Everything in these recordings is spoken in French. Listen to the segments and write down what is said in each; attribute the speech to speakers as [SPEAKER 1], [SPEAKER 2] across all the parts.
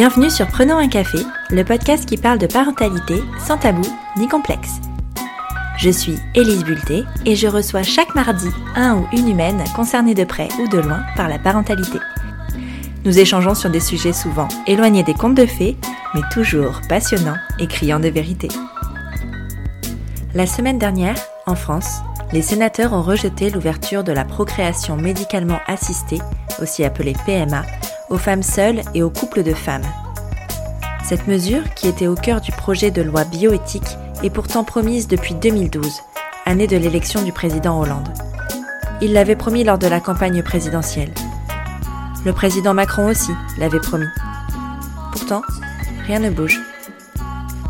[SPEAKER 1] Bienvenue sur Prenons un café, le podcast qui parle de parentalité sans tabou ni complexe. Je suis Élise Bulté et je reçois chaque mardi un ou une humaine concernée de près ou de loin par la parentalité. Nous échangeons sur des sujets souvent éloignés des contes de fées, mais toujours passionnants et criants de vérité. La semaine dernière, en France, les sénateurs ont rejeté l'ouverture de la procréation médicalement assistée, aussi appelée PMA, aux femmes seules et aux couples de femmes. Cette mesure, qui était au cœur du projet de loi bioéthique, est pourtant promise depuis 2012, année de l'élection du président Hollande. Il l'avait promis lors de la campagne présidentielle. Le président Macron aussi l'avait promis. Pourtant, rien ne bouge.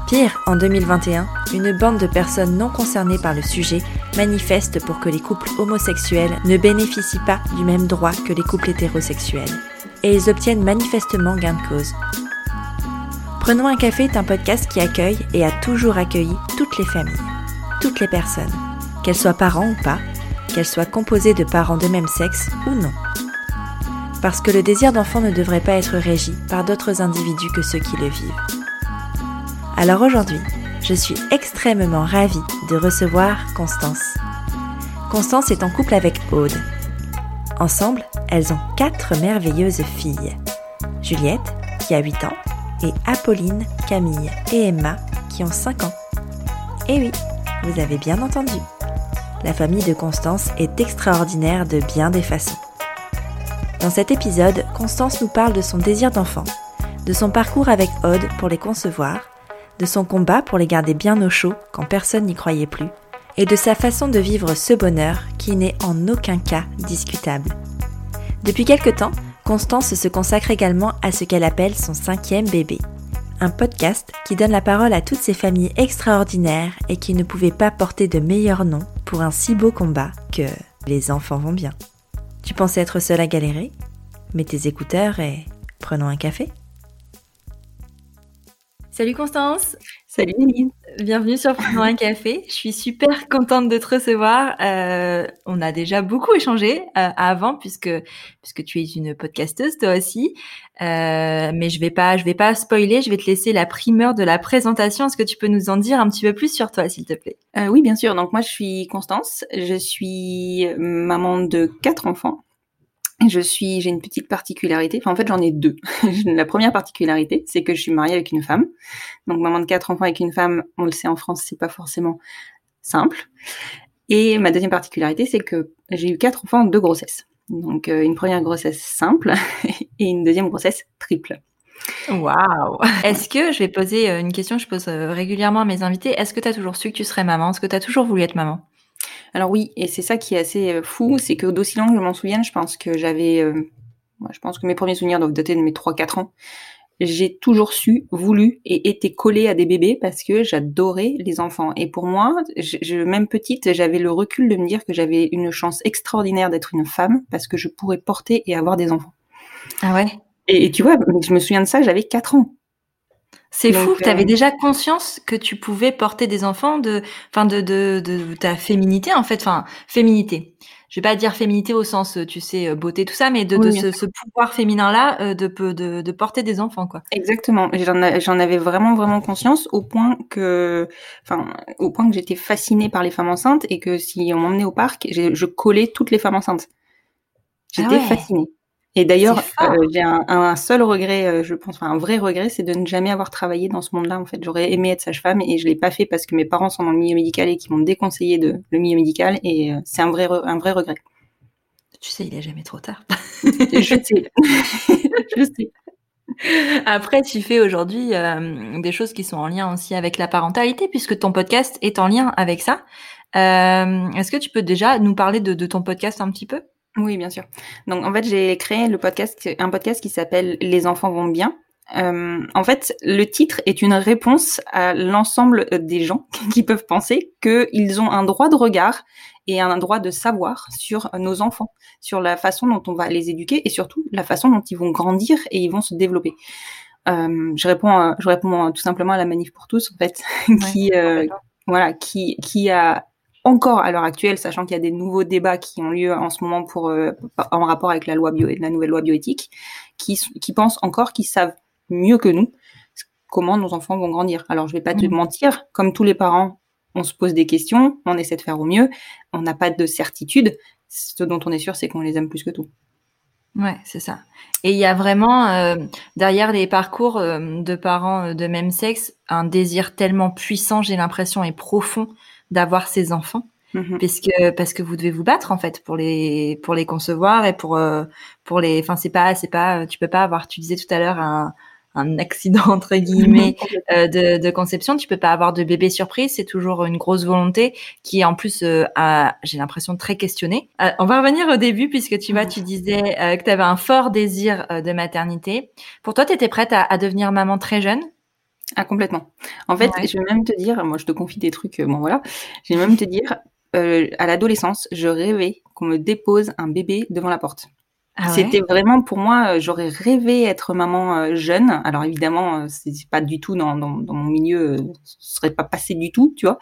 [SPEAKER 1] Pire, en 2021, une bande de personnes non concernées par le sujet manifeste pour que les couples homosexuels ne bénéficient pas du même droit que les couples hétérosexuels. Et ils obtiennent manifestement gain de cause. Prenons un café est un podcast qui accueille et a toujours accueilli toutes les familles, toutes les personnes, qu'elles soient parents ou pas, qu'elles soient composées de parents de même sexe ou non. Parce que le désir d'enfant ne devrait pas être régi par d'autres individus que ceux qui le vivent. Alors aujourd'hui, je suis extrêmement ravie de recevoir Constance. Constance est en couple avec Aude. Ensemble, elles ont quatre merveilleuses filles. Juliette, qui a 8 ans, et Apolline, Camille et Emma, qui ont 5 ans. Et oui, vous avez bien entendu. La famille de Constance est extraordinaire de bien des façons. Dans cet épisode, Constance nous parle de son désir d'enfant, de son parcours avec Aude pour les concevoir, de son combat pour les garder bien au chaud quand personne n'y croyait plus, et de sa façon de vivre ce bonheur qui n'est en aucun cas discutable. Depuis quelque temps, Constance se consacre également à ce qu'elle appelle son cinquième bébé, un podcast qui donne la parole à toutes ces familles extraordinaires et qui ne pouvaient pas porter de meilleur nom pour un si beau combat que les enfants vont bien. Tu pensais être seule à galérer? Mets tes écouteurs et prenons un café. Salut Constance
[SPEAKER 2] Salut
[SPEAKER 1] Bienvenue sur Prenons un café. Je suis super contente de te recevoir. Euh, on a déjà beaucoup échangé euh, avant puisque puisque tu es une podcasteuse toi aussi. Euh, mais je vais pas je vais pas spoiler. Je vais te laisser la primeur de la présentation. Est-ce que tu peux nous en dire un petit peu plus sur toi, s'il te plaît?
[SPEAKER 2] Oui, bien sûr. Donc moi, je suis Constance. Je suis maman de quatre enfants. Je suis, j'ai une petite particularité. Enfin, en fait, j'en ai deux. la première particularité, c'est que je suis mariée avec une femme. Donc, maman de quatre enfants avec une femme, on le sait en France, c'est pas forcément simple. Et ma deuxième particularité, c'est que j'ai eu quatre enfants en deux grossesses. Donc, euh, une première grossesse simple et une deuxième grossesse triple.
[SPEAKER 1] Waouh Est-ce que, je vais poser euh, une question que je pose euh, régulièrement à mes invités, est-ce que tu as toujours su que tu serais maman? Est-ce que tu as toujours voulu être maman?
[SPEAKER 2] Alors oui, et c'est ça qui est assez euh, fou, c'est que d'aussi longtemps que je m'en souvienne, je pense que j'avais, euh, je pense que mes premiers souvenirs doivent dater de mes 3-4 ans. J'ai toujours su, voulu et été collée à des bébés parce que j'adorais les enfants. Et pour moi, je, même petite, j'avais le recul de me dire que j'avais une chance extraordinaire d'être une femme parce que je pourrais porter et avoir des enfants.
[SPEAKER 1] Ah ouais?
[SPEAKER 2] Et, et tu vois, je me souviens de ça, j'avais 4 ans.
[SPEAKER 1] C'est fou que tu avais euh, déjà conscience que tu pouvais porter des enfants de, enfin de, de, de, ta féminité en fait, enfin féminité. Je vais pas dire féminité au sens, tu sais, euh, beauté tout ça, mais de, de ce, ce, pouvoir féminin là euh, de, de, de porter des enfants quoi.
[SPEAKER 2] Exactement. J'en avais vraiment vraiment conscience au point que, enfin au point que j'étais fascinée par les femmes enceintes et que si on m'emmenait au parc, je collais toutes les femmes enceintes. J'étais ah fascinée. Et d'ailleurs, euh, j'ai un, un, seul regret, euh, je pense, enfin un vrai regret, c'est de ne jamais avoir travaillé dans ce monde-là. En fait, j'aurais aimé être sage-femme et je l'ai pas fait parce que mes parents sont dans le milieu médical et qui m'ont déconseillé de le milieu médical. Et euh, c'est un vrai, un vrai regret.
[SPEAKER 1] Tu sais, il est jamais trop tard.
[SPEAKER 2] je sais. je sais.
[SPEAKER 1] Après, tu fais aujourd'hui des choses qui sont en lien aussi avec la parentalité, puisque ton podcast est en lien avec ça. Est-ce que tu peux déjà nous parler de, de ton podcast un petit peu?
[SPEAKER 2] Oui, bien sûr. Donc en fait, j'ai créé le podcast, un podcast qui s'appelle Les enfants vont bien. Euh, en fait, le titre est une réponse à l'ensemble des gens qui peuvent penser qu'ils ont un droit de regard et un droit de savoir sur nos enfants, sur la façon dont on va les éduquer et surtout la façon dont ils vont grandir et ils vont se développer. Euh, je réponds, je réponds tout simplement à la manif pour tous en fait, qui, euh, voilà, qui, qui a encore à l'heure actuelle, sachant qu'il y a des nouveaux débats qui ont lieu en ce moment pour euh, en rapport avec la loi bio, la nouvelle loi bioéthique, qui, qui pensent encore qu'ils savent mieux que nous comment nos enfants vont grandir. Alors je vais pas te mmh. mentir, comme tous les parents, on se pose des questions, on essaie de faire au mieux, on n'a pas de certitude. Ce dont on est sûr, c'est qu'on les aime plus que tout.
[SPEAKER 3] Ouais, c'est ça. Et il y a vraiment euh, derrière les parcours euh, de parents euh, de même sexe un désir tellement puissant, j'ai l'impression, et profond d'avoir ces enfants, mmh parce que parce que vous devez vous battre en fait pour les pour les concevoir et pour pour les. Enfin, c'est pas c'est pas tu peux pas avoir. Tu disais tout à l'heure un un accident entre guillemets euh, de, de, conception. Tu peux pas avoir de bébé surprise. C'est toujours une grosse volonté qui, en plus, euh, j'ai l'impression très questionnée. Euh, on va revenir au début puisque tu vois, tu disais que tu avais un fort désir de maternité. Pour toi, tu étais prête à, à, devenir maman très jeune?
[SPEAKER 2] Ah complètement. En fait, je vais même te dire, moi, je te confie des trucs. bon voilà, je vais même te dire, à l'adolescence, je rêvais qu'on me dépose un bébé devant la porte. Ah C'était vraiment pour moi, euh, j'aurais rêvé être maman euh, jeune. Alors évidemment, euh, c'est pas du tout dans, dans, dans, mon milieu, ce serait pas passé du tout, tu vois.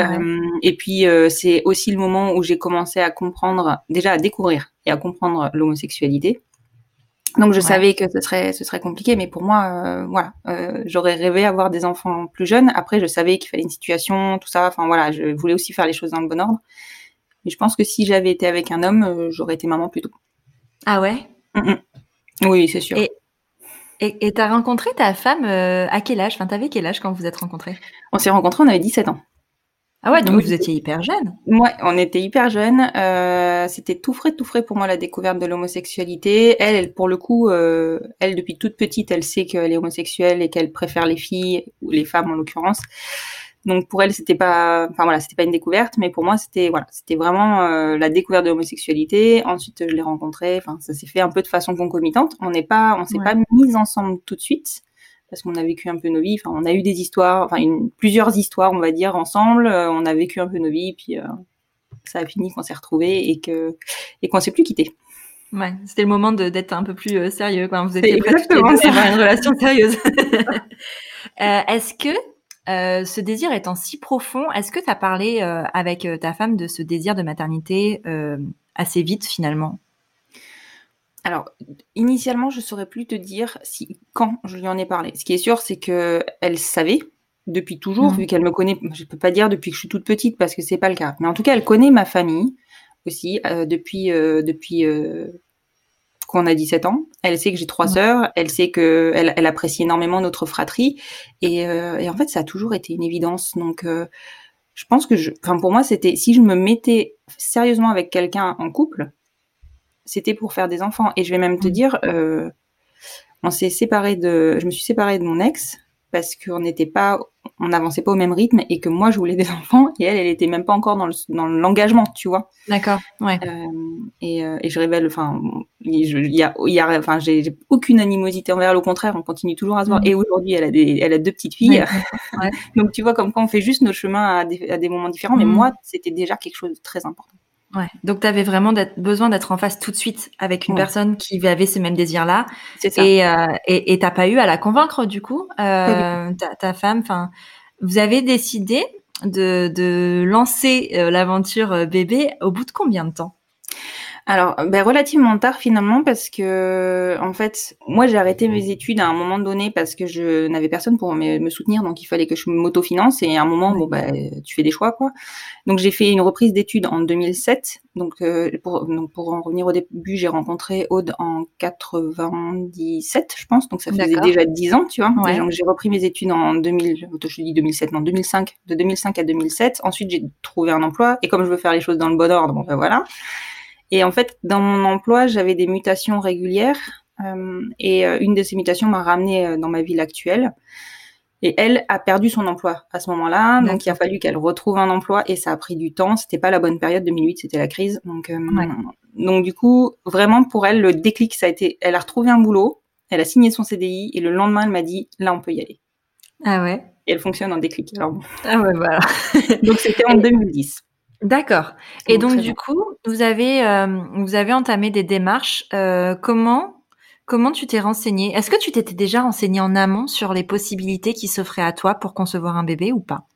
[SPEAKER 2] Euh, et puis c'est aussi le moment où j'ai commencé à comprendre, déjà à découvrir et à comprendre l'homosexualité. Donc je savais que ce serait ce serait compliqué, mais pour moi, voilà, j'aurais rêvé avoir des enfants plus jeunes. Après, je savais qu'il fallait une situation, tout ça. Enfin voilà, je voulais aussi faire les choses dans le bon ordre. Mais je pense que si j'avais été avec un homme, j'aurais été maman plus tôt.
[SPEAKER 3] Ah ouais?
[SPEAKER 2] Mm, mm. Oui, c'est sûr.
[SPEAKER 3] Et et t'as rencontré ta femme euh, à quel âge? Enfin, t'avais quel âge quand vous êtes rencontrés?
[SPEAKER 2] On s'est rencontrés, on avait 17 ans.
[SPEAKER 3] Ah ouais, donc vous étiez hyper jeune.
[SPEAKER 2] Ouais, on était hyper jeunes. Euh, c'était tout frais, tout frais pour moi la découverte de l'homosexualité. Elle, elle, pour le coup, euh, elle depuis toute petite, elle sait qu'elle est homosexuelle et qu'elle préfère les filles ou les femmes en l'occurrence. Donc pour elle, c'était pas, enfin voilà, c'était pas une découverte, mais pour moi, c'était voilà, c'était vraiment euh, la découverte de l'homosexualité. Ensuite, je l'ai rencontré. Enfin, ça s'est fait un peu de façon concomitante. On n'est pas, on s'est pas mis ensemble tout de suite parce qu'on a vécu un peu nos vies. Enfin, on a eu des histoires, enfin une, plusieurs histoires, on va dire ensemble. Euh, on a vécu un peu nos vies, puis euh, ça a fini qu'on s'est retrouvés et que et qu'on s'est plus quitté.
[SPEAKER 3] Ouais, c'était le moment d'être un peu plus sérieux. Quoi. Vous étiez prêts à une relation sérieuse. Est-ce que euh, ce désir étant si profond, est-ce que tu as parlé euh, avec euh, ta femme de ce désir de maternité assez vite finalement?
[SPEAKER 2] Alors, initialement, je saurais plus te dire si quand je lui en ai parlé. Ce qui est sûr, c'est que elle savait depuis toujours, mmh. vu qu'elle me connaît. Je peux pas dire depuis que je suis toute petite parce que c'est pas le cas. Mais en tout cas, elle connaît ma famille aussi depuis depuis qu'on a 17 ans. Elle sait que j'ai trois sœurs. Elle sait que elle, elle, apprécie énormément notre fratrie. Et, euh, et, en fait, ça a toujours été une évidence. Donc, euh, je pense que, je, pour moi, c'était si je me mettais sérieusement avec quelqu'un en couple, c'était pour faire des enfants. Et je vais même te dire, euh, on s'est séparé de, je me suis séparée de mon ex parce qu'on n'était pas, on n'avançait pas au même rythme et que moi je voulais des enfants et elle, elle était même pas encore dans l'engagement, tu vois.
[SPEAKER 3] D'accord. Ouais.
[SPEAKER 2] Euh, et, euh, et, je révèle, enfin, il y a, il y a, enfin, j'ai aucune animosité envers elle. Au contraire, on continue toujours à se voir. Mm. Et aujourd'hui, elle a des, elle a deux petites filles. Ouais. Donc tu vois, comme quand on fait juste nos chemins à des, à des moments différents. Mais mm. moi, c'était déjà quelque chose de très important.
[SPEAKER 3] Ouais. Donc, tu avais vraiment besoin d'être en face tout de suite avec une personne qui avait ces mêmes désirs-là. Et euh, et t'as pas eu à la convaincre du coup, euh, ta, ta, femme. Enfin, vous avez décidé de, de lancer euh, l'aventure euh, bébé au bout de combien de temps?
[SPEAKER 2] Alors, ben, relativement tard finalement parce que en fait, moi j'ai arrêté mes études à un moment donné parce que je n'avais personne pour me, soutenir, donc il fallait que je m'autofinance et à un moment, bon ben, tu fais des choix quoi. Donc j'ai fait une reprise d'études en 2007. Donc, euh, pour donc pour en revenir au début, j'ai rencontré Aude en 97, je pense. Donc ça faisait déjà 10 ans, tu vois. donc j'ai repris mes études en 2000, je dis 2007, non 2005, de 2005 à 2007. Ensuite j'ai trouvé un emploi et comme je veux faire les choses dans le bon ordre, bon ben voilà. Et en fait, dans mon emploi, j'avais des mutations régulières. Euh, et euh, une de ces mutations m'a ramenée euh, dans ma ville actuelle. Et elle a perdu son emploi à ce moment-là, donc il a fallu qu'elle retrouve un emploi et ça a pris du temps. C'était pas la bonne période 2008, c'était la crise. Donc, donc du coup, vraiment pour elle, le déclic ça a été, elle a retrouvé un boulot, elle a signé son CDI et le lendemain elle m'a dit là on peut y aller.
[SPEAKER 3] Ah ouais.
[SPEAKER 2] Et elle fonctionne en déclic. Alors bon.
[SPEAKER 3] Ah ouais voilà.
[SPEAKER 2] donc c'était en 2010.
[SPEAKER 3] D'accord. Et donc du coup, vous avez euh, vous avez entamé des démarches. Euh, comment comment tu t'es renseigné Est-ce que tu t'étais déjà renseigné en amont sur les possibilités qui s'offraient à toi pour concevoir un bébé ou pas?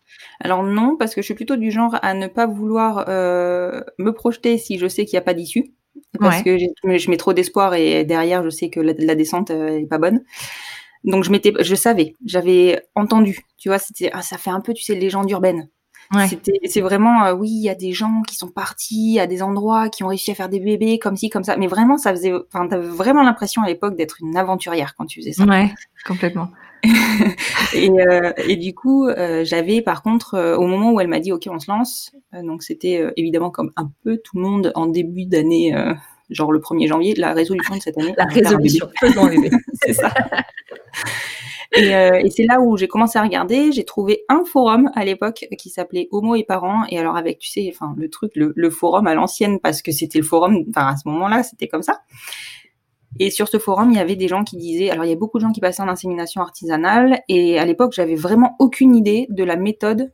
[SPEAKER 2] Alors non, parce que je suis plutôt du genre à ne pas vouloir euh, me projeter si je sais qu'il n'y a pas d'issue, parce que je mets trop d'espoir et derrière je sais que la, descente est pas bonne. Donc je m'étais, je savais, j'avais entendu, tu vois, c'était, ah, ça fait un peu, tu sais, légende urbaine. Ouais. C'était, c'est vraiment, euh, oui, il y a des gens qui sont partis à des endroits, qui ont réussi à faire des bébés comme ci, comme ça. Mais vraiment, ça faisait, enfin, t'avais vraiment l'impression à l'époque d'être une aventurière quand tu faisais ça.
[SPEAKER 3] Ouais, complètement.
[SPEAKER 2] et, euh, et, du coup, euh, j'avais par contre, euh, au moment où elle m'a dit OK, on se lance, donc c'était évidemment comme un peu tout le monde en début d'année, genre le 1er janvier, la résolution de cette année.
[SPEAKER 3] La résolution,
[SPEAKER 2] c'est ça. Et, et c'est là où j'ai commencé à regarder. J'ai trouvé un forum à l'époque qui s'appelait Homo et parents. Et alors avec, tu sais, enfin le truc, le, le forum à l'ancienne parce que c'était le forum. Enfin à ce moment-là, c'était comme ça. Et sur ce forum, il y avait des gens qui disaient, alors il y a beaucoup de gens qui passaient en insémination artisanale, et à l'époque, j'avais vraiment aucune idée de la méthode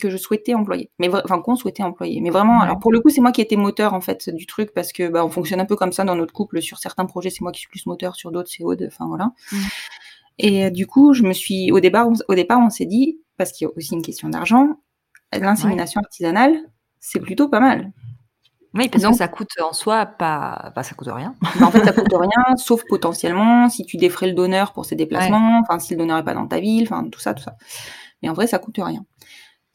[SPEAKER 2] que je souhaitais employer, mais enfin qu'on souhaitait employer. Mais vraiment, alors pour le coup, c'est moi qui étais moteur en fait du truc parce que bah, on fonctionne un peu comme ça dans notre couple. Sur certains projets, c'est moi qui suis plus moteur, sur d'autres, c'est Aude. Enfin voilà. Mmh. Et euh, du coup, je me suis au départ, au départ, on s'est dit parce qu'il y a aussi une question d'argent, l'insémination artisanale, c'est plutôt pas mal.
[SPEAKER 3] Oui, parce que ça coûte en soi pas, bah, ça coûte rien.
[SPEAKER 2] Bah, en fait, ça coûte rien, sauf potentiellement si tu défrais le donneur pour ses déplacements, enfin si le donneur est pas dans ta ville, enfin tout ça, tout ça. Mais en vrai, ça coûte rien.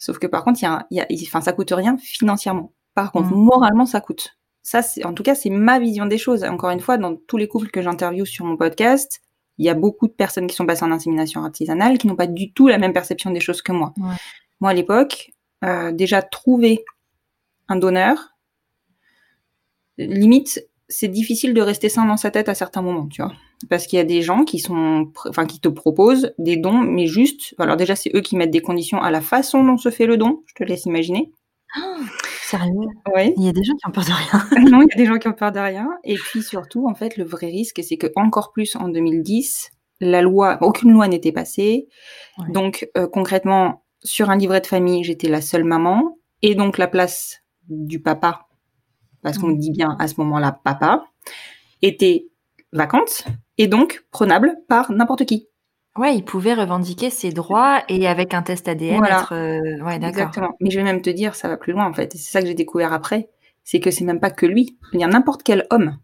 [SPEAKER 2] Sauf que par contre, il y a, y a, ça coûte rien financièrement. Par contre, mmh. moralement, ça coûte. Ça, c'est, en tout cas, c'est ma vision des choses. Encore une fois, dans tous les couples que j'interviewe sur mon podcast, il y a beaucoup de personnes qui sont passées en insémination artisanale qui n'ont pas du tout la même perception des choses que moi. Ouais. Moi, à l'époque, euh, déjà trouver un donneur, limite, c'est difficile de rester sain dans sa tête à certains moments, tu vois. Parce qu'il y a des gens qui sont, enfin, qui te proposent des dons, mais juste, alors déjà, c'est eux qui mettent des conditions à la façon dont se fait le don. Je te laisse imaginer.
[SPEAKER 3] Oh, sérieux?
[SPEAKER 2] Oui.
[SPEAKER 3] Il y a des gens qui ont peur de rien.
[SPEAKER 2] non, il y a des gens qui ont peur de rien. Et puis surtout, en fait, le vrai risque, c'est que encore plus en 2010, la loi, aucune loi n'était passée. Ouais. Donc, euh, concrètement, sur un livret de famille, j'étais la seule maman. Et donc, la place du papa parce qu'on dit bien à ce moment-là papa, était vacante et donc prenable par n'importe qui.
[SPEAKER 3] Ouais, il pouvait revendiquer ses droits et avec un test ADN voilà. être. Euh... Ouais, d'accord.
[SPEAKER 2] Exactement. Mais je vais même te dire, ça va plus loin en fait. C'est ça que j'ai découvert après, c'est que c'est même pas que lui. Il y a n'importe quel homme.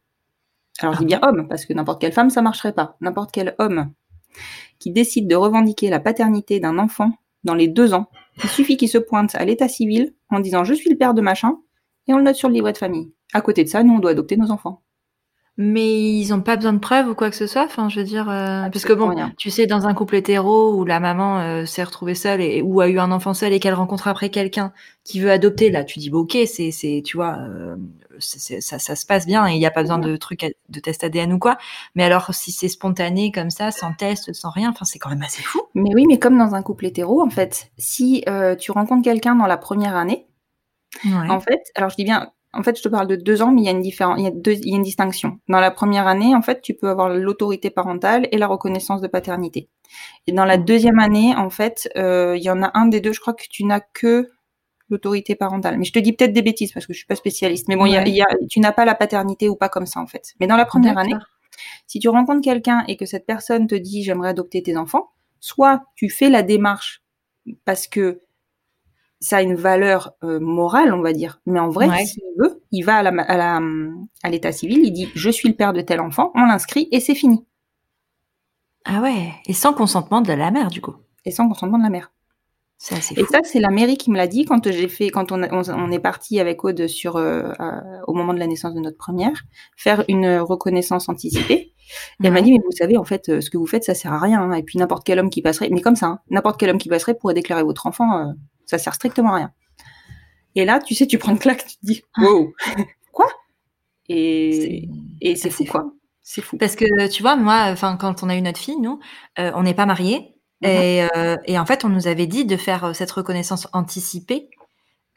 [SPEAKER 2] Alors je dis bien homme parce que n'importe quelle femme ça marcherait pas. N'importe quel homme qui décide de revendiquer la paternité d'un enfant dans les deux ans, il suffit qu'il se pointe à l'état civil en disant je suis le père de machin et on le note sur le livret de famille. À côté de ça, nous, on doit adopter nos enfants.
[SPEAKER 3] Mais ils n'ont pas besoin de preuves ou quoi que ce soit. Enfin, je veux dire, euh, parce que bon, rien. tu sais, dans un couple hétéro où la maman euh, s'est retrouvée seule et ou a eu un enfant seul et qu'elle rencontre après quelqu'un qui veut adopter, là, tu dis, bon, ok, c'est, c'est, tu vois, euh, c'est, ça, ça se passe bien et il n'y a pas besoin de trucs de test ADN ou quoi. Mais alors, si c'est spontané comme ça, sans test, sans rien, enfin, c'est quand même assez fou.
[SPEAKER 2] Mais oui, mais comme dans un couple hétéro, en fait, si tu rencontres quelqu'un dans la première année, ouais. en fait, alors je dis bien en fait, je te parle de deux ans, mais il y a une différence, il y a deux, il y a une distinction. Dans la première année, en fait, tu peux avoir l'autorité parentale et la reconnaissance de paternité. Et dans la deuxième année, en fait, euh, il y en a un des deux, je crois que tu n'as que l'autorité parentale. Mais je te dis peut-être des bêtises parce que je suis pas spécialiste. Mais bon, il y, a, y a, tu n'as pas la paternité ou pas comme ça, en fait. Mais dans la première année, si tu rencontres quelqu'un et que cette personne te dit j'aimerais adopter tes enfants, soit tu fais la démarche parce que ça a une valeur euh, morale, on va dire. Mais en vrai, ouais. s'il veut, il va à la, à la, à l'état civil, il dit je suis le père de tel enfant, on l'inscrit et c'est fini.
[SPEAKER 3] Ah ouais, et sans consentement de la mère du coup.
[SPEAKER 2] Et sans consentement de la mère. Et ça, c'est la mairie qui me l'a dit quand j'ai fait, quand on, a, on, on, est parti avec Aude sur, euh, euh, au moment de la naissance de notre première, faire une reconnaissance anticipée. Et elle m'a dit, mais vous savez, en fait, ce que vous faites, ça sert à rien. Hein. Et puis n'importe quel homme qui passerait, mais comme ça, hein, n'importe quel homme qui passerait pourrait déclarer votre enfant, euh, ça sert strictement à rien. Et là, tu sais, tu prends une claque, tu te dis, wow, quoi? Et et c'est fou, fou, quoi. C'est fou.
[SPEAKER 3] Parce que tu vois, moi, enfin, quand on a eu notre fille, nous, euh, on n'est pas mariés. Mmh. Et, euh, et, en fait, on nous avait dit de faire euh, cette reconnaissance anticipée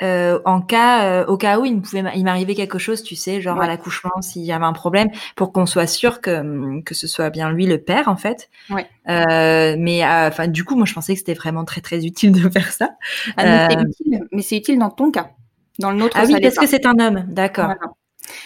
[SPEAKER 3] euh, en cas, euh, au cas où il pouvait, il m'arrivait quelque chose, tu sais, genre ouais. à l'accouchement, s'il y avait un problème, pour qu'on soit sûr que que ce soit bien lui le père, en fait.
[SPEAKER 2] Ouais.
[SPEAKER 3] Euh, mais enfin, du coup, moi, je pensais que c'était vraiment très très utile de faire ça.
[SPEAKER 2] Ah, mais c'est utile, mais c'est utile dans ton cas. Dans le nôtre,
[SPEAKER 3] ah oui, parce que c'est un homme, d'accord. Voilà.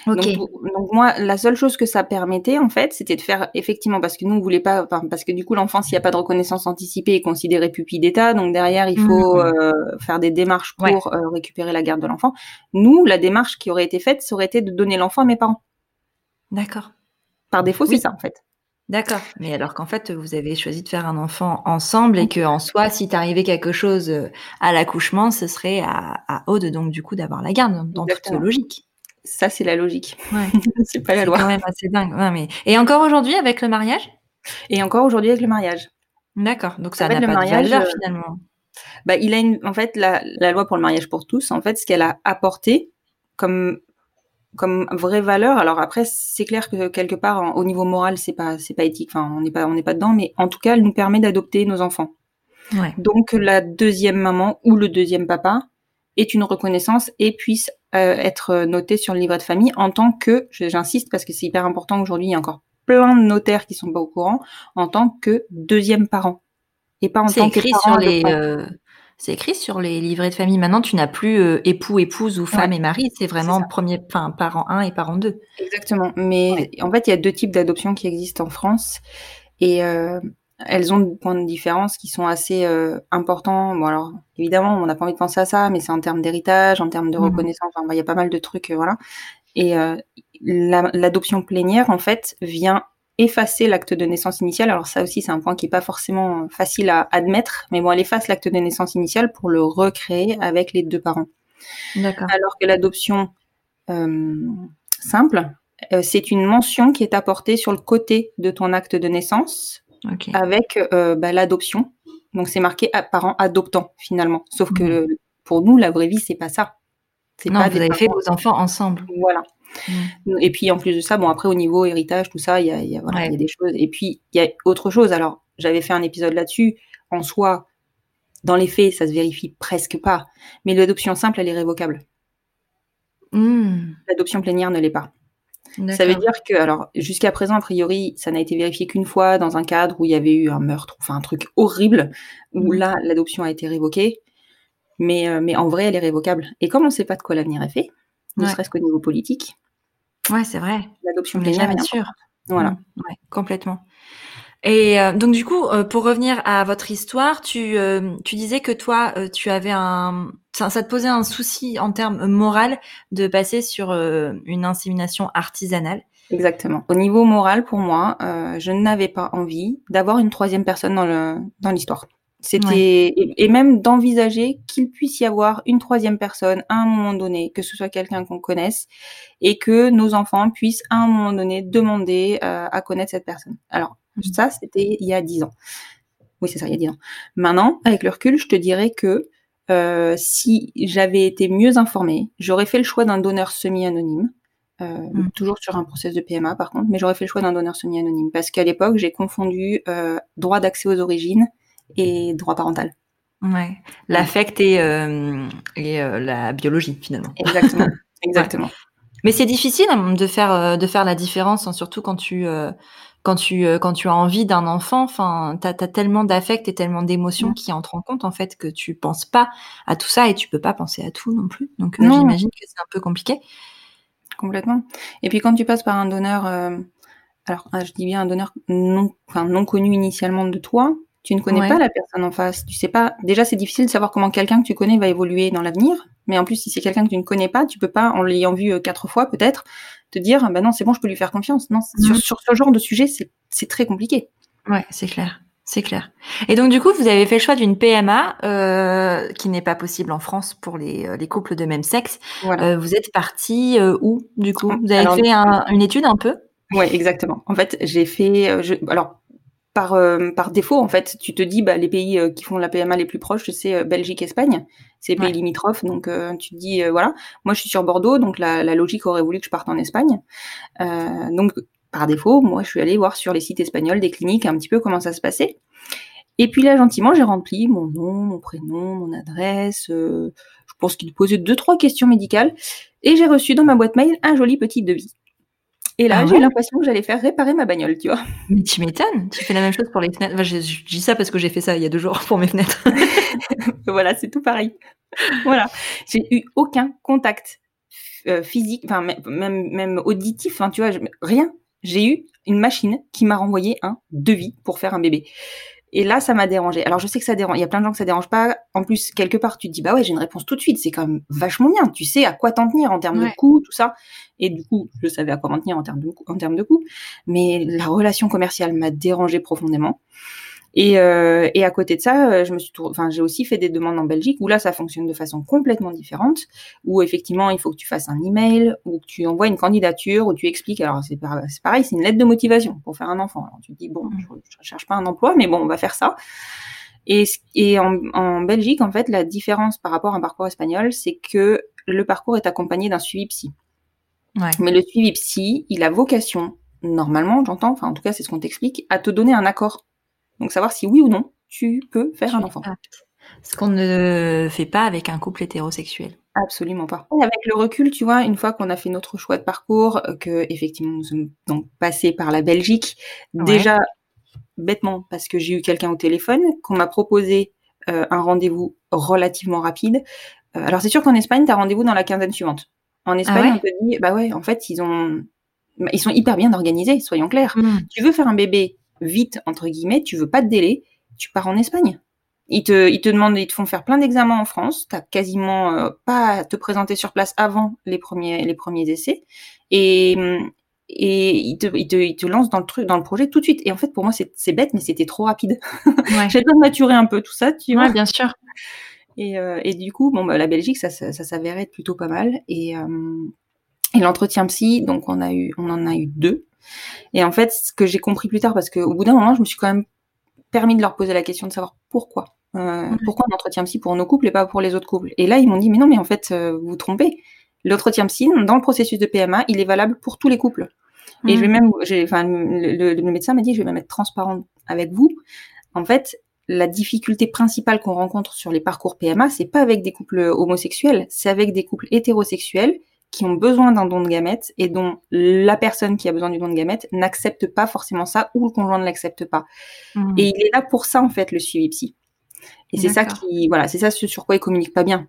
[SPEAKER 2] Okay. Donc, donc, moi, la seule chose que ça permettait en fait, c'était de faire effectivement parce que nous on voulait pas, parce que du coup l'enfant s'il n'y a pas de reconnaissance anticipée est considéré pupille d'État, donc derrière il faut mmh. euh, faire des démarches pour ouais. euh, récupérer la garde de l'enfant. Nous, la démarche qui aurait été faite, ça aurait été de donner l'enfant à mes parents.
[SPEAKER 3] D'accord.
[SPEAKER 2] Par défaut, oui. c'est ça en fait.
[SPEAKER 3] D'accord. Mais alors qu'en fait, vous avez choisi de faire un enfant ensemble et que en soi, si t'arrivait quelque chose euh, à l'accouchement, ce serait à, à Aude, donc du coup, d'avoir la garde dans toute logique.
[SPEAKER 2] Ça, c'est la logique. Ouais. c'est pas la loi.
[SPEAKER 3] Quand même assez dingue. mais... Et encore aujourd'hui avec le mariage?
[SPEAKER 2] Et encore aujourd'hui avec le mariage.
[SPEAKER 3] D'accord. Donc ça n'a pas mariage, de valeur euh, finalement.
[SPEAKER 2] Bah, il a une, en fait, la, la loi pour le mariage pour tous, en fait, ce qu'elle a apporté comme comme vraie valeur. Alors après, c'est clair que quelque part, au niveau moral, c'est pas, c'est pas éthique. Enfin, on n'est pas, on n'est pas dedans. Mais en tout cas, elle nous permet d'adopter nos enfants. Ouais. Donc la deuxième maman ou le deuxième papa est une reconnaissance et puisse être noté sur le livret de famille en tant que, j'insiste parce que c'est hyper important aujourd'hui, il y a encore plein de notaires qui sont pas au courant, en tant que deuxième parent
[SPEAKER 3] et pas en tant que parent sur les, c'est écrit sur les livrets de famille. Maintenant, tu n'as plus euh, époux, épouse ou femme et mari. C'est vraiment premier, enfin, parent 1 et parent 2.
[SPEAKER 2] Exactement. Mais en fait, il y a deux types d'adoption qui existent en France. Et euh, elles ont des points de différence qui sont assez euh, importants. Bon, alors, évidemment, on n'a pas envie de penser à ça, mais c'est en termes d'héritage, en termes de mmh. reconnaissance. Enfin, il y a pas mal de trucs, voilà. Et l'adoption plénière, en fait, vient effacer l'acte de naissance initial. Alors ça aussi, c'est un point qui est pas forcément facile à admettre, mais bon, elle efface l'acte de naissance initial pour le recréer avec les deux parents. D'accord. Alors que l'adoption euh, simple, euh, c'est une mention qui est apportée sur le côté de ton acte de naissance avec euh, bah, l'adoption. Donc c'est marqué parent adoptant finalement. Sauf que mmh. pour nous, la vraie vie, c'est pas ça.
[SPEAKER 3] Non, pas vous avez fait vos enfants ensemble.
[SPEAKER 2] Voilà. Mm. Et puis en plus de ça, bon après au niveau héritage, tout ça, il y a, y, a, voilà, y a des choses. Et puis il y a autre chose. Alors j'avais fait un épisode là-dessus. En soi, dans les faits, ça se vérifie presque pas. Mais l'adoption simple, elle est révocable. Mm. L'adoption plénière ne l'est pas. Ça veut dire que, alors, jusqu'à présent, a priori, ça n'a été vérifié qu'une fois dans un cadre où il y avait eu un meurtre, enfin un truc horrible, où mm. là, l'adoption a été révoquée. Mais, euh, mais en vrai, elle est révocable. Et comme on ne sait pas de quoi l'avenir est fait, ne serait-ce qu'au niveau politique,
[SPEAKER 3] Ouais, c'est vrai.
[SPEAKER 2] L'adoption plénière
[SPEAKER 3] jamais sûr. Voilà. Mmh, ouais, complètement. Et euh, donc du coup, euh, pour revenir à votre histoire, tu, euh, tu disais que toi, tu avais un, ça, ça, te posait un souci en termes moral de passer sur une insémination artisanale.
[SPEAKER 2] Exactement. Au niveau moral, pour moi, je n'avais pas envie d'avoir une troisième personne dans le dans l'histoire. C'était et, même d'envisager qu'il puisse y avoir une troisième personne à un moment donné, que ce soit quelqu'un qu'on connaisse, et que nos enfants puissent à un moment donné demander euh, à connaître cette personne. Alors mmh. ça, c'était il y a dix ans. Oui, c'est ça, il y a dix ans. Maintenant, avec le recul, je te dirais que euh, si j'avais été mieux informée, j'aurais fait le choix d'un donneur semi-anonyme. Euh, mmh. toujours sur un process de PMA par contre, mais j'aurais fait le choix d'un donneur semi-anonyme parce qu'à l'époque j'ai confondu droit d'accès aux origines et droit parental.
[SPEAKER 3] Ouais, l'affect et, euh, et euh, la biologie finalement.
[SPEAKER 2] Exactement, exactement.
[SPEAKER 3] Mais c'est difficile hein, de faire euh, de faire la différence, hein, surtout quand tu quand tu quand tu as envie d'un enfant. Enfin, t'as as tellement d'affect et tellement d'émotions qui entrent en compte en fait que tu penses pas à tout ça et tu peux pas penser à tout non plus. Donc j'imagine que c'est un peu compliqué.
[SPEAKER 2] Complètement. Et puis quand tu passes par un donneur, alors ah, je dis bien un donneur non, enfin non connu initialement de toi, tu ne connais pas la personne en face. Tu sais pas. Déjà, c'est difficile de savoir comment quelqu'un que tu connais va évoluer dans l'avenir. Mais en plus, si c'est quelqu'un que tu ne connais pas, tu peux pas, en l'ayant vu euh, quatre fois peut-être, te dire, bah non, c'est bon, je peux lui faire confiance. Non, sur, mhm. sur, ce genre de sujet, c'est très compliqué.
[SPEAKER 3] Ouais, c'est clair. C'est clair. Et donc du coup, vous avez fait le choix d'une PMA euh, qui n'est pas possible en France pour les, euh, les couples de même sexe. Euh, vous êtes parti euh, où du coup? Vous avez fait un, une étude un peu?
[SPEAKER 2] Ouais, exactement. En fait, j'ai fait. Je, alors par, euh, par défaut, en fait, tu te dis, bah, les pays euh, qui font la PMA les plus proches, c'est euh, Belgique, Espagne, c'est pays limitrophes, donc tu te dis, voilà, moi je suis sur Bordeaux, donc la, la, logique aurait voulu que je parte en Espagne. donc, par défaut, moi je suis allée voir sur les sites espagnols des cliniques un petit peu comment ça se passait. Et puis là, gentiment, j'ai rempli mon nom, mon prénom, mon adresse. je pense qu'il posait deux, trois questions médicales. Et j'ai reçu dans ma boîte mail un joli petit devis. Et là, ah j'ai eu l'impression que j'allais faire réparer ma bagnole, tu vois.
[SPEAKER 3] Mais tu m'étonnes, tu fais la même chose pour les fenêtres. je, dis ça parce que j'ai fait ça il y a deux jours pour mes fenêtres.
[SPEAKER 2] voilà, c'est tout pareil. voilà, j'ai eu aucun contact euh, physique, enfin même même auditif, hein, tu vois, rien. J'ai eu une machine qui m'a renvoyé un devis pour faire un bébé. Et là, ça m'a dérangé. Alors, je sais que ça dérange. Il y a plein de gens que ça dérange pas. En plus, quelque part, tu te dis, bah ouais, j'ai une réponse tout de suite. C'est quand même vachement bien. Tu sais à quoi t'en tenir en termes de coût, tout ça. Et du coup, je savais à quoi m'en tenir en termes de, en termes de coût. Mais la relation commerciale m'a dérangé profondément. Et, euh, et à côté de ça, euh, je me suis, enfin, j'ai aussi fait des demandes en Belgique où là, ça fonctionne de façon complètement différente, où effectivement, il faut que tu fasses un email, ou que tu envoies une candidature, où tu expliques. Alors c'est pareil, c'est une lettre de motivation pour faire un enfant. Alors tu te dis bon, mmh. je, je cherche pas un emploi, mais bon, on va faire ça. Et, et en, en, Belgique, en fait, la différence par rapport à un parcours espagnol, c'est que le parcours est accompagné d'un suivi psy. Ouais. Mais le suivi psy, il a vocation, normalement, j'entends, enfin en tout cas c'est ce qu'on t'explique, à te donner un accord donc savoir si oui ou non tu peux faire un enfant.
[SPEAKER 3] Ce qu'on ne fait pas avec un couple hétérosexuel.
[SPEAKER 2] Absolument pas. Et avec le recul, tu vois, une fois qu'on a fait notre choix de parcours, euh, que effectivement nous sommes donc passés par la Belgique, déjà bêtement parce que j'ai eu quelqu'un au téléphone, qu'on m'a proposé euh, un rendez-vous relativement rapide. Euh, alors c'est sûr qu'en Espagne, tu as rendez-vous dans la quinzaine suivante. En ah Espagne, on te dit, bah ouais, en fait, ils ont, ils sont hyper bien organisés, soyons clairs. Hmm. Tu veux faire un bébé vite, entre guillemets, tu veux pas de délai, tu pars en Espagne. Ils te, ils te demandent, ils te font faire plein d'examens en France. T'as quasiment euh, pas à te présenter sur place avant les premiers, les premiers essais. Et, et ils te, ils te, ils te lancent dans le truc, dans le projet tout de suite. Et en fait, pour moi, c'est bête, mais c'était trop rapide. Ouais. J'ai besoin de maturer un peu tout ça, tu vois.
[SPEAKER 3] Ouais, bien sûr.
[SPEAKER 2] Et, euh, et du coup, bon, bah, la Belgique, ça, ça, ça s'avérait être plutôt pas mal. Et, euh, et l'entretien psy, donc on a eu, on en a eu deux. Et en fait, ce que j'ai compris plus tard, parce qu'au bout d'un moment, je me suis quand même permis de leur poser la question de savoir pourquoi. Euh, pourquoi un entretien psy pour nos couples et pas pour les autres couples Et là, ils m'ont dit, mais non, mais en fait, euh, vous vous trompez. L'entretien psy, dans le processus de PMA, il est valable pour tous les couples. Et je vais même, enfin, le, le, médecin m'a dit, je vais même être transparente avec vous. En fait, la difficulté principale qu'on rencontre sur les parcours PMA, c'est pas avec des couples homosexuels, c'est avec des couples hétérosexuels qui ont besoin d'un don de gamètes et dont la personne qui a besoin du don de gamètes n'accepte pas forcément ça ou le conjoint ne l'accepte pas. Mmh. Et il est là pour ça en fait le suivi psy. Et c'est ça qui voilà, c'est ça sur quoi il communique pas bien.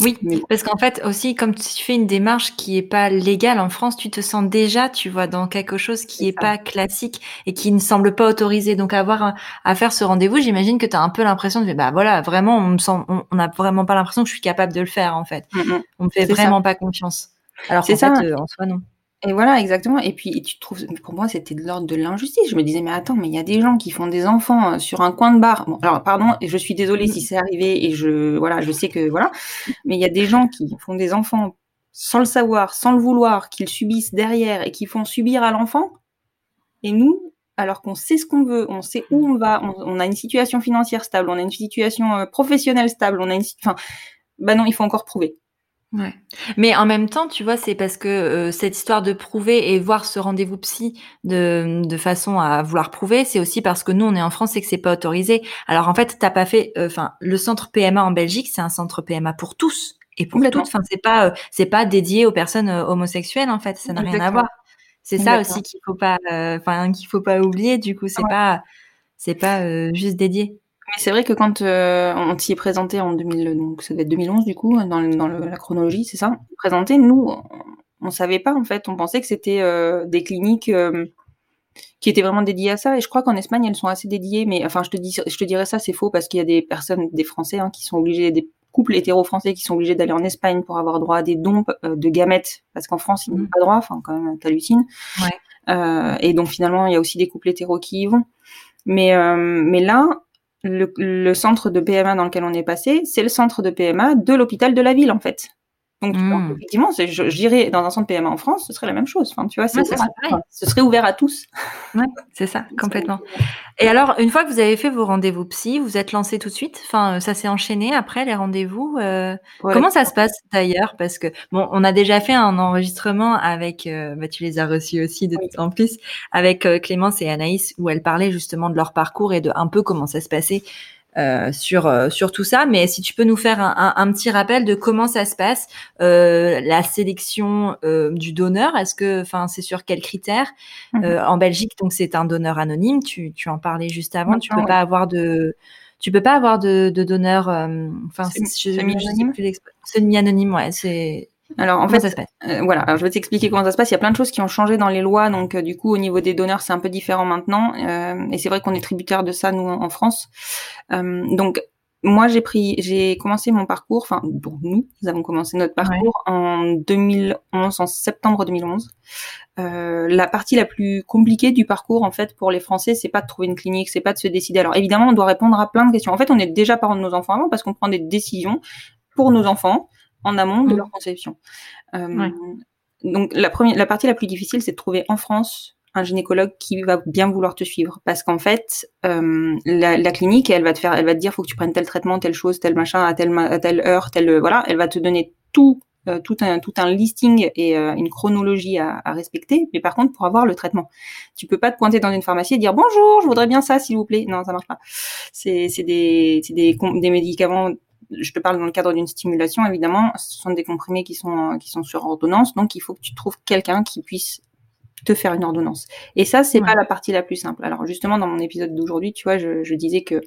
[SPEAKER 3] Oui, parce qu'en fait aussi, comme tu fais une démarche qui est pas légale en France, tu te sens déjà, tu vois, dans quelque chose qui est, pas classique et qui ne semble pas autorisé. Donc avoir à faire ce rendez-vous, j'imagine que tu as un peu l'impression de, bah voilà, vraiment, on me sent, on n'a vraiment pas l'impression que je suis capable de le faire en fait. Mm, mm. On me fait vraiment pas confiance. Alors c'est ça. Fait, euh, en soi non.
[SPEAKER 2] Et voilà, exactement. Et puis, tu trouves, pour moi, c'était de l'ordre de l'injustice. Je me disais, mais attends, mais il y a des gens qui font des enfants euh, sur un coin de bar. Bon, alors, pardon, je suis désolée si c'est arrivé et je, voilà, je sais que, voilà. Mais il y a des gens qui font des enfants sans le savoir, sans le vouloir, qu'ils subissent derrière et qui font subir à l'enfant. Et nous, alors qu'on sait ce qu'on veut, on sait où on va, on, a une situation financière stable, on a une situation euh, professionnelle stable, on a une, enfin, bah non, il faut encore prouver.
[SPEAKER 3] Ouais. Mais en même temps, tu vois, c'est parce que euh, cette histoire de prouver et voir ce rendez-vous psy de, de façon à vouloir prouver, c'est aussi parce que nous, on est en France et que c'est pas autorisé. Alors en fait, t'as pas fait, euh, enfin, le centre PMA en Belgique, c'est un centre PMA pour tous et pour toutes. Enfin, c'est pas, euh, c'est pas dédié aux personnes homosexuelles en fait. Ça n'a rien à voir. C'est ça aussi qu'il faut pas, enfin, qu'il faut pas oublier. Du coup, c'est pas, c'est pas juste dédié.
[SPEAKER 2] Mais c'est vrai que quand euh, on s'y est présenté en 2000, donc ça doit être 2011 du coup, dans, dans la chronologie, c'est ça? Présenté, nous, on, savait pas en fait, on pensait que c'était euh, des cliniques euh, qui étaient vraiment dédiées à ça. Et je crois qu'en Espagne, elles sont assez dédiées. Mais enfin, je te dis, je te dirais ça, c'est faux parce qu'il y a des personnes, des Français, hein, qui sont obligés, des couples hétéro-français qui sont obligés d'aller en Espagne pour avoir droit à des dons de gamètes, parce qu'en France, ils n'ont mmh. pas droit. Enfin, quand même, t'hallucines. Ouais. et donc finalement, il y a aussi des couples hétéros qui y vont. Mais, mais là, le, le, centre de PMA dans lequel on est passé, c'est le centre de PMA de l'hôpital de la ville, en fait. Donc, hmm. effectivement, je, dirais dans un centre PMA en France, ce serait la même chose. Enfin, tu vois, ce serait ouvert à tous.
[SPEAKER 3] Ouais, c'est ça, complètement. Et alors, une fois que vous avez fait vos rendez-vous psy, vous êtes lancé tout de suite? Enfin, ça s'est enchaîné après les rendez-vous. Euh, comment ça se passe d'ailleurs? Parce que bon, on a déjà fait un enregistrement avec, euh, bah, tu les as reçus aussi de en plus, avec euh, Clémence et Anaïs, où elles parlaient justement de leur parcours et de un peu comment ça se passait euh, sur euh, sur tout ça. Mais si tu peux nous faire un, un, petit rappel de comment ça se passe, euh, la sélection euh, du donneur, est-ce que, enfin, c'est sur quels critères mhm. En Belgique, donc c'est un donneur anonyme. Tu, tu en parlais juste avant. tu peux pas avoir de tu peux pas avoir de, de donneur. Enfin,
[SPEAKER 2] semi-anonyme.
[SPEAKER 3] Semi-anonyme, ouais. C'est
[SPEAKER 2] Alors en fait, ça se passe? euh, voilà, alors je vais t'expliquer comment ça se passe. Il y a plein de choses qui ont changé dans les lois, donc euh, du coup au niveau des donneurs c'est un peu différent maintenant, euh, et c'est vrai qu'on est tributaire de ça nous en, France. donc moi j'ai pris, j'ai commencé mon parcours, enfin bon, nous, nous avons commencé notre parcours en 2011, en septembre 2011. la partie la plus compliquée du parcours en fait pour les Français, c'est pas de trouver une clinique, c'est pas de se décider. Alors évidemment on doit répondre à plein de questions. En fait on est déjà parents de nos enfants avant parce qu'on prend des décisions pour nos enfants en amont de mmh. leur conception. Euh, donc la première, la partie la plus difficile, c'est de trouver en France un gynécologue qui va bien vouloir te suivre, parce qu'en fait, euh, la, clinique, elle va te faire, elle va te dire, faut que tu prennes tel traitement, telle chose, tel machin, à telle, à telle heure, telle, voilà, elle va te donner tout euh, tout un tout un listing et une chronologie à, respecter. Mais par contre pour avoir le traitement tu peux pas te pointer dans une pharmacie et dire bonjour je voudrais bien ça s'il vous plaît. Non ça marche pas. C'est c'est des c'est des des médicaments je te parle dans le cadre d'une stimulation, évidemment, ce sont des comprimés qui sont qui sont sur ordonnance, donc il faut que tu trouves quelqu'un qui puisse te faire une ordonnance. Et ça, c'est pas la partie la plus simple. Alors justement, dans mon épisode d'aujourd'hui, tu vois, je, je disais que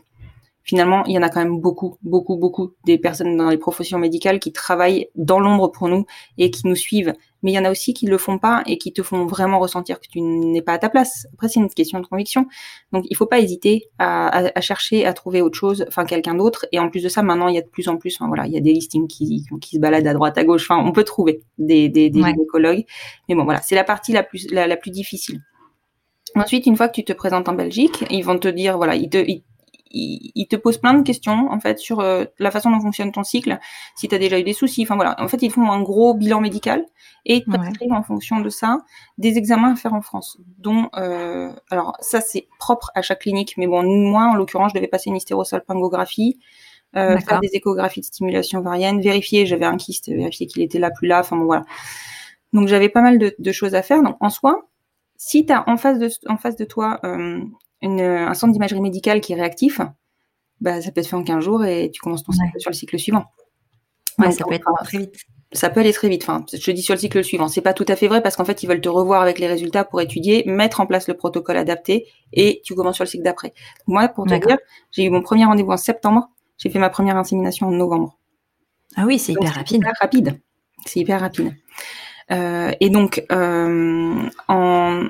[SPEAKER 2] finalement, il y en a quand même beaucoup, beaucoup, beaucoup des personnes dans les professions médicales qui travaillent dans l'ombre pour nous et qui nous suivent. Mais il y en a aussi qui le font pas et qui te font vraiment ressentir que tu n'es pas à ta place. Après, c'est une question de conviction. Donc, il faut pas hésiter à, à, chercher à trouver autre chose, enfin quelqu'un d'autre. Et en plus de ça, maintenant, il y a de plus en plus, enfin voilà, il y a des listings qui, qui se baladent à droite, à gauche. Enfin, on peut trouver des, des, des gynécologues. Mais bon, voilà, c'est la partie la plus, la, la plus difficile. Ensuite, une fois que tu te présentes en Belgique, ils vont te dire, voilà, ils te, ils, il, te pose plein de questions en fait sur euh, la façon dont fonctionne ton cycle, si tu as déjà eu des soucis, enfin voilà. En fait, ils font un gros bilan médical et prescrivent en fonction de ça des examens à faire en France. Dont euh, alors ça c'est propre à chaque clinique, mais bon moi en l'occurrence je devais passer une hystérosalpingographie, euh, faire des échographies de stimulation ovarienne, vérifier j'avais un kyste, vérifier qu'il était là plus là, enfin bon, voilà. Donc j'avais pas mal de, de, choses à faire. Donc en soi, si tu as en face de en face de toi un centre d'imagerie médicale qui est réactif, bah, ça peut être fait en 15 jours et tu commences ton cycle sur le cycle suivant.
[SPEAKER 3] Ouais, ça peut être très vite.
[SPEAKER 2] Ça peut aller très vite. Enfin, je dis sur le cycle suivant. C'est pas tout à fait vrai parce qu'en fait, ils veulent te revoir avec les résultats pour étudier, mettre en place le protocole adapté et tu commences sur le cycle d'après. Moi, pour te dire, j'ai eu mon premier rendez-vous en septembre. J'ai fait ma première insémination en novembre.
[SPEAKER 3] Ah oui, c'est hyper rapide.
[SPEAKER 2] Hyper rapide. C'est hyper rapide. Euh, et donc, euh, en,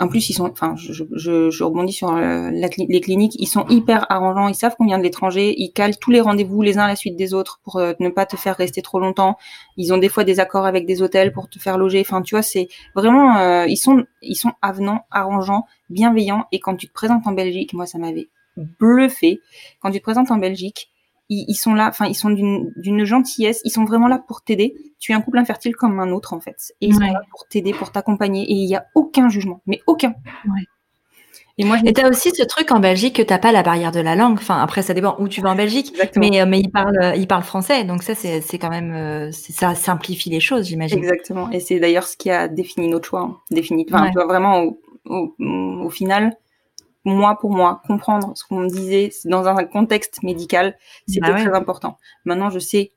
[SPEAKER 2] en plus, ils sont, enfin, je, je, je rebondis sur euh, les cliniques, ils sont hyper arrangeants, ils savent combien de l'étranger, ils calent tous les rendez-vous les uns à la suite des autres pour euh, ne pas te faire rester trop longtemps. Ils ont des fois des accords avec des hôtels pour te faire loger. Enfin, tu vois, c'est vraiment, euh, ils sont, ils sont avenants, arrangeants, bienveillants. Et quand tu te présentes en Belgique, moi, ça m'avait bluffé. Quand tu te présentes en Belgique, ils, sont là, enfin ils sont d'une gentillesse, ils sont vraiment là pour t'aider. Tu es un couple infertile comme un autre en fait, et ils sont là pour t'aider, pour t'accompagner, et il y a aucun jugement, mais aucun.
[SPEAKER 3] Ouais. Et moi, t'as aussi ce truc en Belgique que t'as pas la barrière de la langue. Enfin, après, ça dépend où tu vas en Belgique. Mais, euh, mais ils parlent, euh, ils parlent français. Donc ça, c'est, quand même, euh, ça simplifie les choses, j'imagine.
[SPEAKER 2] Exactement. Et c'est d'ailleurs ce qui a défini notre choix. Hein. Défini. Enfin, tu vois, vraiment, au, au, au, final, moi pour moi, comprendre ce qu'on me disait dans un contexte médical, c'était bah très important. Maintenant, je sais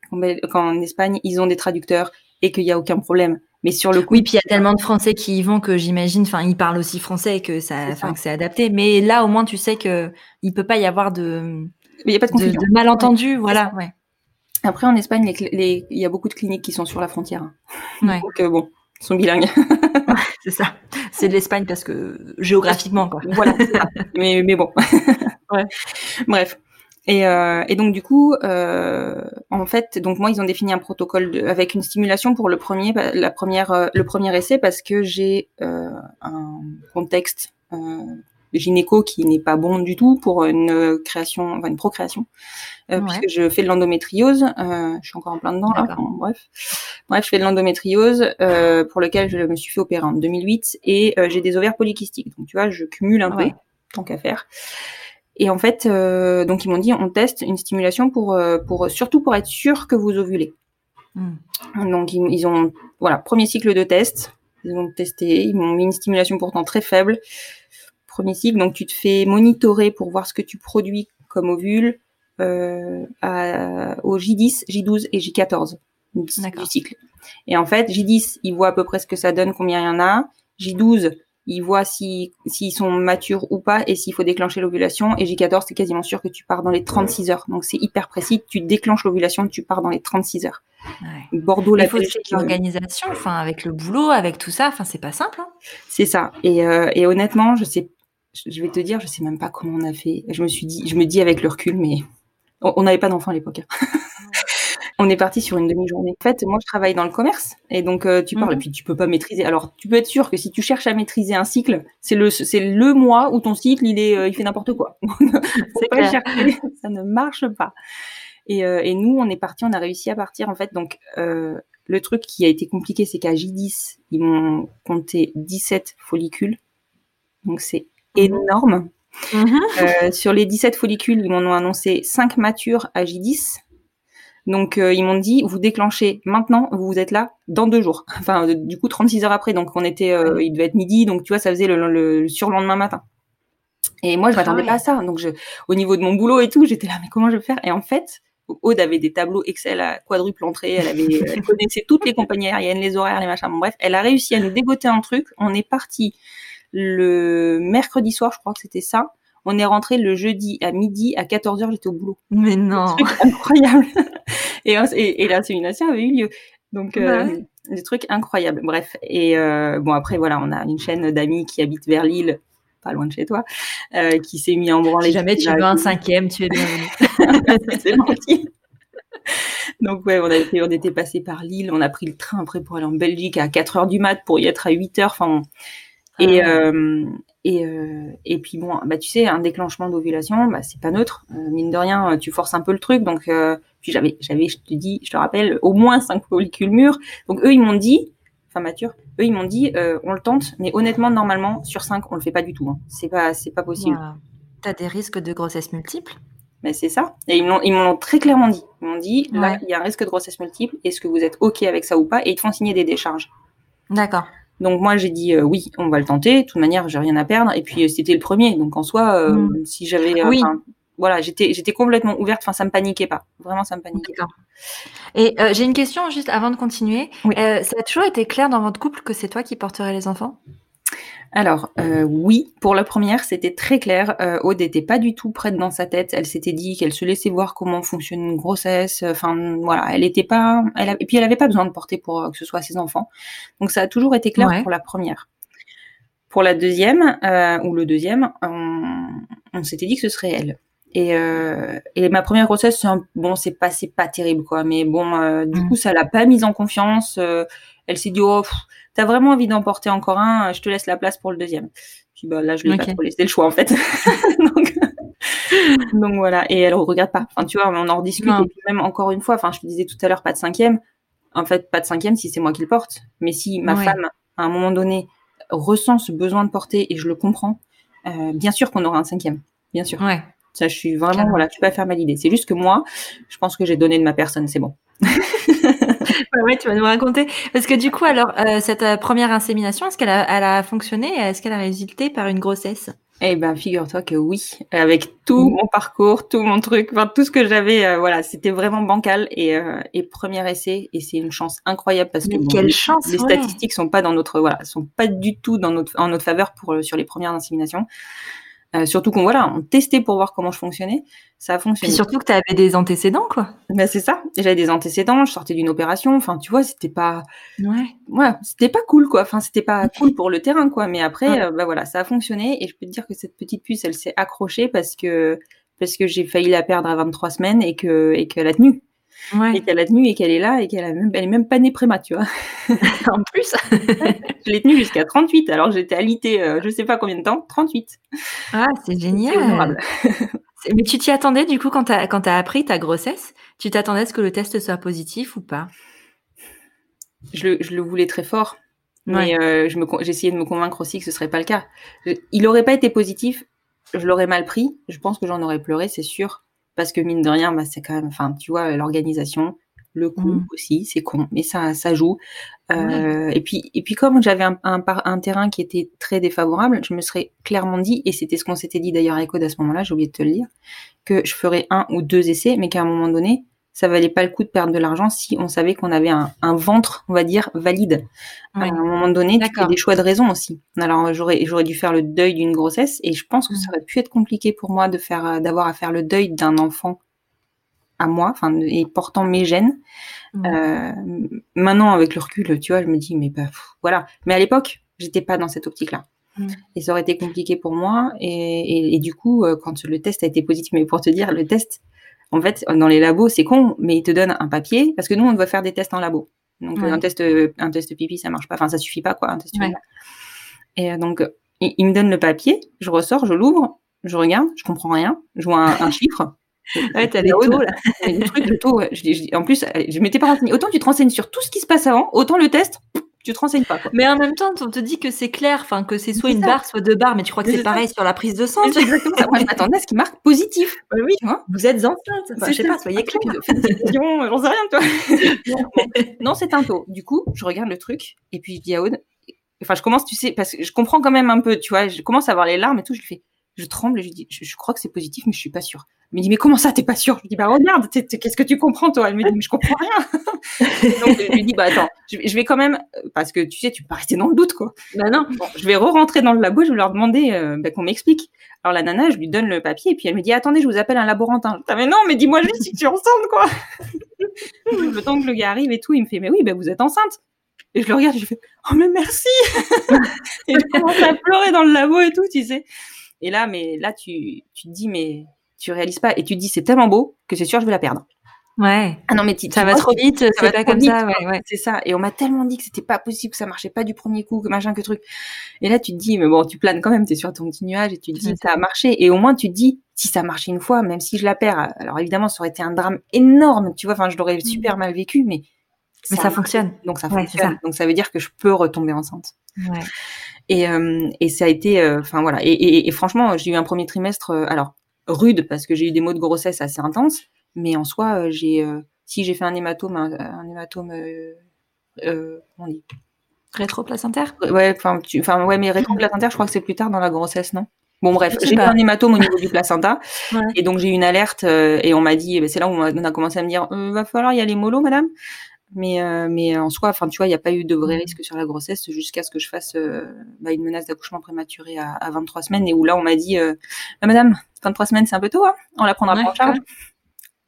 [SPEAKER 2] qu'en Espagne, ils ont des traducteurs et qu'il n'y a aucun problème. Mais sur le coup,
[SPEAKER 3] oui, puis il y a tellement de Français qui y vont que j'imagine, enfin, ils parlent aussi français et que ça, enfin, que c'est adapté. Mais là, au moins, tu sais que il peut pas y avoir de,
[SPEAKER 2] il y a pas de, de,
[SPEAKER 3] de malentendus, voilà. Ouais.
[SPEAKER 2] Après, en Espagne, il y a beaucoup de cliniques qui sont sur la frontière.
[SPEAKER 3] Ouais.
[SPEAKER 2] Donc euh, bon, ils sont bilingues.
[SPEAKER 3] c'est ça. C'est de l'Espagne parce que géographiquement, quoi.
[SPEAKER 2] Voilà. mais, mais bon. ouais. Bref. Et, euh, et, donc du coup, euh, en fait, donc moi ils ont défini un protocole de, avec une stimulation pour le premier, la première, euh, le premier essai parce que j'ai euh, un contexte gynéco qui n'est pas bon du tout pour une création, enfin une procréation, euh, puisque je fais de l'endométriose. Euh, je suis encore en plein dedans là. bref, bref, je fais de l'endométriose euh, pour lequel je me suis fait opérer en 2008 et j'ai des ovaires polykystiques. Donc tu vois, je cumule un peu tant qu'à faire. Et en fait, donc ils m'ont dit on teste une stimulation pour pour surtout pour être sûr que vous ovulez. Hmm. Donc ils, ils, ont voilà premier cycle de test. Ils ont testé, ils m'ont mis une stimulation pourtant très faible premier cycle. Donc tu te fais monitorer pour voir ce que tu produis comme ovule euh, au J10, J12 et J14 du cycle. Et en fait, J10, il voit à peu près ce que ça donne, combien il y en a. J12, il voit si s'ils sont matures ou pas et s'il faut déclencher l'ovulation. Et J14, c'est quasiment sûr que tu pars dans les 36 heures. Donc c'est hyper précis. Tu déclenches l'ovulation, tu pars dans les 36 heures.
[SPEAKER 3] Ouais. Bordeaux, la l'organisation, enfin avec le boulot, avec tout ça, enfin c'est pas simple. Hein
[SPEAKER 2] c'est ça. Et, euh, et honnêtement, je sais, je vais te dire, je sais même pas comment on a fait. Je me suis dit, je me dis avec le recul, mais on n'avait pas d'enfants à l'époque. Hein. on est parti sur une demi-journée. En fait, moi, je travaille dans le commerce, et donc euh, tu parles, et mhm. puis tu peux pas maîtriser. Alors, tu peux être sûr que si tu cherches à maîtriser un cycle, c'est le c'est le mois où ton cycle il est euh, il fait n'importe quoi. c'est pas chercher, ça ne marche pas. Et, euh, et nous, on est parti, on a réussi à partir en fait. Donc, le truc qui a été compliqué, c'est qu'à J10, ils m'ont compté 17 follicules, donc c'est énorme. Mhm. sur les 17 follicules, ils m'en ont annoncé 5 matures à J10 donc euh, ils m'ont dit vous déclenchez maintenant, vous êtes là dans deux jours. Enfin du coup 36 heures après. Donc on était, euh, il devait être midi, donc tu vois ça faisait le, le, surlendemain matin. Et moi je m'attendais pas à ça. Donc je, au niveau de mon boulot et tout, j'étais là mais comment je vais faire? Et en fait Aude avait des tableaux Excel à quadruple entrée, elle avait, elle connaissait toutes les compagnies aériennes, les horaires, les machins. Bon bref, elle a réussi à nous dégoter un truc. On est parti le mercredi soir, je crois que c'était ça. On est rentré le jeudi à midi, à 14h, j'étais au boulot.
[SPEAKER 3] Mais non.
[SPEAKER 2] incroyable. et, et, et l'insémination avait eu lieu. Donc, euh, des trucs incroyables. Bref. Et euh, bon, après, voilà, on a une chaîne d'amis qui habitent vers Lille, pas loin de chez toi, euh, qui s'est mis en branle.
[SPEAKER 3] Si jamais tu veux un cinquième, tu es bienvenu.
[SPEAKER 2] C'est gentil. Donc ouais, on, a été, on était passé par Lille, on a pris le train après pour aller en Belgique à 4 heures du mat pour y être à 8 heures. Enfin, et, ah euh, et, euh, et puis bon, bah tu sais, un déclenchement d'ovulation, bah c'est pas neutre. Euh, mine de rien, tu forces un peu le truc. Donc euh, puis j'avais, j'avais, je te dis, je te rappelle, au moins cinq follicules mûrs. Donc eux, ils m'ont dit, enfin mature, eux ils m'ont dit, on le tente, mais honnêtement, normalement sur cinq, on le fait pas du tout. Hein. C'est pas, c'est pas possible.
[SPEAKER 3] T'as des risques de grossesse multiple?
[SPEAKER 2] Mais c'est ça. Et ils m'ont, ils m'ont très clairement dit. Ils m'ont dit, là, il y a un risque de grossesse multiple. Est-ce que vous êtes OK avec ça ou pas? Et ils te font signer des décharges.
[SPEAKER 3] D'accord.
[SPEAKER 2] Donc moi j'ai dit euh, oui, on va le tenter. De toute manière, j'ai rien à perdre. Et puis euh, c'était le premier, donc en soi, euh, mm. si j'avais, oui. voilà, j'étais j'étais complètement ouverte. Enfin, ça me paniquait pas. Vraiment, ça me paniquait. Pas.
[SPEAKER 3] Et j'ai une question juste avant de continuer. ça a toujours été clair dans votre couple que c'est toi qui porterais les enfants?
[SPEAKER 2] Alors euh, oui, pour la première, c'était très clair. Euh, Aude n'était pas du tout prête dans sa tête. Elle s'était dit qu'elle se laissait voir comment fonctionne une grossesse. Enfin voilà, elle était pas. Elle Et puis elle avait pas besoin de porter pour euh, que ce soit ses enfants. Donc ça a toujours été clair pour la première. Pour la deuxième euh, ou le deuxième, on, s'était dit que ce serait elle. Et, euh, et ma première grossesse, c'est bon, c'est pas pas terrible quoi, mais bon, du mmh. coup ça l'a pas mise en confiance. elle s'est dit oh t'as vraiment envie d'en porter encore un, je te laisse la place pour le deuxième. Puis bah là, je lui ai pas trop laissé le choix en fait. donc, voilà. Et elle regarde pas. Enfin, tu vois, on en rediscute. Et puis même encore une fois, enfin, je te disais tout à l'heure, pas de cinquième. En fait, pas de cinquième si c'est moi qui le porte. Mais si ma femme, à un moment donné, ressent ce besoin de porter et je le comprends, euh, bien sûr qu'on aura un cinquième. Bien sûr.
[SPEAKER 3] Ouais.
[SPEAKER 2] Ça, je suis vraiment, voilà, tu peux pas faire mal idée. C'est juste que moi, je pense que j'ai donné de ma personne, c'est bon.
[SPEAKER 3] ouais, tu vas nous raconter. Parce que du coup, alors, euh, cette euh, première insémination, est-ce qu'elle a, elle a fonctionné Est-ce qu'elle a résulté par une grossesse?
[SPEAKER 2] Eh ben, figure-toi que oui, avec tout mon parcours, tout mon truc, enfin tout ce que j'avais, euh, voilà, c'était vraiment bancal et, et premier essai. Et c'est une chance incroyable parce que
[SPEAKER 3] quelle chance,
[SPEAKER 2] les statistiques sont pas dans notre, voilà, sont pas du tout dans notre en notre faveur pour sur les premières inséminations. Euh, surtout qu'on voilà, on testait pour voir comment je fonctionnais, ça a fonctionné.
[SPEAKER 3] Et surtout que tu avais des antécédents quoi.
[SPEAKER 2] Ben c'est ça, j'avais des antécédents, je sortais d'une opération, enfin tu vois, c'était pas
[SPEAKER 3] ouais.
[SPEAKER 2] Voilà, c'était pas cool quoi. Enfin, c'était pas cool pour le terrain quoi, mais après euh, bah voilà, ça a fonctionné et je peux te dire que cette petite puce, elle s'est accrochée parce que parce que j'ai failli la perdre à 23 semaines et que et qu'elle a tenu et qu'elle a tenu et qu'elle est là et qu'elle même, elle est même pas née préma, tu vois.
[SPEAKER 3] en plus,
[SPEAKER 2] je l'ai tenue jusqu'à 38, alors j'étais alitée, euh, je sais pas combien de temps, 38.
[SPEAKER 3] Ah, c'est génial. Mais tu t'y attendais du coup quand tu as, as appris ta grossesse Tu t'attendais à ce que le test soit positif ou pas?
[SPEAKER 2] Je le, je le voulais très fort, mais euh, je j'essayais de me convaincre aussi que ce serait pas le cas. il aurait pas été positif, je l'aurais mal pris. Je pense que j'en aurais pleuré, c'est sûr parce que mine de rien, bah, c'est quand même, enfin, tu vois, l'organisation, le coût mmh. aussi, c'est con, mais ça, ça joue. Euh, Et puis, et puis comme j'avais un, un, un, terrain qui était très défavorable, je me serais clairement dit, et c'était ce qu'on s'était dit d'ailleurs à Ecode à ce moment-là, j'ai oublié de te le dire, que je ferais un ou deux essais, mais qu'à un moment donné, ça valait pas le coup de perdre de l'argent si on savait qu'on avait un, ventre, on va dire, valide. À un moment donné, tu fais des choix de raison aussi. Alors j'aurais j'aurais dû faire le deuil d'une grossesse et je pense que ça aurait pu être compliqué pour moi de faire d'avoir à faire le deuil d'un enfant à moi, enfin et portant mes gènes. Euh, maintenant avec le recul, tu vois, je me dis mais bah, voilà. Mais à l'époque, j'étais pas dans cette optique-là. Et ça aurait été compliqué pour moi. Et, et, du coup, euh, quand le test a été positif, mais pour te dire, le test, en fait, dans les labos, c'est con, mais ils te donnent un papier parce que nous, on doit faire des tests en labo. Donc un test, un test pipi, ça marche pas. Enfin, ça suffit pas quoi. Un test Et euh, donc, il, me donne le papier, je ressors, je l'ouvre, je regarde, je comprends rien, je vois un, chiffre.
[SPEAKER 3] Ouais, t'as des taux, là.
[SPEAKER 2] des trucs de taux, en plus, je m'étais pas renseignée. Autant tu te renseignes sur tout ce qui se passe avant, autant le test, tu te renseignes pas. Quoi.
[SPEAKER 3] Mais en même temps, on te dit que c'est clair, enfin que c'est soit une barre, soit deux barres, mais tu crois que c'est pareil sur la prise de sang.
[SPEAKER 2] Exactement ça. Moi, je m'attendais à ce qui marque positif.
[SPEAKER 3] Bah oui, vous êtes enceinte.
[SPEAKER 2] je sais pas, soyez clair. J'en sais rien, toi. non, c'est un taux. Du coup, je regarde le truc et puis je dis à Aude, enfin, je commence, tu sais, parce que je comprends quand même un peu, tu vois, je commence à avoir les larmes et tout, je lui fais, je tremble et je dis, je, crois que c'est positif, mais je suis pas sûre. Me dit, mais comment ça, t'es pas sûre? Je lui dis, bah regarde, qu'est-ce que tu comprends, toi? Elle me dit, mais je comprends rien. Donc je lui dis, bah attends, je, vais quand même, parce que tu sais, tu peux pas rester dans le doute, quoi. Bah non, je vais re-rentrer dans le labo, je vais leur demander euh, bah, qu'on m'explique. Alors la nana, je lui donne le papier et puis elle me dit, attendez, je vous appelle un laborantin. Je dis, mais non, mais dis-moi juste si tu es enceinte, quoi. le temps que le gars arrive et tout, il me fait, mais oui, bah vous êtes enceinte. Et je le regarde, et je fais, oh mais merci. et je commence à pleurer dans le labo et tout, tu sais. Et là, mais là, tu, tu te dis, mais tu réalises pas. Et tu te dis, c'est tellement beau que c'est sûr, je vais la perdre.
[SPEAKER 3] Ouais.
[SPEAKER 2] Ah non, mais
[SPEAKER 3] ça va trop vite, c'est pas comme ça, ouais, ouais.
[SPEAKER 2] C'est ça. Et on m'a tellement dit que c'était pas possible, que ça marchait pas du premier coup, que machin, que truc. Et là, tu te dis, mais bon, tu planes quand même, t'es sur ton petit nuage et tu te dis, ça a marché. Et au moins, tu te dis, si ça marché une fois, même si je la perds, alors évidemment, ça aurait été un drame énorme, tu vois, enfin, je l'aurais mm. super mal vécu, mais.
[SPEAKER 3] Mais ça, fonctionne.
[SPEAKER 2] Donc ça fonctionne. Donc ça veut dire que je peux retomber enceinte. Ouais. Et, euh, et ça a été, euh, enfin voilà. Et, et, et franchement, j'ai eu un premier trimestre, euh, alors rude parce que j'ai eu des maux de grossesse assez intenses, mais en soi, j'ai, si j'ai fait un hématome, un, hématome, euh, comment on dit?
[SPEAKER 3] Rétroplacentaire?
[SPEAKER 2] Ouais, enfin, enfin ouais, mais rétroplacentaire, je crois que c'est plus tard dans la grossesse, non? Bon bref, j'ai eu un hématome au niveau du placenta ouais. et donc j'ai eu une alerte et on m'a dit, eh ben, c'est là où on a commencé à me dire, va falloir y aller mollo, madame? Mais, euh, mais en soi, enfin, tu vois, il n'y a pas eu de vrai mmh. risque sur la grossesse jusqu'à ce que je fasse euh, bah, une menace d'accouchement prématuré à, à, 23 semaines et où là, on m'a dit, euh, bah, madame, 23 semaines, c'est un peu tôt, hein on la prendra pas en charge.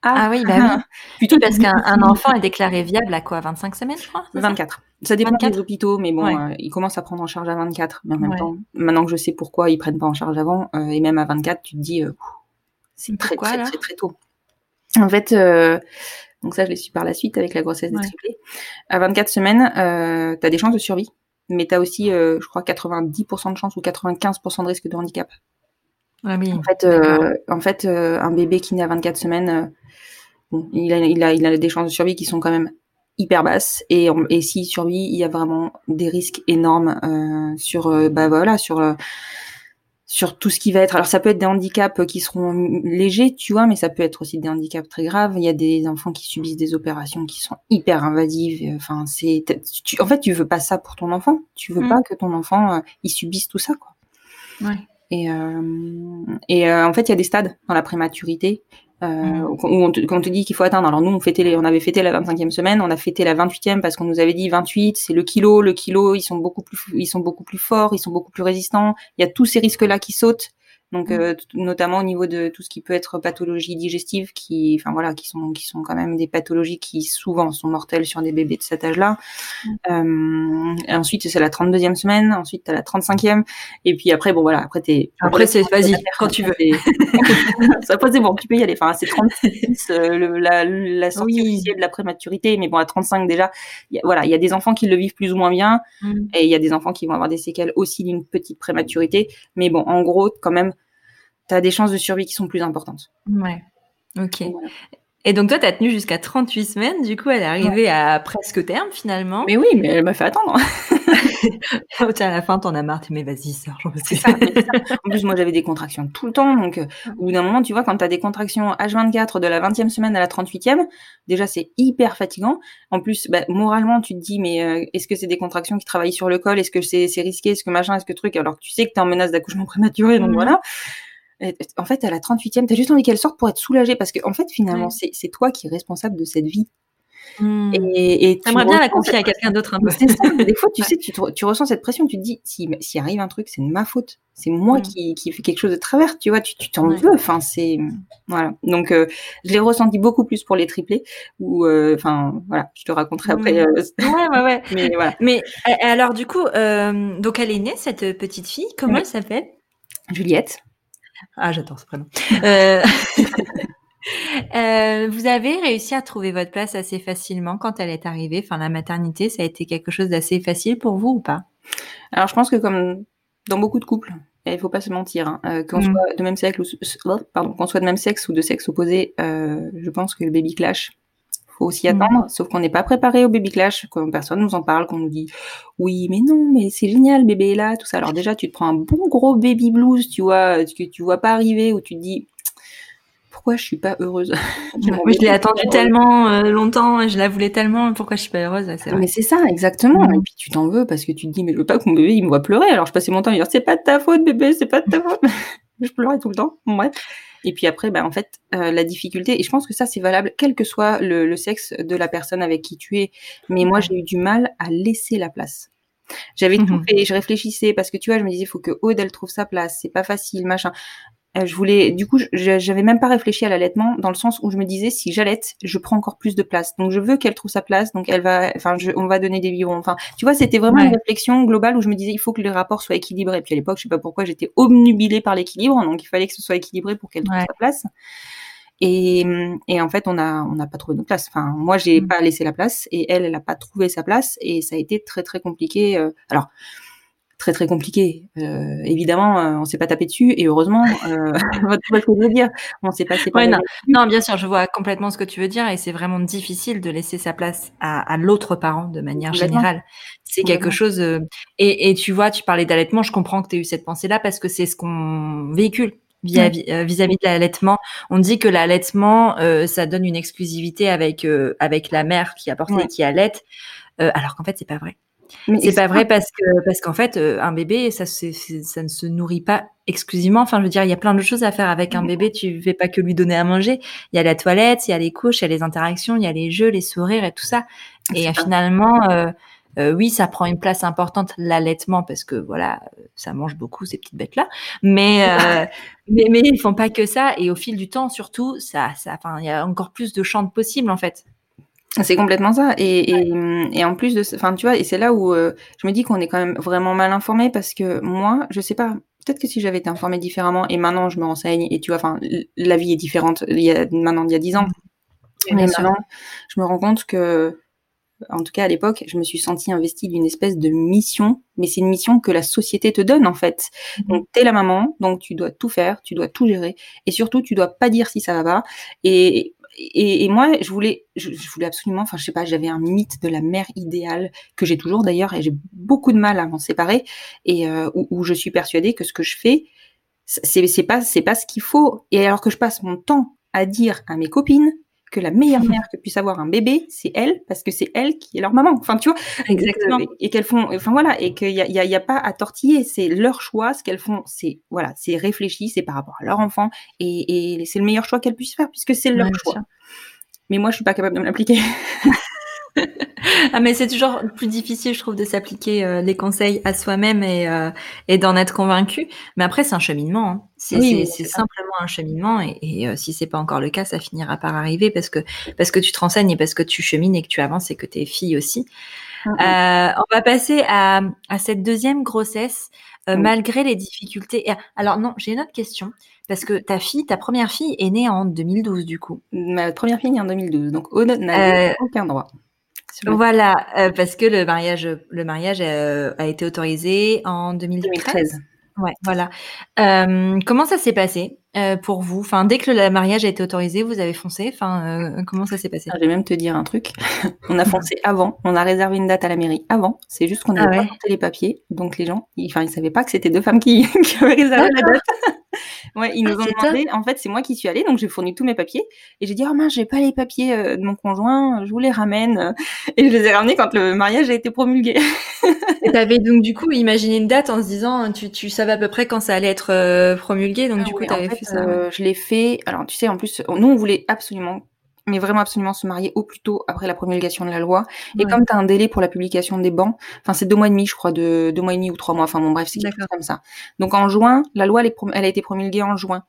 [SPEAKER 3] Ah, ah, oui, bah oui. Plutôt parce qu'un enfant est déclaré viable à quoi 25 semaines, je crois
[SPEAKER 2] 24. Ça, dépend des hôpitaux, mais bon, ouais. ils commencent à prendre en charge à 24. Mais en même temps, maintenant que je sais pourquoi ils prennent pas en charge avant, et même à 24, tu te dis, c'est très, très, très, très, tôt. En fait, donc ça, je l'ai su par la suite avec la grossesse des triplés. À 24 semaines, euh, tu as des chances de survie, mais tu as aussi, euh, je crois, 90% de chances ou 95% de risque de handicap.
[SPEAKER 3] Ah oui,
[SPEAKER 2] en fait, euh, en fait euh, un bébé qui naît à 24 semaines, euh, bon, il, a, il, a, il a des chances de survie qui sont quand même hyper basses. Et, et s'il survit, il y a vraiment des risques énormes euh, sur, bah voilà, sur sur tout ce qui va être. Alors ça peut être des handicaps qui seront légers, tu vois, mais ça peut être aussi des handicaps très graves. Il y a des enfants qui subissent des opérations qui sont hyper invasives. Enfin, c'est, en fait, tu veux pas ça pour ton enfant. Tu veux mm. pas que ton enfant euh, il subisse tout ça, quoi.
[SPEAKER 3] Ouais.
[SPEAKER 2] Et, euh, et euh, en fait, il y a des stades dans la prématurité. Euh, mm. où on te, on te dit qu'il faut atteindre. Alors nous, on fêtait les, on avait fêté la 25e semaine, on a fêté la 28e parce qu'on nous avait dit 28, c'est le kilo, le kilo, ils sont beaucoup plus, ils sont beaucoup plus forts, ils sont beaucoup plus résistants. Il y a tous ces risques-là qui sautent donc mm. euh, notamment au niveau de tout ce qui peut être pathologie digestive, qui, enfin voilà, qui sont qui sont quand même des pathologies qui souvent sont mortelles sur des bébés de cet âge-là. Mm. Euh, ensuite c'est la 32e semaine, ensuite t'as la 35e, et puis après bon voilà, après t'es
[SPEAKER 3] après c'est vas-y quand tu veux.
[SPEAKER 2] après c'est bon, tu peux y aller. Enfin c'est 36 euh, la, la sortie de la prématurité, mais bon à 35 déjà, y a, voilà, il y a des enfants qui le vivent plus ou moins bien, mm. et il y a des enfants qui vont avoir des séquelles aussi d'une petite prématurité, mais bon en gros quand même tu as des chances de survie qui sont plus importantes.
[SPEAKER 3] Ouais. Ok. Et donc toi, tu as tenu jusqu'à 38 semaines, du coup, elle est arrivée à presque terme finalement.
[SPEAKER 2] Mais oui, mais elle m'a fait attendre.
[SPEAKER 3] à la fin, t'en as marre, mais vas-y, sors, j'en
[SPEAKER 2] veux ça, En plus, moi, j'avais des contractions tout le temps, donc au bout d'un moment, tu vois, quand tu as des contractions H24 de la 20e semaine à la 38e, déjà, c'est hyper fatigant. En plus, bah, moralement, tu te dis, mais euh, est-ce que c'est des contractions qui travaillent sur le col? Est-ce que c'est risqué? Est-ce que machin? Est-ce que truc? Alors que tu sais que tu es en menace d'accouchement prématuré, donc voilà. En fait, à la 38e, tu as juste envie qu'elle sorte pour être soulagée parce que, en fait, finalement, c'est toi qui es responsable de cette vie.
[SPEAKER 3] Mmh. Et, et aimerais bien la confier à quelqu'un d'autre un peu.
[SPEAKER 2] C'est ça. Des fois, tu sais, tu, tu, ressens cette pression. Tu te dis, s'il si arrive un truc, c'est de ma faute. C'est moi mmh. qui, qui fais quelque chose de travers. Tu vois, tu t'en veux. Enfin, c'est voilà. Donc, euh, je l'ai ressenti beaucoup plus pour les triplés. Ou, euh, enfin, voilà. Je te raconterai après. Mmh.
[SPEAKER 3] Euh, ouais, ouais, ouais. Mais voilà. Mais alors, du coup, donc, elle est née cette petite fille. Comment elle s'appelle?
[SPEAKER 2] Juliette.
[SPEAKER 3] Ah, j'adore ce prénom. Euh... euh, vous avez réussi à trouver votre place assez facilement quand elle est arrivée. Enfin, la maternité, ça a été quelque chose d'assez facile pour vous ou pas?
[SPEAKER 2] Alors, je pense que comme dans beaucoup de couples, il faut pas se mentir, hein, euh, qu'on mm. soit de même sexe ou pardon, qu'on soit de même sexe ou de sexe opposé, euh, je pense que le baby clash faut aussi mm. attendre, sauf qu'on n'est pas préparé au baby clash, que personne nous en parle, qu'on nous dit oui mais non mais c'est génial, bébé est là, tout ça. Alors déjà tu te prends un bon gros baby blues, tu vois, que tu vois pas arriver, ou tu te dis pourquoi je suis pas heureuse?
[SPEAKER 3] Je l'ai attendu tellement euh, longtemps, je la voulais tellement, pourquoi je suis pas heureuse?
[SPEAKER 2] Mais c'est ça, exactement. Mm. Et puis tu t'en veux parce que tu te dis, mais je veux pas que mon bébé il me voit pleurer. Alors je passais mon temps à dire, c'est pas de ta faute, bébé, c'est pas de ta faute. je pleurais tout le temps. Bref. Et puis après, bah, en fait, euh, la difficulté, et je pense que ça c'est valable, quel que soit le, sexe de la personne avec qui tu es. Mais moi, j'ai eu du mal à laisser la place. J'avais tout mm-hmm. fait, je réfléchissais parce que tu vois, je me disais, il faut que Aude elle trouve sa place, c'est pas facile, machin. Euh, je voulais, du coup, j'avais même pas réfléchi à l'allaitement dans le sens où je me disais si j'allaite, je prends encore plus de place. Donc je veux qu'elle trouve sa place, donc elle va, enfin, on va donner des biberons. Enfin, tu vois, c'était vraiment une réflexion globale où je me disais il faut que les rapports soient équilibrés. Et puis à l'époque, je sais pas pourquoi, j'étais obnubilée par l'équilibre, donc il fallait que ce soit équilibré pour qu'elle trouve sa place. Et, et, en fait, on a on n'a pas trouvé notre place. Enfin, moi, j'ai mmh. pas laissé la place et elle, elle a pas trouvé sa place et ça a été très très compliqué. Euh, alors très très compliqué. Euh, évidemment, euh, on s'est pas tapé dessus et heureusement, euh, ce que je veux dire. On s'est passé
[SPEAKER 3] ouais, non. non, bien sûr, je vois complètement ce que tu veux dire et c'est vraiment difficile de laisser sa place à, à l'autre parent de manière générale. C'est quelque chose. Euh, et, et, tu vois, tu parlais d'allaitement, je comprends que tu aies eu cette pensée-là parce que c'est ce qu'on véhicule vis-à-vis vis-à-vis de l'allaitement. On dit que l'allaitement, ça donne une exclusivité avec avec la mère qui apporte et qui allaite, alors qu'en fait c'est pas vrai. C'est pas vrai parce que parce qu'en fait euh, un bébé ça ça ne se nourrit pas exclusivement. Enfin je veux dire il y a plein de choses à faire avec un bébé. Tu fais pas que lui donner à manger. Il y a la toilette, il y a les couches, il y a les interactions, il y a les jeux, les sourires et tout ça. Et finalement euh, euh, oui, ça prend une place importante l'allaitement parce que voilà, ça mange beaucoup ces petites bêtes là. Mais mais mais ils font pas que ça et au fil du temps surtout, ça ça enfin il y a encore plus de champs possibles en fait.
[SPEAKER 2] C'est complètement ça. Et, et, et, en plus de, enfin, tu vois, et c'est là où euh, je me dis qu'on est quand même vraiment mal informé parce que moi, je sais pas. Peut-être que si j'avais été informée différemment et maintenant je me renseigne et tu vois, enfin, la vie est différente. Il y a maintenant il y a dix ans. mais maintenant, je me rends compte que, en tout cas à l'époque, je me suis sentie investie d'une espèce de mission, mais c'est une mission que la société te donne en fait. Mm-hmm. Donc t'es la maman, donc tu dois tout faire, tu dois tout gérer, et surtout tu dois pas dire si ça va pas. Et et, moi, je voulais, je, voulais absolument, enfin, je sais pas, j'avais un mythe de la mère idéale que j'ai toujours d'ailleurs, et j'ai beaucoup de mal à m'en séparer, et euh, où, je suis persuadée que ce que je fais, c'est pas, c'est pas ce qu'il faut. Et alors que je passe mon temps à dire à mes copines que la meilleure mère que puisse avoir un bébé, c'est elle, parce que c'est elle qui est leur maman. Enfin, tu vois.
[SPEAKER 3] Exactement.
[SPEAKER 2] Et, qu'elles font, enfin voilà, et qu'il y a, y, a, y a, pas à tortiller. C'est leur choix. Ce qu'elles font, c'est voilà, c'est réfléchi, c'est par rapport à leur enfant, et, et c'est le meilleur choix qu'elles puissent faire puisque c'est leur choix. Mais moi, je suis pas capable de me l'appliquer.
[SPEAKER 3] ah mais c'est toujours plus difficile, je trouve, de s'appliquer euh, les conseils à soi-même et, euh, et d'en être convaincu. Mais après, c'est un cheminement. Hein. C'est simplement un cheminement et, et euh, si c'est pas encore le cas, ça finira par arriver parce que parce que tu te renseignes et parce que tu chemines et que tu avances et que tu es fille aussi. Mm, mm. on va passer à, à cette deuxième grossesse malgré les difficultés. alors non, j'ai une autre question. Parce que ta fille, ta première fille est née en 2012 du coup.
[SPEAKER 2] Ma première fille est née en 2012, donc Aude n'a aucun droit.
[SPEAKER 3] Voilà, euh, parce que le mariage, le mariage euh, a été autorisé en 2013. Ouais, voilà. Euh, comment ça s'est passé pour vous? Enfin, dès que le mariage a été autorisé, vous avez foncé? Enfin, comment ça s'est passé?
[SPEAKER 2] Je vais même te dire un truc. on a foncé avant. On a réservé une date à la mairie avant. C'est juste qu'on n'avait ah pas porté les papiers, donc les gens, enfin, ils, savaient pas que c'était deux femmes qui, qui avaient réservé la date. Ouais, ils nous ah, ont demandé. En fait, c'est moi qui suis allée, donc j'ai fourni tous mes papiers et j'ai dit oh mince, j'ai pas les papiers euh, de mon conjoint, je vous les ramène et je les ai ramenés quand le mariage a été promulgué.
[SPEAKER 3] et t'avais donc du coup imaginé une date en se disant tu, tu savais à peu près quand ça allait être euh, promulgué, donc ah du coup t'avais fait, fait, ça.
[SPEAKER 2] Euh, je l'ai fait. Alors tu sais, en plus, nous on voulait absolument mais vraiment absolument se marier au plus tôt après la promulgation de la loi. Et comme tu as un délai pour la publication des bancs, enfin c'est deux mois et demi, je crois, de deux mois et demi ou trois mois, enfin bon bref, c'est quelque chose comme ça. Donc en juin, la loi elle, elle, a été promulguée en juin.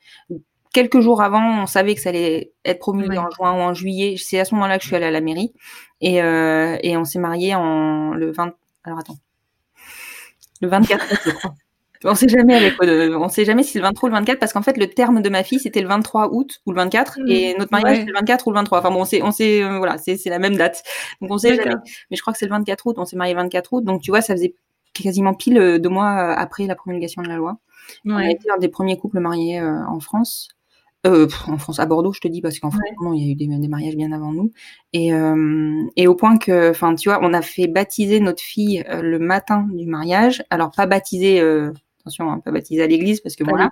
[SPEAKER 2] Quelques jours avant, on savait que ça allait être promulgué en juin ou en juillet. C'est à ce moment-là que je suis allée à la mairie et, euh, et on s'est marié en le 20. Alors attends, le 24 je crois. On sait jamais avec on sait jamais si c'est le 23 ou le 24 parce qu'en fait le terme de ma fille c'était le 23 août ou le 24 mmh. et notre mariage c'était le 24 ou le 23. Enfin bon, on sait on sait euh, voilà, c'est c'est la même date. Donc on sait jamais. Mais je crois que c'est le 24 août, on s'est marié le 24 août. Donc tu vois, ça faisait quasiment pile euh, deux mois euh, après la promulgation de la loi. On a été un des premiers couples mariés en France. Euh, en France, à Bordeaux, je te dis, parce qu'en France, il y a eu des, des, mariages bien avant nous. Et, euh, et au point que, enfin, tu vois, on a fait baptiser notre fille le matin du mariage. Alors, pas baptiser attention, hein, pas baptiser à l'église parce que voilà, à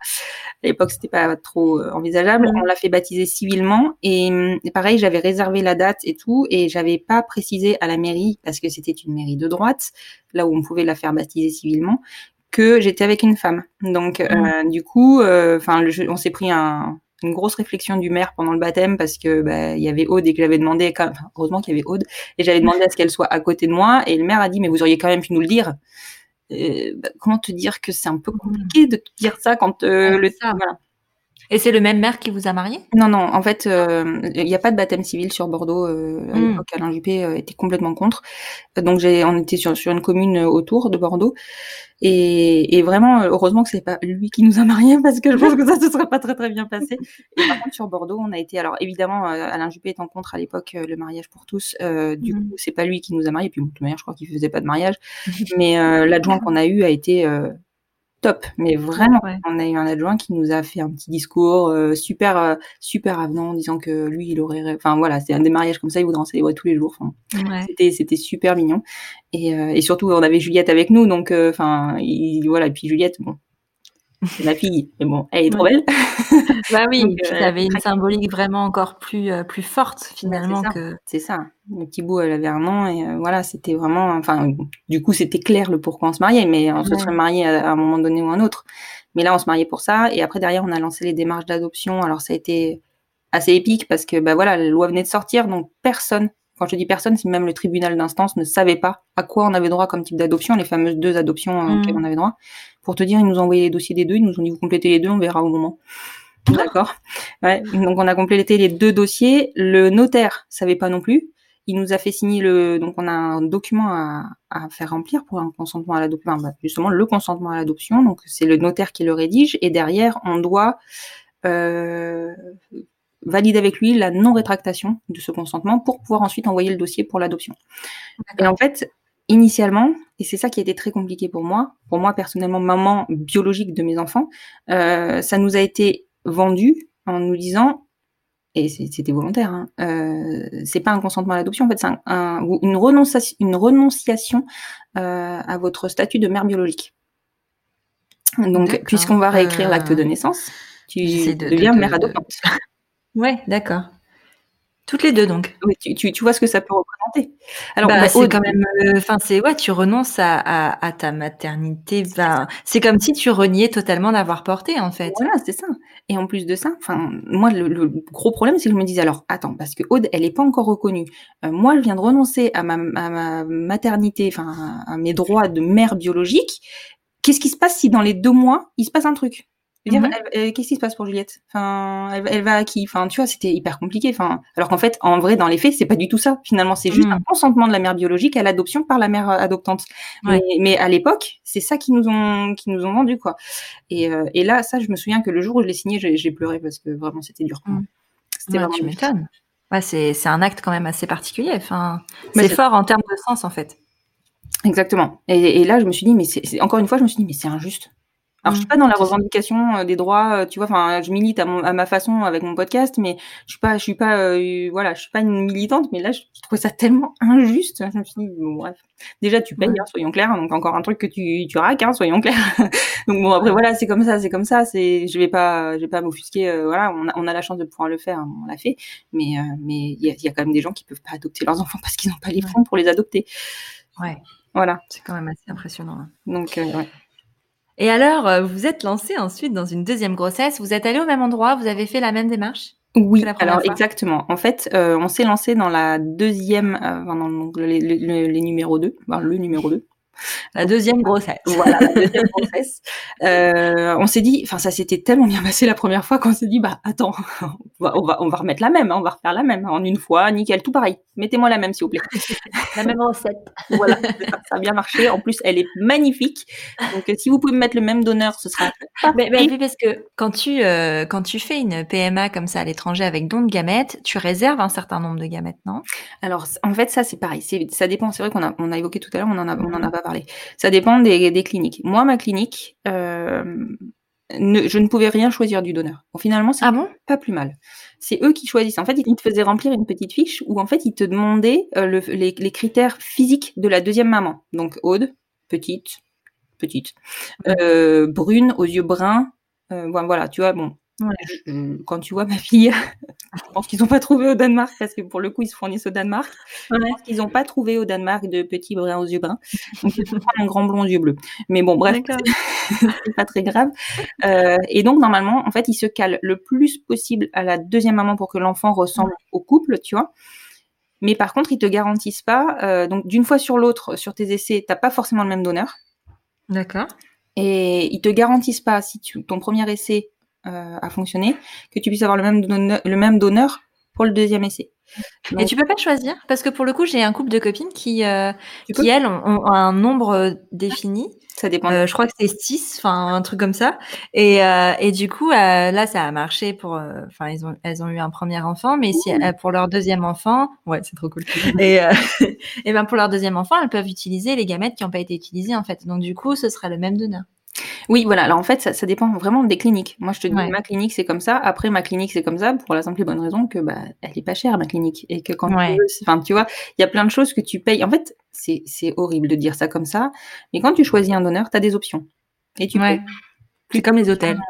[SPEAKER 2] l'époque c'était pas trop euh, envisageable. On l'a fait baptiser civilement et, pareil, j'avais réservé la date et tout et j'avais pas précisé à la mairie parce que c'était une mairie de droite, là où on pouvait la faire baptiser civilement, que j'étais avec une femme. Donc euh, du coup, euh, enfin, on s'est pris un, une grosse réflexion du maire pendant le baptême parce que bah, il y avait Aude et que j'avais demandé, heureusement qu'il y avait Aude et j'avais demandé à ce qu'elle soit à côté de moi et le maire a dit mais vous auriez quand même pu nous le dire. Bah, comment te dire que c'est un peu compliqué de te dire ça quand euh, le ça. voilà.
[SPEAKER 3] Et c'est le même maire qui vous a marié?
[SPEAKER 2] Non, non. En fait, euh, il n'y a pas de baptême civil sur Bordeaux. Euh, à hmm. l'époque, Alain Juppé euh, était complètement contre. Donc, j'ai, on était sur, sur une commune autour de Bordeaux. Et, et vraiment, heureusement que c'est pas lui qui nous a mariés parce que je pense que ça se serait pas très très bien passé. Et par contre, sur Bordeaux, on a été. Alors, évidemment, Alain Juppé en contre à l'époque le mariage pour tous. du hmm. coup, c'est pas lui qui nous a mariés. Puis, de toute manière, je crois qu'il faisait pas de mariage. Mais l'adjoint qu'on a eu a été top. Mais vraiment, on a eu un adjoint qui nous a fait un petit discours euh, super euh, super avenant, en disant que lui, il aurait, enfin voilà, c'est un des mariages comme ça, il voudrait en célébrer tous les jours. C'était c'était super mignon. Et, euh, et surtout, on avait Juliette avec nous, donc enfin, voilà. Et puis Juliette, bon, c'est ma fille, mais bon, elle est trop belle.
[SPEAKER 3] bah oui, tu avais une symbolique vraiment encore plus plus forte finalement que.
[SPEAKER 2] C'est ça. Le petit bout, elle avait un an et voilà, c'était vraiment, enfin, du coup, c'était clair le pourquoi on se mariait, mais on se serait marié à, un moment donné ou un autre. Mais là, on se mariait pour ça et après derrière, on a lancé les démarches d'adoption. Alors ça a été assez épique parce que bah voilà, la loi venait de sortir, donc personne quand je dis personne, c'est même le tribunal d'instance ne savait pas à quoi on avait droit comme type d'adoption, les fameuses deux adoptions mmh. auxquelles on avait droit. Pour te dire, ils nous ont envoyé les dossiers des deux, ils nous ont dit vous complétez les deux, on verra au moment. D'accord. Ouais. Donc on a complété les deux dossiers. Le notaire savait pas non plus. Il nous a fait signer le. Donc on a un document à, à faire remplir pour un consentement à l'adoption. Enfin, bah, justement le consentement à l'adoption. Donc c'est le notaire qui le rédige et derrière on doit euh, valide avec lui la non-rétractation de ce consentement pour pouvoir ensuite envoyer le dossier pour l'adoption. Et en fait, initialement, et c'est ça qui a été très compliqué pour moi, pour moi personnellement, maman biologique de mes enfants, euh, ça nous a été vendu en nous disant, et c'était volontaire, hein, euh, c'est pas un consentement à l'adoption, en fait, c'est un, une renonciation, une renonciation euh, à votre statut de mère biologique. Donc, puisqu'on va réécrire l'acte de naissance, tu deviens mère adoptante.
[SPEAKER 3] Ouais, d'accord. Toutes les deux, donc.
[SPEAKER 2] Oui, tu, tu, tu vois ce que ça peut représenter.
[SPEAKER 3] Alors, bah, c'est quand même, euh, enfin, c'est ouais, tu renonces à, à, à ta maternité. C'est comme si tu reniais totalement d'avoir porté, en fait.
[SPEAKER 2] Voilà, c'est ça. Et en plus de ça, enfin, moi, le, gros problème, c'est que je me disais, alors, attends, parce que Aude, elle est pas encore reconnue. Euh, moi, je viens de renoncer à ma, à ma maternité, enfin, à mes droits de mère biologique. Qu'est-ce qui se passe si dans les deux mois, il se passe un truc? Mhm. qu'est-ce qui se passe pour Juliette? Enfin, elle, va à qui? Enfin, tu vois, c'était hyper compliqué. Enfin, alors qu'en fait, en vrai, dans les faits, c'est pas du tout ça. Finalement, c'est juste mhm. un consentement de la mère biologique à l'adoption par la mère euh, adoptante. Mais, à l'époque, c'est ça qui nous ont qui nous ont vendu quoi. Et, euh, et là, ça, je me souviens que le jour où je l'ai signé, j'ai pleuré parce que vraiment, c'était dur.
[SPEAKER 3] Mhm. C'était vraiment. Tu m'étonnes. Ouais, c'est c'est un acte quand même assez particulier. Enfin, c'est fort en termes de sens en fait.
[SPEAKER 2] Exactement. Et, et, là, je me suis dit, mais c'est encore une fois, je me suis dit, mais c'est injuste Alors, je suis mmh. pas dans la revendication euh, des droits, euh, tu vois. Enfin, je milite à, à, ma façon avec mon podcast, mais je suis pas, je suis pas, euh, voilà, je suis pas une militante. Mais là, je, trouve ça tellement injuste. Je me suis dit, bon, bref. Déjà, tu payes, hein, soyons clairs. Donc encore un truc que tu, tu raques, hein, soyons clairs. donc bon, après voilà, c'est comme ça, c'est comme ça. C'est, je vais pas, je vais pas m'offusquer. voilà, on a, on a la chance de pouvoir le faire, on l'a fait. Mais mais il y a, y a, quand même des gens qui peuvent pas adopter leurs enfants parce qu'ils n'ont pas les fonds pour les adopter.
[SPEAKER 3] Ouais.
[SPEAKER 2] Voilà.
[SPEAKER 3] C'est quand même assez impressionnant. Hein.
[SPEAKER 2] Donc ouais.
[SPEAKER 3] Et alors, euh, vous êtes lancé ensuite dans une deuxième grossesse. Vous êtes allé au même endroit, vous avez fait la même démarche
[SPEAKER 2] Oui, alors exactement. En fait, euh, on s'est lancé dans la deuxième, euh, dans les, les, numéros 2, enfin, le numéro 2.
[SPEAKER 3] La deuxième grossesse.
[SPEAKER 2] Voilà, la deuxième grossesse. Euh, on s'est dit, enfin ça s'était tellement bien passé la première fois qu'on s'est dit, bah attends, on va, on va, on va remettre la même, hein, on va refaire la même en une fois, nickel, tout pareil. Mettez-moi la même s'il vous plaît.
[SPEAKER 3] la même recette.
[SPEAKER 2] Voilà, ça a bien marché. En plus, elle est magnifique. Donc si vous pouvez me mettre le même donneur, ce sera.
[SPEAKER 3] Mais, mais, parce que quand tu euh, quand tu fais une PMA comme ça à l'étranger avec don de gamètes, tu réserves un certain nombre de gamètes, non?
[SPEAKER 2] Alors en fait ça c'est pareil, ça dépend. C'est vrai qu'on a on a évoqué tout à l'heure, on en a on en a pas ça dépend des, cliniques. Moi, ma clinique, euh, je ne pouvais rien choisir du donneur. finalement, c'est
[SPEAKER 3] ah bon?
[SPEAKER 2] pas plus mal. C'est eux qui choisissent. En fait, ils te faisaient remplir une petite fiche où en fait ils te demandaient euh, les, critères physiques de la deuxième maman. Donc Aude, petite, petite, euh, brune, aux yeux bruns. voilà, tu vois, bon, quand tu vois ma fille, je pense qu'ils n'ont pas trouvé au Danemark parce que pour le coup ils se fournissent au Danemark. Je pense qu'ils n'ont pas trouvé au Danemark de petits bruns aux yeux bruns. Donc ils prendre un grand blond aux yeux bleus. Mais bon bref, c'est pas très grave. Euh, et donc normalement en fait ils se calent le plus possible à la deuxième maman pour que l'enfant ressemble au couple, tu vois. Mais par contre ils te garantissent pas. Euh, donc d'une fois sur l'autre sur tes essais t'as pas forcément le même donneur.
[SPEAKER 3] D'accord.
[SPEAKER 2] Et ils te garantissent pas si tu, ton premier essai euh, à fonctionner, que tu puisses avoir le même, donneur, le même donneur pour le deuxième essai.
[SPEAKER 3] Et tu peux pas choisir parce que pour le coup j'ai un couple de copines qui euh, qui elles ont, un nombre défini.
[SPEAKER 2] Ça dépend.
[SPEAKER 3] Euh, je crois que c'est 6, enfin un truc comme ça. Et, euh, et du coup là ça a marché pour enfin elles ont elles ont eu un premier enfant mais si pour leur deuxième enfant, ouais, c'est trop cool. et et ben pour leur deuxième enfant, elles peuvent utiliser les gamètes qui n'ont pas été utilisées en fait. Donc du coup, ce sera le même donneur.
[SPEAKER 2] Oui, voilà. Alors en fait, ça, ça, dépend vraiment des cliniques. Moi, je te dis, ma clinique c'est comme ça. Après, ma clinique c'est comme ça pour la simple et bonne raison que bah, elle est pas chère ma clinique et que quand tu, enfin, tu vois, il y a plein de choses que tu payes. En fait, c'est c'est horrible de dire ça comme ça, mais quand tu choisis un donneur, tu as des options et tu payes
[SPEAKER 3] c'est comme les hôtels.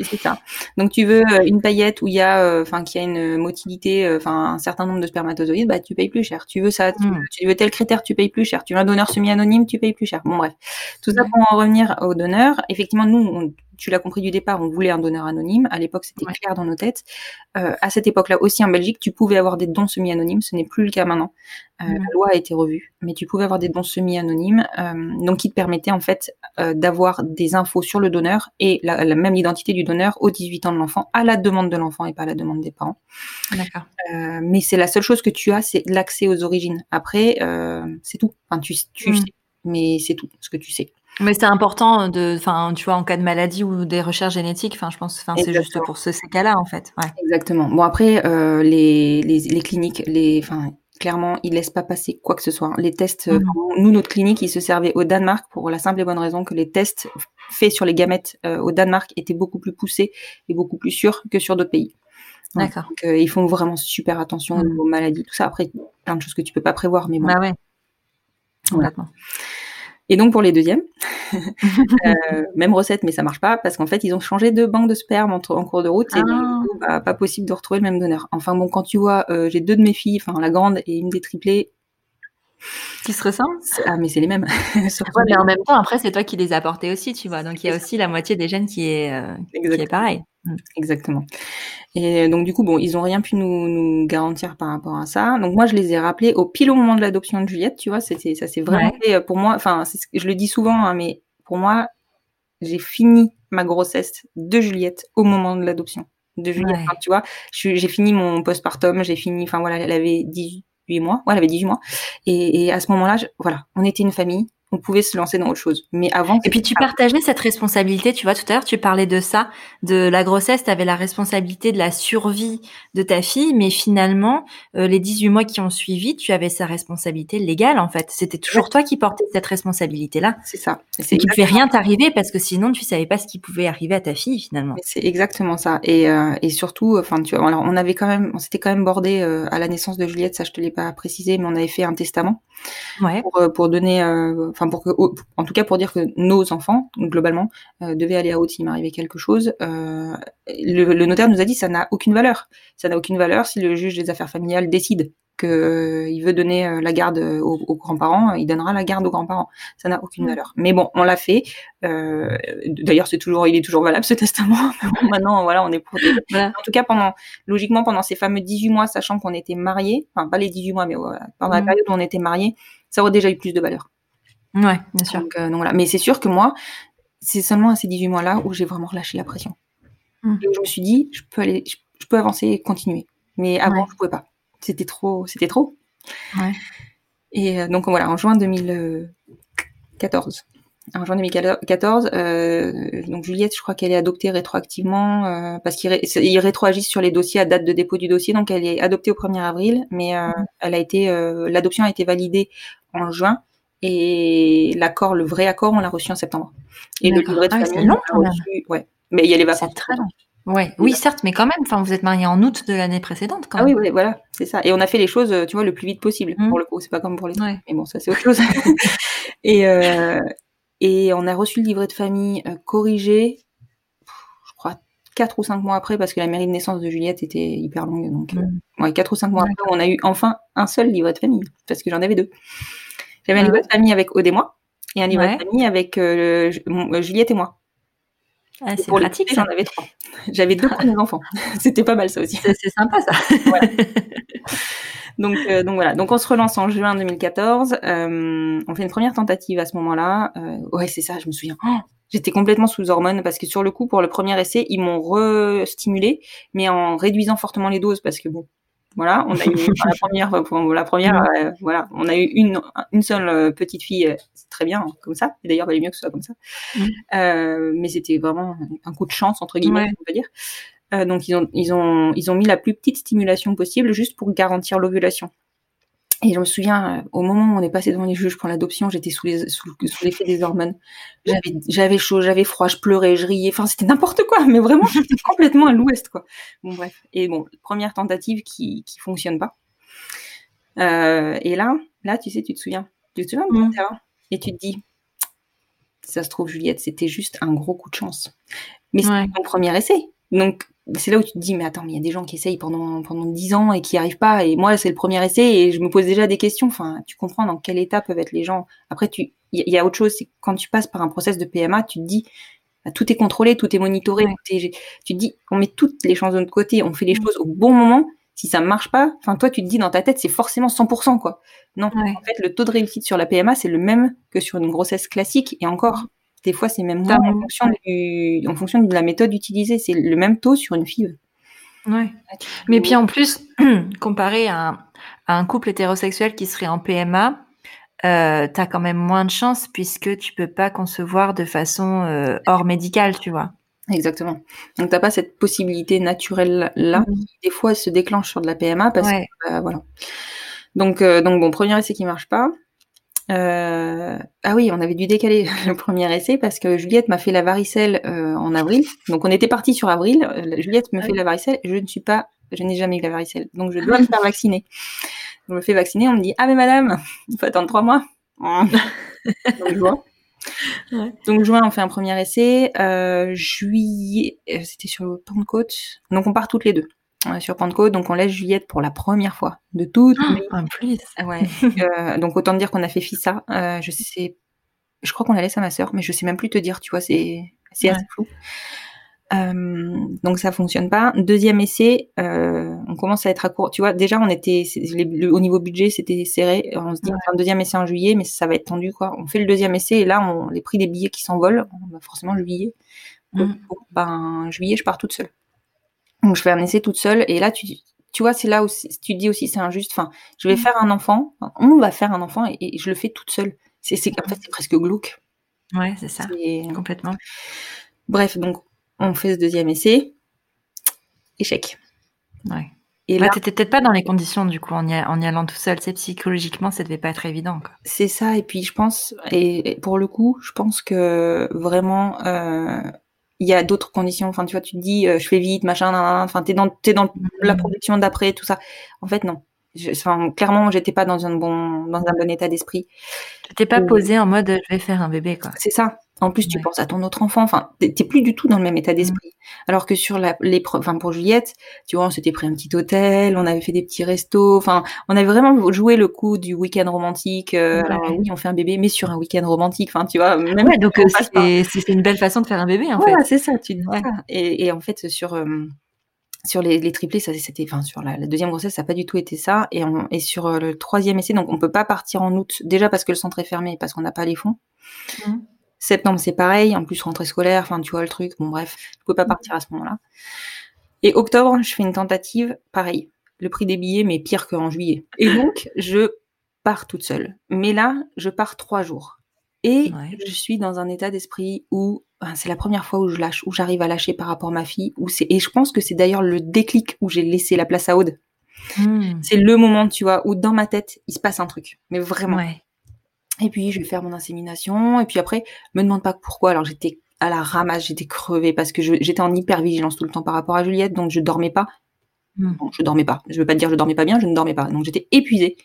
[SPEAKER 2] c'est ça. Donc tu veux euh, une paillette où il y a, euh, enfin, qui a une motilité, euh, enfin, un certain nombre de spermatozoïdes, bah tu payes plus cher. Tu veux ça, tu, hmm. veux tel critère, tu payes plus cher. Tu veux un donneur semi-anonyme, tu payes plus cher. Bon bref, tout ça pour en revenir au donneur. Effectivement, nous, on, tu l'as compris du départ, on voulait un donneur anonyme. À l'époque, c'était clair dans nos têtes. Euh, à cette époque-là aussi en Belgique, tu pouvais avoir des dons semi-anonymes. Ce n'est plus le cas maintenant. Euh, La loi a été revue, mais tu pouvais avoir des dons semi-anonymes, euh, donc qui te permettaient en fait d'avoir des infos sur le donneur et la, la, même identité du donneur aux 18 ans de l'enfant, à la demande de l'enfant et pas à la demande des parents.
[SPEAKER 3] D'accord.
[SPEAKER 2] Mais c'est la seule chose que tu as, c'est l'accès aux origines. Après, c'est tout. Enfin, tu, tu mm. sais, mais c'est tout ce que tu sais.
[SPEAKER 3] Mais c'est important de, enfin, tu vois, en cas de maladie ou des recherches génétiques, enfin, je pense, enfin, c'est juste pour ce, ces cas-là, en fait. Ouais.
[SPEAKER 2] Exactement. Bon, après, euh, les, les, les, cliniques, les, enfin, clairement, ils laissent pas passer quoi que ce soit. Les tests, euh, mmh. nous, notre clinique, ils se servaient au Danemark pour la simple et bonne raison que les tests faits sur les gamètes euh, au Danemark étaient beaucoup plus poussés et beaucoup plus sûrs que sur d'autres pays.
[SPEAKER 3] D'accord.
[SPEAKER 2] Ils font vraiment super attention mmh. aux maladies, tout ça. Après, plein de choses que tu peux pas prévoir, mais bon.
[SPEAKER 3] Bah ouais.
[SPEAKER 2] Complètement. Et donc pour les deuxièmes, euh, même recette, mais ça marche pas parce qu'en fait ils ont changé de banque de sperme en, en cours de route et ah. bah, pas possible de retrouver le même donneur. Enfin bon, quand tu vois, euh, j'ai deux de mes filles, enfin la grande et une des triplées.
[SPEAKER 3] Qui se ressemblent
[SPEAKER 2] Ah mais c'est les mêmes.
[SPEAKER 3] mais en même temps, après c'est toi qui les as portés aussi, tu vois. Donc il y a aussi la moitié des gènes qui est, euh, qui est pareil.
[SPEAKER 2] Mm. Exactement. Et donc du coup, bon, ils ont rien pu nous, nous, garantir par rapport à ça. Donc moi, je les ai rappelés au pile au moment de l'adoption de Juliette, tu vois. C'était, ça c'est vraiment fait euh, pour moi. Enfin, je le dis souvent, hein, mais pour moi, j'ai fini ma grossesse de Juliette au moment de l'adoption de Juliette. tu vois, j'ai fini mon postpartum, j'ai fini. Enfin voilà, elle avait 18 mois. Ouais, elle avait 18 mois. Et, et à ce moment-là, voilà, on était une famille on pouvait se lancer dans autre chose. Mais avant.
[SPEAKER 3] Et puis tu partageais cette responsabilité, tu vois, tout à l'heure tu parlais de ça, de la grossesse, tu avais la responsabilité de la survie de ta fille, mais finalement, euh, les 18 mois qui ont suivi, tu avais sa responsabilité légale en fait. C'était toujours toi qui portais cette responsabilité-là.
[SPEAKER 2] C'est ça.
[SPEAKER 3] C'est qu'il ne pouvait rien t'arriver parce que sinon tu savais pas ce qui pouvait arriver à ta fille finalement.
[SPEAKER 2] C'est exactement ça. Et, euh, et surtout, enfin, tu vois, alors on avait quand même, on s'était quand même bordé euh, à la naissance de Juliette, ça je te l'ai pas précisé, mais on avait fait un testament
[SPEAKER 3] ouais.
[SPEAKER 2] pour, pour donner, enfin pour que, en tout cas pour dire que nos enfants, globalement, devaient aller à haute s'il m'arrivait quelque chose. Le, le, notaire nous a dit ça n'a aucune valeur. Ça n'a aucune valeur si le juge des affaires familiales décide qu'il euh, veut donner euh, la garde aux, grands-parents, il donnera la garde aux grands-parents. Ça n'a aucune mm. valeur. Mais bon, on l'a fait. Euh, D'ailleurs, c'est toujours, il est toujours valable ce testament. Maintenant, voilà, on est pour. En tout cas, pendant, logiquement, pendant ces fameux 18 mois, sachant qu'on était mariés, enfin pas les 18 mois, mais pendant la mm. période où on était mariés, ça aurait déjà eu plus de valeur.
[SPEAKER 3] Ouais, bien sûr.
[SPEAKER 2] Donc, donc voilà. Mais c'est sûr que moi, c'est seulement à ces 18 mois-là où j'ai vraiment relâché la pression. Mm. Et je me suis dit, je peux aller, je, peux avancer et continuer. Mais avant, je pouvais pas c'était trop, c'était trop.
[SPEAKER 3] Ouais.
[SPEAKER 2] Et euh, donc voilà, en juin 2014. En juin 2014, euh, donc Juliette, je crois qu'elle est adoptée rétroactivement euh, parce qu'il ré rétroagissent sur les dossiers à date de dépôt du dossier, donc elle est adoptée au 1er avril, mais euh, mm. elle a été, euh, l'adoption a été validée en juin et l'accord, le vrai accord, on l'a reçu en septembre.
[SPEAKER 3] Et le livret de ah, famille, long, reçu,
[SPEAKER 2] ouais, mais il y a les vacances.
[SPEAKER 3] Très long. Ouais, oui, certes, mais quand même, enfin, vous êtes mariés en août de l'année précédente, quand
[SPEAKER 2] ah oui, oui, voilà, c'est ça. Et on a fait les choses, tu vois, le plus vite possible. Mmh. Pour le coup, c'est pas comme pour les trucs. Mais bon, ça, c'est autre chose. et, euh, et on a reçu le livret de famille euh, corrigé, je crois, quatre ou cinq mois après, parce que la mairie de naissance de Juliette était hyper longue. Donc, euh, mmh. ouais, quatre ou cinq mois après, on a eu enfin un seul livret de famille, parce que j'en avais deux. J'avais un ah livret de famille avec Aude et moi, et un livret de famille avec euh, Juliette et moi.
[SPEAKER 3] Ah, c'est pratique.
[SPEAKER 2] J'en avais trois. J'avais deux premiers enfants. C'était pas mal ça aussi.
[SPEAKER 3] C'est sympa ça.
[SPEAKER 2] donc, euh, donc voilà. Donc on se relance en juin 2014. Euh, on fait une première tentative à ce moment-là. Euh, ouais, c'est ça. Je me souviens. Oh, j'étais complètement sous hormones parce que sur le coup, pour le premier essai, ils m'ont re-stimulé, mais en réduisant fortement les doses parce que bon, voilà, on a eu la première, pour la première, euh, voilà, on a eu une, une seule euh, petite fille, euh, c'est très bien hein, comme ça. Et d'ailleurs, il valait mieux que ce soit comme ça. Euh, mais c'était vraiment un coup de chance entre guillemets, on va dire. Euh, donc ils ont, ils ont, ils ont mis la plus petite stimulation possible juste pour garantir l'ovulation. Et je me souviens, euh, au moment où on est passé devant les juges pour l'adoption, j'étais sous l'effet des hormones. J'avais chaud, j'avais froid, je pleurais, je riais. Enfin, c'était n'importe quoi, mais vraiment, j'étais complètement à l'ouest, quoi. Bon, bref. Et bon, première tentative qui qui fonctionne pas. Euh, et là, là, tu sais, tu te souviens, tu te souviens mmh. Et tu te dis, ça se trouve, Juliette, c'était juste un gros coup de chance. Mais c'est mon premier essai. Donc, c'est là où tu te dis mais attends mais il y a des gens qui essayent pendant pendant dix ans et qui arrivent pas. Et moi c'est le premier essai et je me pose déjà des questions. Enfin tu comprends dans quel état peuvent être les gens. Après tu il y, a autre chose c'est quand tu passes par un process de PMA tu te dis bah, tout est contrôlé tout est monitoré tu te dis on met toutes les chances de notre côté on fait les choses au bon moment. Si ça marche pas enfin toi tu te dis dans ta tête c'est forcément 100% quoi. Non en fait le taux de réussite sur la PMA c'est le même que sur une grossesse classique et encore des fois, c'est même moins en fonction, en fonction de la méthode utilisée. C'est le même taux sur une FIV.
[SPEAKER 3] Ouais. Mais puis en plus, comparé à un, couple hétérosexuel qui serait en PMA, euh, tu as quand même moins de chance puisque tu peux pas concevoir de façon euh, hors médicale, tu vois.
[SPEAKER 2] Exactement. Donc t'as pas cette possibilité naturelle là mmh. qui des fois se déclenche sur de la PMA parce que bah, voilà. Donc euh, donc bon premier essai qui marche pas. Euh, ah oui, on avait dû décaler le premier essai parce que Juliette m'a fait la varicelle euh, en avril. Donc on était parti sur avril. Euh, Juliette me fait la varicelle. Je ne suis pas, je n'ai jamais eu la varicelle. Donc je dois me faire vacciner. Je me fais vacciner. On me dit ah mais madame, il faut attendre trois mois. Donc juin. Donc juin, on fait un premier essai. juillet, c'était sur le Pentecôte. Donc on part toutes les deux sur Pentecôte, donc on laisse Juliette pour la première fois de toute.
[SPEAKER 3] Ah, plus.
[SPEAKER 2] Ouais. euh, donc autant dire qu'on a fait Fissa. Euh, je sais, je crois qu'on la laisse à ma sœur, mais je sais même plus te dire. Tu vois, c'est c'est assez flou. Euh, donc ça fonctionne pas. Deuxième essai, euh, on commence à être à court. Tu vois, déjà on était au niveau budget, c'était serré. On se dit on deuxième essai en juillet, mais ça va être tendu quoi. On fait le deuxième essai et là on les prix des billets qui s'envolent. Forcément juillet. Mm. ben juillet, je pars toute seule. Donc je fais un essai toute seule et là tu tu vois c'est là où tu dis aussi c'est injuste. Enfin je vais mm. faire un enfant, on va faire un enfant et, je le fais toute seule. C'est, en fait, c'est presque glauque.
[SPEAKER 3] Ouais, c'est ça. Complètement.
[SPEAKER 2] Bref, donc, on fait ce deuxième essai. Échec.
[SPEAKER 3] Ouais. Et là, t'étais peut-être pas dans les conditions du coup en y, allant tout seul. C'est psychologiquement, ça devait pas être évident.
[SPEAKER 2] C'est ça. Et puis je pense, et, pour le coup, je pense que vraiment, euh, il y a d'autres conditions. Enfin, tu vois, tu te dis, euh, je fais vite, machin, enfin, t'es dans, t'es dans la mm. production d'après, tout ça. En fait, non. enfin, clairement, j'étais pas dans un bon, dans un bon état d'esprit.
[SPEAKER 3] Tu t'es pas posé en mode, je vais faire un bébé, quoi.
[SPEAKER 2] C'est ça. En plus, tu penses à ton autre enfant. Enfin, t'es plus du tout dans le même état d'esprit. Mm. Alors que sur l'épreuve, enfin pour Juliette, tu vois, on s'était pris un petit hôtel, on avait fait des petits restos. Enfin, on avait vraiment joué le coup du week-end romantique. Euh, alors oui, on fait un bébé, mais sur un week-end romantique. Enfin, tu vois.
[SPEAKER 3] Même donc euh, c'est une belle façon de faire un bébé, en
[SPEAKER 2] fait. c'est ça. Tu Et, en fait, sur euh, sur les, les, triplés, ça c'était, enfin sur la, deuxième grossesse, ça n'a pas du tout été ça. Et, et sur le troisième essai, donc on peut pas partir en août, déjà parce que le centre est fermé, parce qu'on n'a pas les fonds. Mmh. Septembre, c'est pareil. En plus, rentrée scolaire, enfin, tu vois le truc. Bon, bref, je peux pas partir à ce moment-là. Et octobre, je fais une tentative, pareil. Le prix des billets, mais pire qu'en juillet. Et donc, je pars toute seule. Mais là, je pars trois jours. Et je suis dans un état d'esprit où c'est la première fois où je lâche, où j'arrive à lâcher par rapport à ma fille. Où c'est et je pense que c'est d'ailleurs le déclic où j'ai laissé la place à Aude. Hmm. C'est le moment, tu vois, où dans ma tête il se passe un truc. Mais vraiment. Et puis je vais faire mon insémination. Et puis après, me demande pas pourquoi. Alors j'étais à la ramasse, j'étais crevée parce que j'étais en hypervigilance tout le temps par rapport à Juliette, donc je dormais pas. Hmm. Bon, je dormais pas. Je veux pas te dire je dormais pas bien, je ne dormais pas. Donc j'étais épuisée.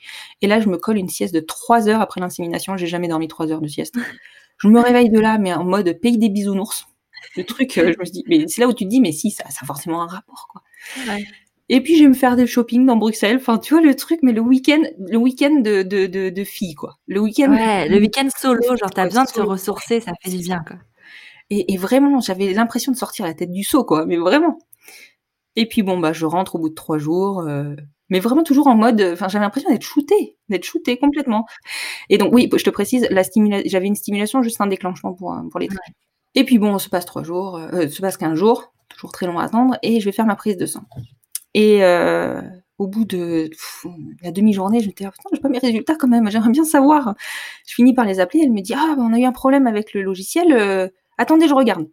[SPEAKER 2] Et là, je me colle une sieste de 3 heures après l'insémination. J'ai jamais dormi 3 heures de sieste. Je me réveille de là, mais en mode pays des bisounours. Le truc, euh, je me dis, mais c'est là où tu te dis, mais si, ça, ça a forcément un rapport, quoi. Ouais. Et puis je vais me faire des shopping dans Bruxelles. Enfin, tu vois le truc, mais le week-end, le week-end de, de, de, de filles, quoi. Le week-end.
[SPEAKER 3] Ouais, le week-end solo, genre t'as besoin de te ressourcer, ça fait du bien, quoi.
[SPEAKER 2] Et, et vraiment, j'avais l'impression de sortir la tête du seau, quoi. Mais vraiment. Et puis bon, bah je rentre au bout de trois jours. Euh, mais vraiment toujours en mode, enfin j'avais l'impression d'être shooté, d'être shooté complètement. Et donc oui, je te précise, la stimula... j'avais une stimulation, juste un déclenchement pour pour les. Et puis bon, on se passe trois jours, euh, se passe quinze jours, toujours très long à attendre, et je vais faire ma prise de sang. Et euh, au bout de la demi-journée, je me disais, putain, j'ai pas mes résultats quand même, j'aimerais bien savoir. Je finis par les appeler, elle me dit, ah, bah, on a eu un problème avec le logiciel, euh, attendez, je regarde.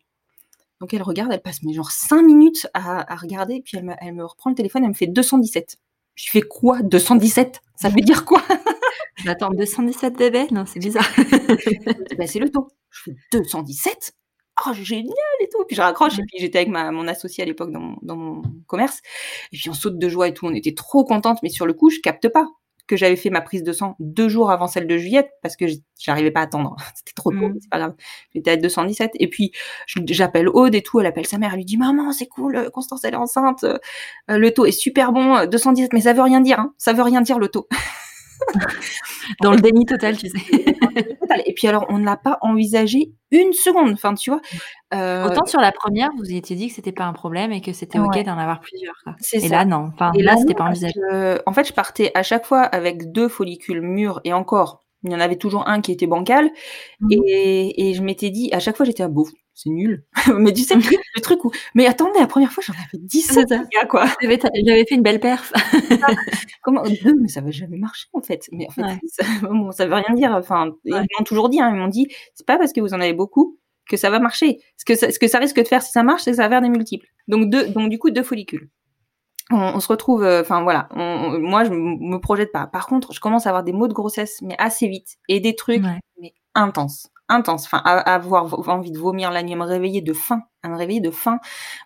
[SPEAKER 2] Donc elle regarde, elle passe mais genre 5 minutes à, regarder, puis elle me, elle me, reprend le téléphone, elle me fait 217. Je fais quoi? 217 Ça veut dire quoi?
[SPEAKER 3] J'attends 217 bébés? Non, c'est bizarre.
[SPEAKER 2] bah, c'est le taux. Je fais 217 oh génial et tout. Puis je raccroche et puis j'étais avec ma mon associé à l'époque dans mon, dans mon commerce. Et puis on saute de joie et tout. On était trop contente mais sur le coup je capte pas que j'avais fait ma prise de sang deux jours avant celle de Juliette parce que j'arrivais pas à attendre. C'était trop tôt mmh. c'est pas grave. J'étais à 217 et puis j'appelle Aude et tout. Elle appelle sa mère. Elle lui dit maman c'est cool Constance elle est enceinte. Euh, le taux est super bon 217 mais ça veut rien dire hein. Ça veut rien dire le taux.
[SPEAKER 3] Dans le déni total, tu sais.
[SPEAKER 2] Et puis alors, on ne l'a pas envisagé une seconde. Enfin, tu vois.
[SPEAKER 3] Euh, Autant sur la première, vous étiez dit que c'était pas un problème et que c'était ok d'en avoir plusieurs. Et là, non. Enfin, et là, c'était pas envisagé.
[SPEAKER 2] en fait, je partais à chaque fois avec deux follicules mûrs et encore. Il y en avait toujours un qui était bancal. Mmh. Et, et, je m'étais dit, à chaque fois, j'étais à bout c'est nul. mais tu sais, le truc où, mais attendez, la première fois, j'en avais 10
[SPEAKER 3] quoi. J'avais fait une belle perf.
[SPEAKER 2] Comment, deux, mais ça va jamais marcher, en fait. Mais en fait, ça, bon, ça veut rien dire. Enfin, ils m'ont toujours dit, hein, ils m'ont dit, c'est pas parce que vous en avez beaucoup que ça va marcher. Ce que ça, ce que ça risque de faire si ça marche, c'est que ça va faire des multiples. Donc deux, donc du coup, deux follicules. On, se retrouve, euh, enfin voilà, moi je me projette pas. Par contre, je commence à avoir des maux de grossesse, mais assez vite, et des trucs mais intenses intense, enfin, avoir envie de vomir la nuit, me réveiller de faim, à me réveiller de faim.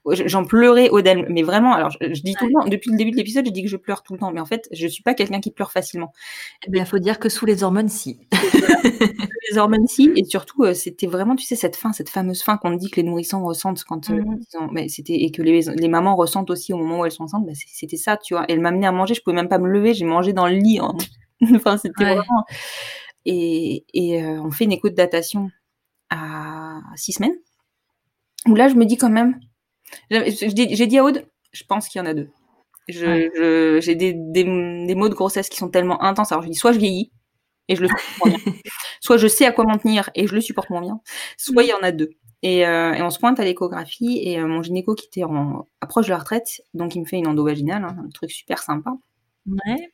[SPEAKER 2] J'en pleurais Odelle, mais vraiment, alors je, dis tout le temps, depuis le début de l'épisode, je dis que je pleure tout le temps, mais en fait, je suis pas quelqu'un qui pleure facilement.
[SPEAKER 3] Eh il faut dire que sous les hormones, si.
[SPEAKER 2] les hormones, si, et surtout, euh, c'était vraiment, tu sais, cette faim, cette fameuse faim qu'on dit que les nourrissons ressentent quand, euh, mmh. mais c'était et que les, les, mamans ressentent aussi au moment où elles sont enceintes, bah, c'était ça, tu vois. Elle m'amenait à manger, je pouvais même pas me lever, j'ai mangé dans le lit. enfin, c'était vraiment et, euh, on fait une écoute de datation à six semaines. Où là, je me dis quand même, j'ai dit à Aude, je pense qu'il y en a deux. j'ai des, des, mots de grossesse qui sont tellement intenses. Alors je dis, soit je vieillis et je le supporte moins bien, soit je sais à quoi m'en tenir et je le supporte moins bien, soit il y en a deux. Et, euh, on se pointe à l'échographie et euh, mon gynéco qui était en approche de la retraite, donc il me fait une endovaginale, hein, un truc super sympa.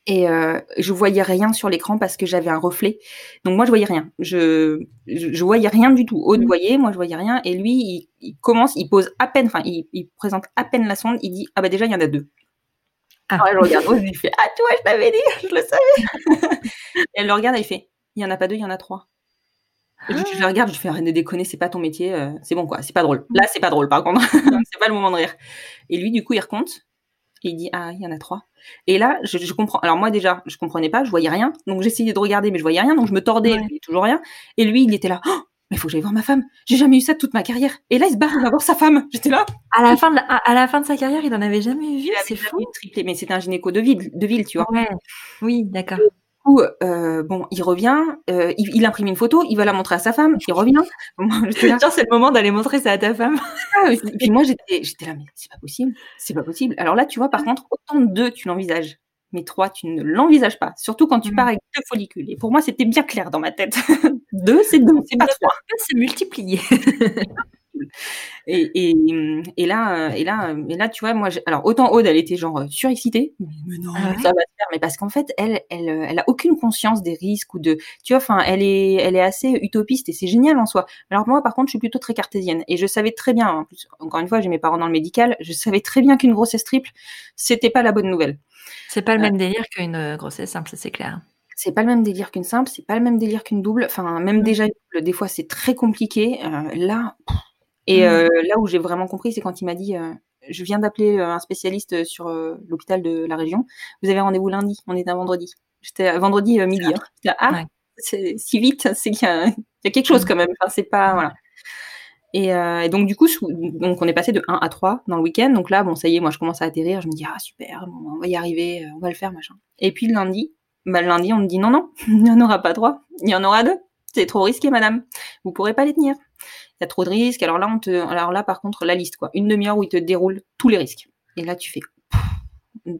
[SPEAKER 2] Et euh, je voyais rien sur l'écran parce que j'avais un reflet. Donc moi je voyais rien. Je je, voyais rien du tout. Aude mmh. voyait, moi je voyais rien. Et lui il, commence, il pose à peine, enfin il, il, présente à peine la sonde. Il dit ah bah déjà il y en a deux. Ah. Alors je regarde Aude, il fait ah tu vois je t'avais dit, je le savais. et elle le regarde, et il fait il y en a pas deux, il y en a trois. Je, je, ah. regarde, je fais arrête de déconner, c'est pas ton métier, euh, c'est bon quoi, c'est pas drôle. Là, c'est pas drôle par contre, c'est pas le moment de rire. Et lui, du coup, il recompte et il dit ah il y en a trois. Et là, je, je, comprends. Alors moi déjà, je comprenais pas, je voyais rien, donc j'essayais de regarder, mais je voyais rien, donc je me tordais, ouais. je toujours rien. Et lui, il était là. Oh mais il faut que j'aille voir ma femme. J'ai jamais eu ça de toute ma carrière. Et là, il se barre, il va voir sa femme. J'étais là.
[SPEAKER 3] À la fin de, à, la fin de sa carrière, il en avait jamais vu. C'est fou.
[SPEAKER 2] Triplé, mais c'était un gynéco de ville, de ville, tu vois.
[SPEAKER 3] Ouais. Oui, d'accord
[SPEAKER 2] coup, euh, bon, il revient, euh, il, imprime une photo, il va la montrer à sa femme, il revient.
[SPEAKER 3] c'est le moment d'aller montrer ça à ta femme.
[SPEAKER 2] Ah, et puis moi, j'étais, j'étais là, mais c'est pas possible, c'est pas possible. Alors là, tu vois, par contre, autant de deux, tu l'envisages, mais trois, tu ne l'envisages pas. Surtout quand tu mmh. pars avec deux follicules. Et pour moi, c'était bien clair dans ma tête. deux, c'est deux, c'est pas trois.
[SPEAKER 3] C'est multiplié.
[SPEAKER 2] Et, et, et, là, et là, et là, tu vois, moi, alors autant Aude, elle était genre surexcitée, mais non, ah ça va se faire, mais parce qu'en fait, elle, elle, elle a aucune conscience des risques ou de, tu vois, enfin, elle est, elle est assez utopiste et c'est génial en soi. Alors moi, par contre, je suis plutôt très cartésienne et je savais très bien, en plus, encore une fois, j'ai mes parents dans le médical, je savais très bien qu'une grossesse triple, c'était pas la bonne nouvelle.
[SPEAKER 3] C'est pas le même délire qu'une euh, grossesse simple, c'est clair
[SPEAKER 2] c'est pas le même délire qu'une simple, c'est pas le même délire qu'une double. Enfin, même mmh. déjà, des fois, c'est très compliqué. Euh, là, et mmh. euh, là où j'ai vraiment compris, c'est quand il m'a dit, euh, je viens d'appeler euh, un spécialiste sur l'hôpital de la région. Vous avez rendez-vous lundi. On est un vendredi. J'étais vendredi midi. Hein. ah, c'est si vite, c'est qu'il y, a quelque chose mmh. quand même. Enfin, c'est pas voilà. Et, et, donc du coup, donc on est passé de 1 à 3 dans le week-end. Donc là, bon, ça y est, moi je commence à atterrir. Je me dis ah super, on va y arriver, on va le faire, machin. Et puis le lundi, bah, le lundi, on me dit non non, il n'y en aura pas trois, il y en aura deux. C'est trop risqué, madame. Vous pourrez pas les tenir il y a trop de risques. Alors là, on te, alors là, par contre, la liste, quoi. Une demi-heure où il te déroule tous les risques. Et là, tu fais,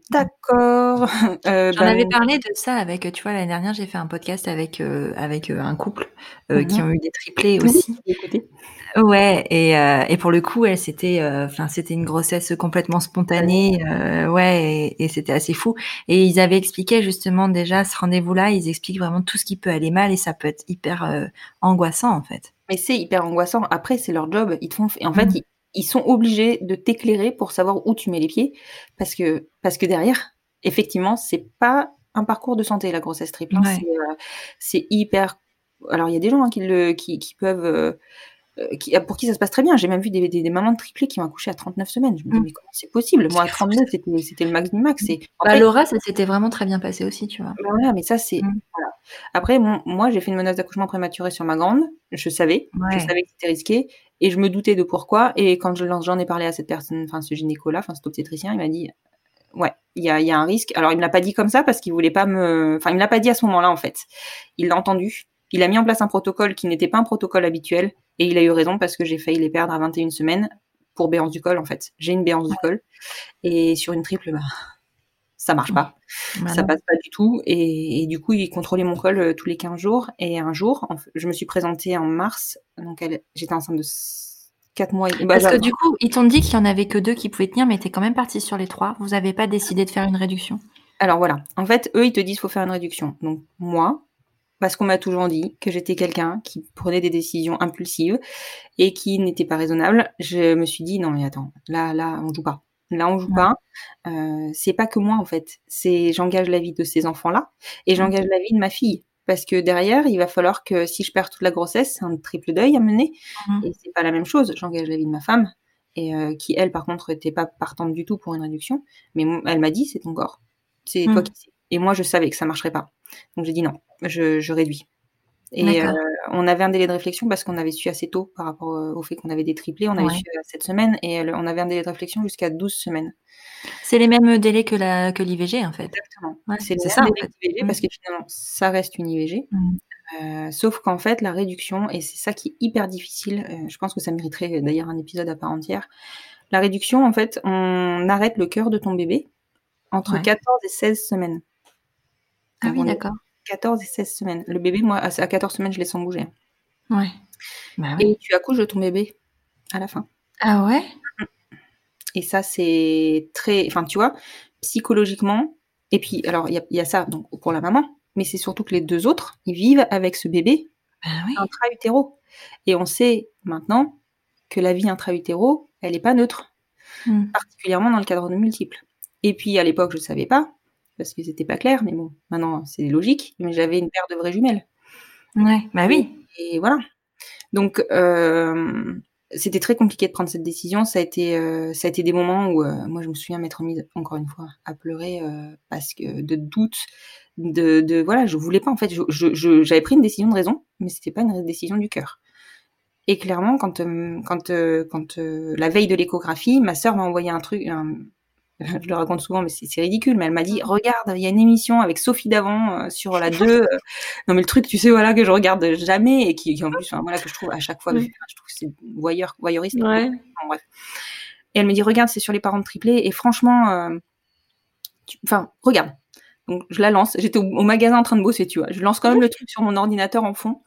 [SPEAKER 2] d'accord.
[SPEAKER 3] Euh, J'en avais bah, parlé de ça avec, tu vois, l'année dernière, j'ai fait un podcast avec, euh, avec euh, un couple qui mhm. ont eu des triplés aussi. Ouais, et, et pour le coup, elle c'était, enfin, c'était une grossesse complètement spontanée, ouais, et, et c'était assez fou. Et ils avaient expliqué justement déjà ce rendez-vous-là, ils expliquent vraiment tout ce qui peut aller mal et ça peut être hyper angoissant en fait.
[SPEAKER 2] Mais c'est hyper angoissant. Après, c'est leur job. Ils te font, et en fait, mmh. ils, sont obligés de t'éclairer pour savoir où tu mets les pieds, parce que, parce que derrière, effectivement, c'est pas un parcours de santé la grossesse triple. Hein. Euh, c'est hyper. Alors, il y a des gens hein, qui le, qui, qui peuvent. Euh, qui, pour qui ça se passe très bien. J'ai même vu des, des, des mamans de triplés qui ont accouché à 39 semaines. Je me dis, mmh. mais comment c'est possible? Moi, à 39, c'était, c'était le max du max. Et,
[SPEAKER 3] bah, Laura, ça s'était vraiment très bien passé aussi, tu vois.
[SPEAKER 2] Bah, voilà, mais ça, c'est. Voilà. Après, moi, j'ai fait une menace d'accouchement prématuré sur ma grande. Je savais, je savais que c'était risqué, et je me doutais de pourquoi. Et quand j'en ai parlé à cette personne, enfin ce gynéco-là, enfin cet obstétricien, il m'a dit, ouais, il y a, y a, un risque. Alors il me l'a pas dit comme ça parce qu'il voulait pas me, enfin il me l'a pas dit à ce moment-là en fait. Il l'a entendu. Il a mis en place un protocole qui n'était pas un protocole habituel, et il a eu raison parce que j'ai failli les perdre à 21 semaines pour béance du col en fait. J'ai une béance du col, et sur une triple, bah ça marche pas. Ça passe pas du tout. Et, du coup, il contrôlait mon col euh, tous les 15 jours. Et un jour, je me suis présentée en mars. Donc, j'étais enceinte de 4 mois.
[SPEAKER 3] Bah, Parce que du coup, ils t'ont dit qu'il y en avait que deux qui pouvaient tenir, mais tu es quand même partie sur les trois. Vous avez pas décidé de faire une réduction?
[SPEAKER 2] Alors voilà. En fait, eux, ils te disent qu'il faut faire une réduction. Donc, moi, parce qu'on m'a toujours dit que j'étais quelqu'un qui prenait des décisions impulsives et qui n'était pas raisonnable, je me suis dit non mais attends, là là on joue pas. Là, on joue pas. Euh, c'est pas que moi en fait. C'est j'engage la vie de ces enfants-là et j'engage la vie de ma fille parce que derrière, il va falloir que si je perds toute la grossesse, c'est un triple deuil à mener mmh. et c'est pas la même chose. J'engage la vie de ma femme et euh, qui elle par contre était pas partante du tout pour une réduction, mais elle m'a dit c'est ton corps, c'est toi mmh. qui sais. Et moi je savais que ça marcherait pas, donc j'ai dit non, je, je réduis. Et euh, on avait un délai de réflexion parce qu'on avait su assez tôt par rapport au fait qu'on avait des triplés. On avait su cette semaine et on avait un délai de réflexion jusqu'à 12 semaines.
[SPEAKER 3] C'est les mêmes délais que la que l'IVG en fait.
[SPEAKER 2] Exactement. c'est ça en fait. Mmh. parce que finalement ça reste une IVG. Mmh. Euh, sauf qu'en fait la réduction et c'est ça qui est hyper difficile. Euh, je pense que ça mériterait d'ailleurs un épisode à part entière. La réduction en fait on arrête le cœur de ton bébé entre 14 et 16 semaines.
[SPEAKER 3] Ah oui d'accord.
[SPEAKER 2] 14 et 16 semaines. Le bébé, moi, à 14 semaines, je l'ai sans bouger.
[SPEAKER 3] Ouais.
[SPEAKER 2] Bah et tu accouches de ton bébé à la fin.
[SPEAKER 3] Ah ouais?
[SPEAKER 2] Et ça, c'est très. Enfin, tu vois, psychologiquement, Et puis, alors, il y, a ça donc, pour la maman, mais c'est surtout que les deux autres, ils vivent avec ce bébé
[SPEAKER 3] oui.
[SPEAKER 2] intra-utéro. Et on sait maintenant que la vie intra-utéro, elle n'est pas neutre,
[SPEAKER 3] Mm.
[SPEAKER 2] particulièrement dans le cadre de multiples. Et puis, à l'époque, je ne savais pas, parce que c'était pas clair, mais bon, maintenant, c'est logique, mais j'avais une paire de vraies jumelles.
[SPEAKER 3] Ouais, bah oui.
[SPEAKER 2] Et voilà. Donc, euh, c'était très compliqué de prendre cette décision. Ça a été, euh, ça a été des moments où, euh, moi, je me souviens m'être mise, encore une fois, à pleurer parce que de doute, de, de, voilà, je voulais pas. En fait, je, je- je- j'avais pris une décision de raison, mais c'était pas une décision du cœur. Et clairement, quand, quand, quand la veille de l'échographie, ma sœur m'a envoyé un truc. un- je le raconte souvent, mais c'est ridicule. Mais elle m'a dit regarde, il y a une émission avec Sophie Davant euh, sur la 2. euh, non, mais le truc, tu sais, voilà, que je regarde jamais et qui, qui en plus, enfin, voilà, que je trouve à chaque fois, je, je trouve que c'est voyeur, voyeuriste.
[SPEAKER 3] Ouais.
[SPEAKER 2] Enfin, bref. Et elle me dit regarde, c'est sur les parents de triplés. Et franchement, euh, tu- enfin, regarde. Donc, je la lance. J'étais au, au magasin en train de bosser, tu vois. Je lance quand même le truc sur mon ordinateur en fond.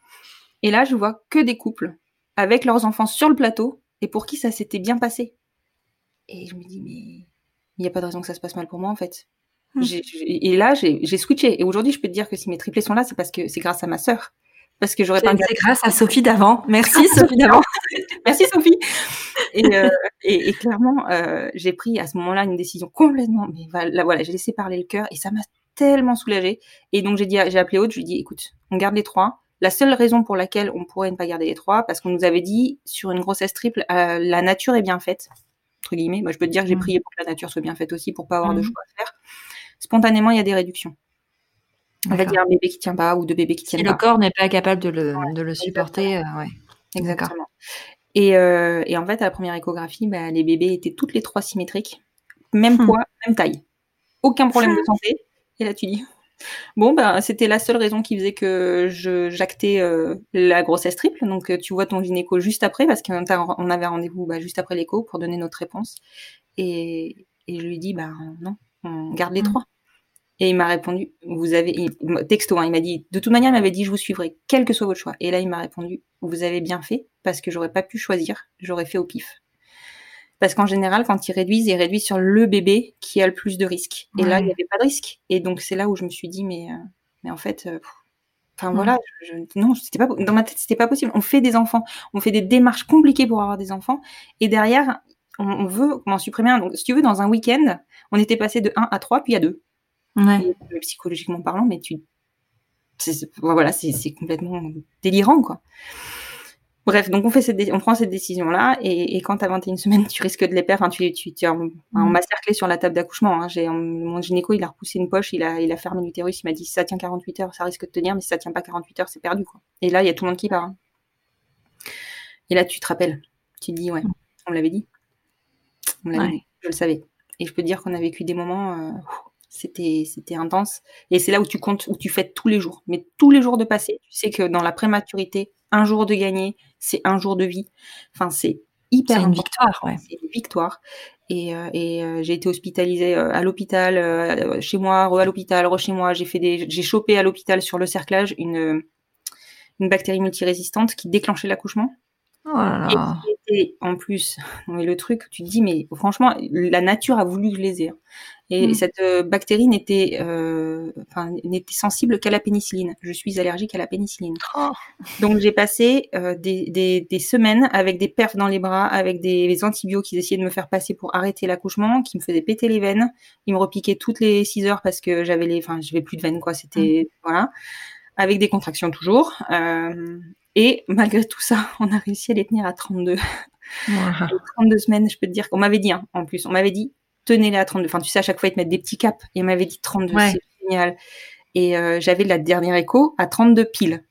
[SPEAKER 2] Et là, je vois que des couples avec leurs enfants sur le plateau et pour qui ça s'était bien passé. Et je me dis, mais il n'y a pas de raison que ça se passe mal pour moi, en fait.
[SPEAKER 3] Hmm.
[SPEAKER 2] Et là, j'ai switché. Et aujourd'hui, je peux te dire que si mes triplés sont là, c'est parce que c'est grâce à ma sœur. Parce que j'aurais pas
[SPEAKER 3] C'est c'est grâce à Sophie d'avant. Merci Sophie d'avant.
[SPEAKER 2] Merci Sophie. Et, euh, et, et clairement, euh, j'ai pris à ce moment-là une décision complètement. Mais voilà, voilà j'ai laissé parler le cœur et ça m'a tellement soulagée. Et donc j'ai dit, j'ai appelé Aude, je lui ai dit, écoute, on garde les trois. La seule raison pour laquelle on pourrait ne pas garder les trois, parce qu'on nous avait dit sur une grossesse triple, euh, la nature est bien faite entre guillemets. Moi, je peux te dire que j'ai
[SPEAKER 3] Mhm.
[SPEAKER 2] prié pour que la nature soit bien faite aussi, pour pas avoir de
[SPEAKER 3] Mhm.
[SPEAKER 2] choix à faire. Spontanément, il y a des réductions. On va
[SPEAKER 3] D'accord.
[SPEAKER 2] dire un bébé qui tient pas ou deux bébés qui
[SPEAKER 3] Si
[SPEAKER 2] tiennent
[SPEAKER 3] le
[SPEAKER 2] pas.
[SPEAKER 3] corps n'est pas capable de le, de le supporter, euh, ouais.
[SPEAKER 2] Exactement. Et, euh, et en fait, à la première échographie, bah, les bébés étaient toutes les trois symétriques. Même
[SPEAKER 3] Hmm.
[SPEAKER 2] poids, même taille. Aucun problème de santé. Et là, tu dis, bon, bah, c'était la seule raison qui faisait que je j'actais euh, la grossesse triple. Donc, euh, tu vois ton gynéco juste après, parce qu'on avait rendez-vous bah, juste après l'écho pour donner notre réponse. Et, et je lui dis, bah, non, on garde les
[SPEAKER 3] Hmm.
[SPEAKER 2] trois. Et il m'a répondu, vous avez, il- texto, hein, il m'a dit, de toute manière, il m'avait dit, je vous suivrai, quel que soit votre choix. Et là, il m'a répondu, vous avez bien fait, parce que j'aurais pas pu choisir, j'aurais fait au pif. Parce qu'en général, quand ils réduisent, ils réduisent sur le bébé qui a le plus de risques. Et là, il n'y avait pas de risque. Et donc, c'est là où je me suis dit, mais, euh, mais en fait, euh, enfin voilà, je, je- non, c'était pas, dans ma tête, c'était pas possible. On fait des enfants, on fait des démarches compliquées pour avoir des enfants. Et derrière, on, on veut en supprimer un. Donc, si tu veux, dans un week-end, on était passé de 1 à 3, puis à 2
[SPEAKER 3] Ouais.
[SPEAKER 2] et, euh, psychologiquement parlant, mais tu, voilà, c'est complètement délirant, quoi. Bref, donc on fait cette, dé- on prend cette décision-là, et, et quand t'as 21 semaines, tu risques de les perdre. Tu, tu, tu- on,
[SPEAKER 3] Mm.
[SPEAKER 2] on m'a cerclé sur la table d'accouchement. Hein. Mon gynéco, il a repoussé une poche, il a, il a fermé l'utérus, il m'a dit si ça tient 48 heures, ça risque de tenir, mais si ça tient pas 48 heures, c'est perdu, quoi. Et là, il y a tout le monde qui part. hein. Et là, tu te rappelles, tu te dis ouais, on me l'avait dit, on l'avait
[SPEAKER 3] Ouais.
[SPEAKER 2] dit, je le savais. Et je peux te dire qu'on a vécu des moments. euh, c'était c'était intense et c'est là où tu comptes où tu fêtes tous les jours mais tous les jours de passé tu sais que dans la prématurité un jour de gagné c'est un jour de vie. Enfin c'est hyper
[SPEAKER 3] C'est une victoire, ouais.
[SPEAKER 2] c'est une victoire. Et, euh, et euh, j'ai été hospitalisée euh, à l'hôpital euh, chez moi re à l'hôpital re chez moi. J'ai fait des j'ai chopé à l'hôpital sur le cerclage une une bactérie multirésistante qui déclenchait l'accouchement
[SPEAKER 3] Oh là là.
[SPEAKER 2] et en plus, le truc, tu te dis, mais franchement, la nature a voulu que je les ai. hein. Et
[SPEAKER 3] Mm.
[SPEAKER 2] cette euh, bactérie n'était, euh, enfin, n'était sensible qu'à la pénicilline. Je suis allergique à la pénicilline.
[SPEAKER 3] Oh.
[SPEAKER 2] Donc j'ai passé euh, des, des, des semaines avec des perfs dans les bras, avec des, des antibiotiques qu'ils essayaient de me faire passer pour arrêter l'accouchement, qui me faisaient péter les veines. Ils me repiquaient toutes les 6 heures parce que j'avais les, enfin, j'avais plus de veines, quoi. C'était, voilà. Avec des contractions toujours. Euh, et malgré tout ça, on a réussi à les tenir à 32.
[SPEAKER 3] Voilà.
[SPEAKER 2] 32 semaines, je peux te dire qu'on m'avait dit, hein, en plus, on m'avait dit, tenez-les à 32. Enfin, tu sais, à chaque fois, ils te mettent des petits caps. Et on m'avait dit 32,
[SPEAKER 3] Ouais.
[SPEAKER 2] c'est génial. Et euh, j'avais la dernière écho à 32 piles.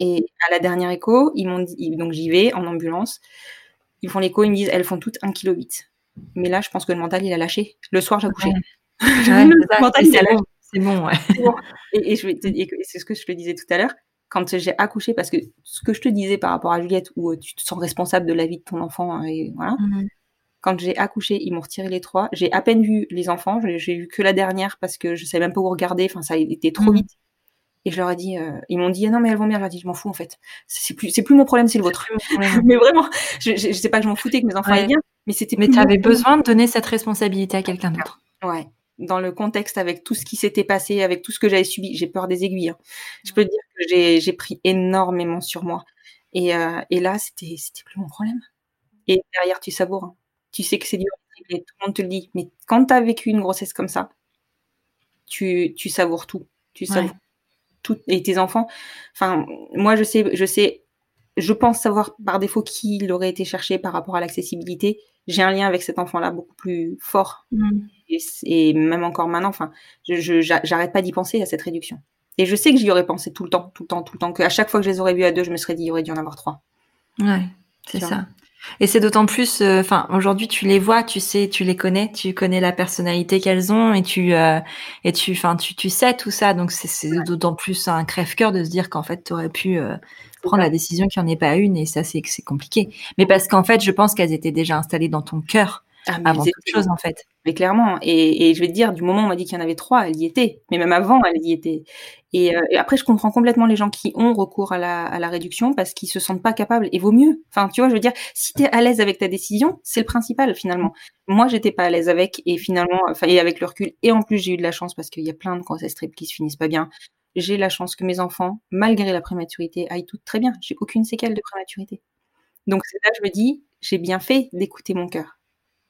[SPEAKER 2] Et à la dernière écho, ils m'ont dit, donc j'y vais en ambulance. Ils font l'écho, ils me disent, elles font toutes 1,8 kg. Mais là, je pense que le mental, il a lâché. Le soir, j'ai accouché.
[SPEAKER 3] Ouais.
[SPEAKER 2] le
[SPEAKER 3] Ouais, ça.
[SPEAKER 2] mental, il a
[SPEAKER 3] c'est
[SPEAKER 2] lâché.
[SPEAKER 3] bon, c'est bon, ouais.
[SPEAKER 2] Et c'est ce que je te disais tout à l'heure. Quand j'ai accouché, parce que ce que je te disais par rapport à Juliette, où euh, tu te sens responsable de la vie de ton enfant, hein, et voilà.
[SPEAKER 3] Mhm.
[SPEAKER 2] Quand j'ai accouché, ils m'ont retiré les trois. J'ai à peine vu les enfants. J'ai vu que la dernière parce que je savais même pas où regarder. Enfin, ça a été trop
[SPEAKER 3] Mhm.
[SPEAKER 2] vite. Et je leur ai dit, euh, ils m'ont dit, ah non mais elles vont bien. Je leur ai dit, je m'en fous en fait. C'est plus, c'est plus mon problème, c'est le vôtre. mais vraiment, je, je, je sais pas que je m'en foutais que mes enfants
[SPEAKER 3] Ouais.
[SPEAKER 2] aient bien, mais c'était.
[SPEAKER 3] Mais tu avais besoin de donner cette responsabilité à quelqu'un d'autre.
[SPEAKER 2] Ouais. Dans le contexte avec tout ce qui s'était passé, avec tout ce que j'avais subi, j'ai peur des aiguilles. Hein. Je peux dire que j'ai, pris énormément sur moi. Et, euh, et là, c'était, plus mon problème. Et derrière, tu savoures. Hein. Tu sais que c'est dur, et tout le monde te le dit. Mais quand tu as vécu une grossesse comme ça, tu, tu savoures tout. Tu savoures tout. Et tes enfants, enfin, moi, je sais, je sais, je pense savoir par défaut qui l'aurait été cherché par rapport à l'accessibilité. J'ai un lien avec cet enfant-là beaucoup plus fort. Mmh. Et, même encore maintenant, enfin, je, j'arrête pas d'y penser à cette réduction. Et je sais que j'y aurais pensé tout le temps, tout le temps, tout le temps, qu'à chaque fois que je les aurais vus à deux, je me serais dit, il aurait dû en avoir trois.
[SPEAKER 3] Ouais, c'est ça. Et c'est d'autant plus, euh, enfin, aujourd'hui tu les vois, tu sais, tu les connais, tu connais la personnalité qu'elles ont et tu euh, et tu, enfin, tu, tu sais tout ça, donc c'est d'autant plus un crève-cœur de se dire qu'en fait tu aurais pu euh, prendre la décision qu'il n'y en ait pas une et ça c'est c'est compliqué. Mais parce qu'en fait, je pense qu'elles étaient déjà installées dans ton cœur ah, avant toute chose en fait.
[SPEAKER 2] Mais clairement, et, et, je vais te dire, du moment où on m'a dit qu'il y en avait trois, elle y était. Mais même avant, elle y était. Et, euh, et après, je comprends complètement les gens qui ont recours à la, à la réduction parce qu'ils se sentent pas capables. Et vaut mieux. Enfin, tu vois, je veux dire, si tu es à l'aise avec ta décision, c'est le principal finalement. Moi, j'étais pas à l'aise avec, et finalement, enfin, et avec le recul, et en plus, j'ai eu de la chance parce qu'il y a plein de grossesses triples qui se finissent pas bien. J'ai la chance que mes enfants, malgré la prématurité, aillent toutes très bien. J'ai aucune séquelle de prématurité. Donc c'est là que je me dis, j'ai bien fait d'écouter mon cœur.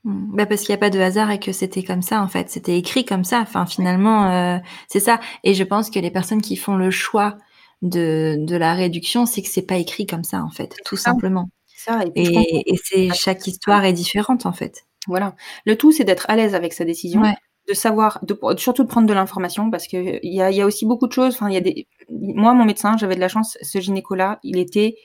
[SPEAKER 3] Mmh. Bah parce qu'il n'y a pas de hasard et que c'était comme ça en fait, c'était écrit comme ça. Enfin finalement euh, c'est ça. Et je pense que les personnes qui font le choix de, de la réduction, c'est que c'est pas écrit comme ça en fait, tout simplement. Ça. Et, et, c'est chaque histoire est différente en fait.
[SPEAKER 2] Voilà. Le tout c'est d'être à l'aise avec sa décision. de savoir, de, surtout de prendre de l'information parce que il y a, y a aussi beaucoup de choses. Enfin, il y a des, moi, mon médecin, j'avais de la chance. Ce gynéco-là, il était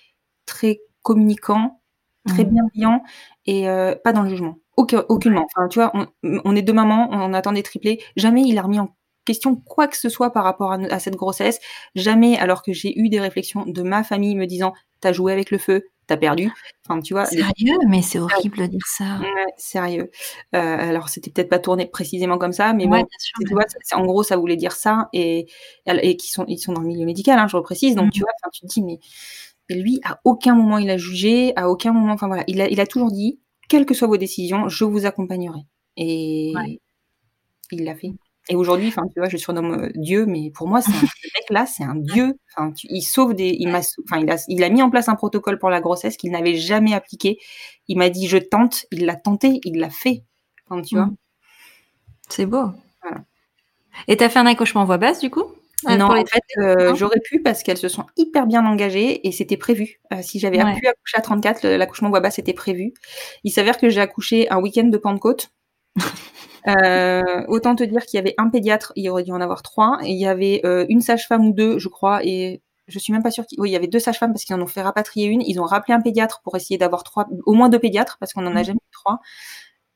[SPEAKER 2] très communicant, très mmh. bienveillant et euh, pas dans le jugement. Aucun, aucunement. Enfin, tu vois, on, est deux mamans, on attend des triplés. Jamais il a remis en question quoi que ce soit par rapport à, cette grossesse. Jamais, alors que j'ai eu des réflexions de ma famille me disant T'as joué avec le feu, t'as perdu. Enfin, tu vois.
[SPEAKER 3] Sérieux, mais c'est horrible de dire ça.
[SPEAKER 2] Ouais, sérieux. Euh, alors, c'était peut-être pas tourné précisément comme ça, mais moi, tu vois, en gros, ça voulait dire ça, et, et qui sont, ils sont dans le milieu médical, hein, je reprécise. Donc, mmh tu vois, tu te dis, mais lui, à aucun moment il a jugé, à aucun moment, enfin voilà, il a, il a toujours dit, quelles que soient vos décisions, je vous accompagnerai. Et il l'a fait. Et aujourd'hui, enfin, tu vois, je surnomme euh, Dieu, mais pour moi, ce mec-là, c'est un Dieu. Enfin, il sauve des, il m'a, enfin, il a, il a mis en place un protocole pour la grossesse qu'il n'avait jamais appliqué. Il m'a dit, je tente. Il l'a tenté, il l'a fait. Enfin, tu vois.
[SPEAKER 3] C'est beau. Voilà. Et t'as fait un accouchement voix basse, du coup?
[SPEAKER 2] Non, en fait, euh, j'aurais pu parce qu'elles se sont hyper bien engagées et c'était prévu. Euh, si j'avais pu accoucher à 34, l'accouchement voix basse était prévu. Il s'avère que j'ai accouché un week-end de Pentecôte. euh, autant te dire qu'il y avait un pédiatre, il aurait dû en avoir trois, et il y avait une sage-femme ou deux, je crois, et je suis même pas sûre qu'il... Oui, il y avait deux sages-femmes parce qu'ils en ont fait rapatrier une. Ils ont rappelé un pédiatre pour essayer d'avoir trois, au moins deux pédiatres parce qu'on en a mmh. jamais eu trois.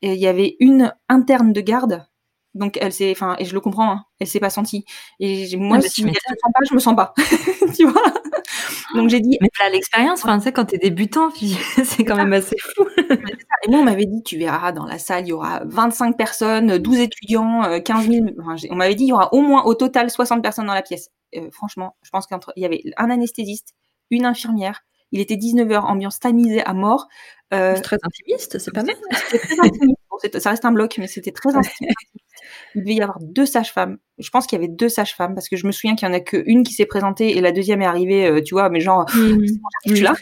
[SPEAKER 2] Et il y avait une interne de garde donc elle s'est, enfin, et je le comprends, hein, elle s'est pas sentie. Et moi, si je me sens pas, je me sens pas, tu vois. Donc j'ai dit.
[SPEAKER 3] Mais là, l'expérience, enfin, tu sais, quand t'es débutant, c'est quand même assez fou.
[SPEAKER 2] et moi, on m'avait dit, tu verras, dans la salle, il y aura 25 personnes, 12 étudiants, 15 euh, 000. Enfin, on m'avait dit, il y aura au moins, au total, 60 personnes dans la pièce. Euh, franchement, je pense qu'il y avait un anesthésiste, une infirmière. Il était 19h, ambiance tamisée à mort.
[SPEAKER 3] Euh, c'est très intimiste, c'est pas mal.
[SPEAKER 2] ça reste un bloc, mais c'était très intimiste. Il devait y avoir deux sages-femmes. Je pense qu'il y avait deux sages-femmes parce que je me souviens qu'il y en a qu'une qui s'est présentée et la deuxième est arrivée, euh, tu vois, mais genre, mmh, tu là.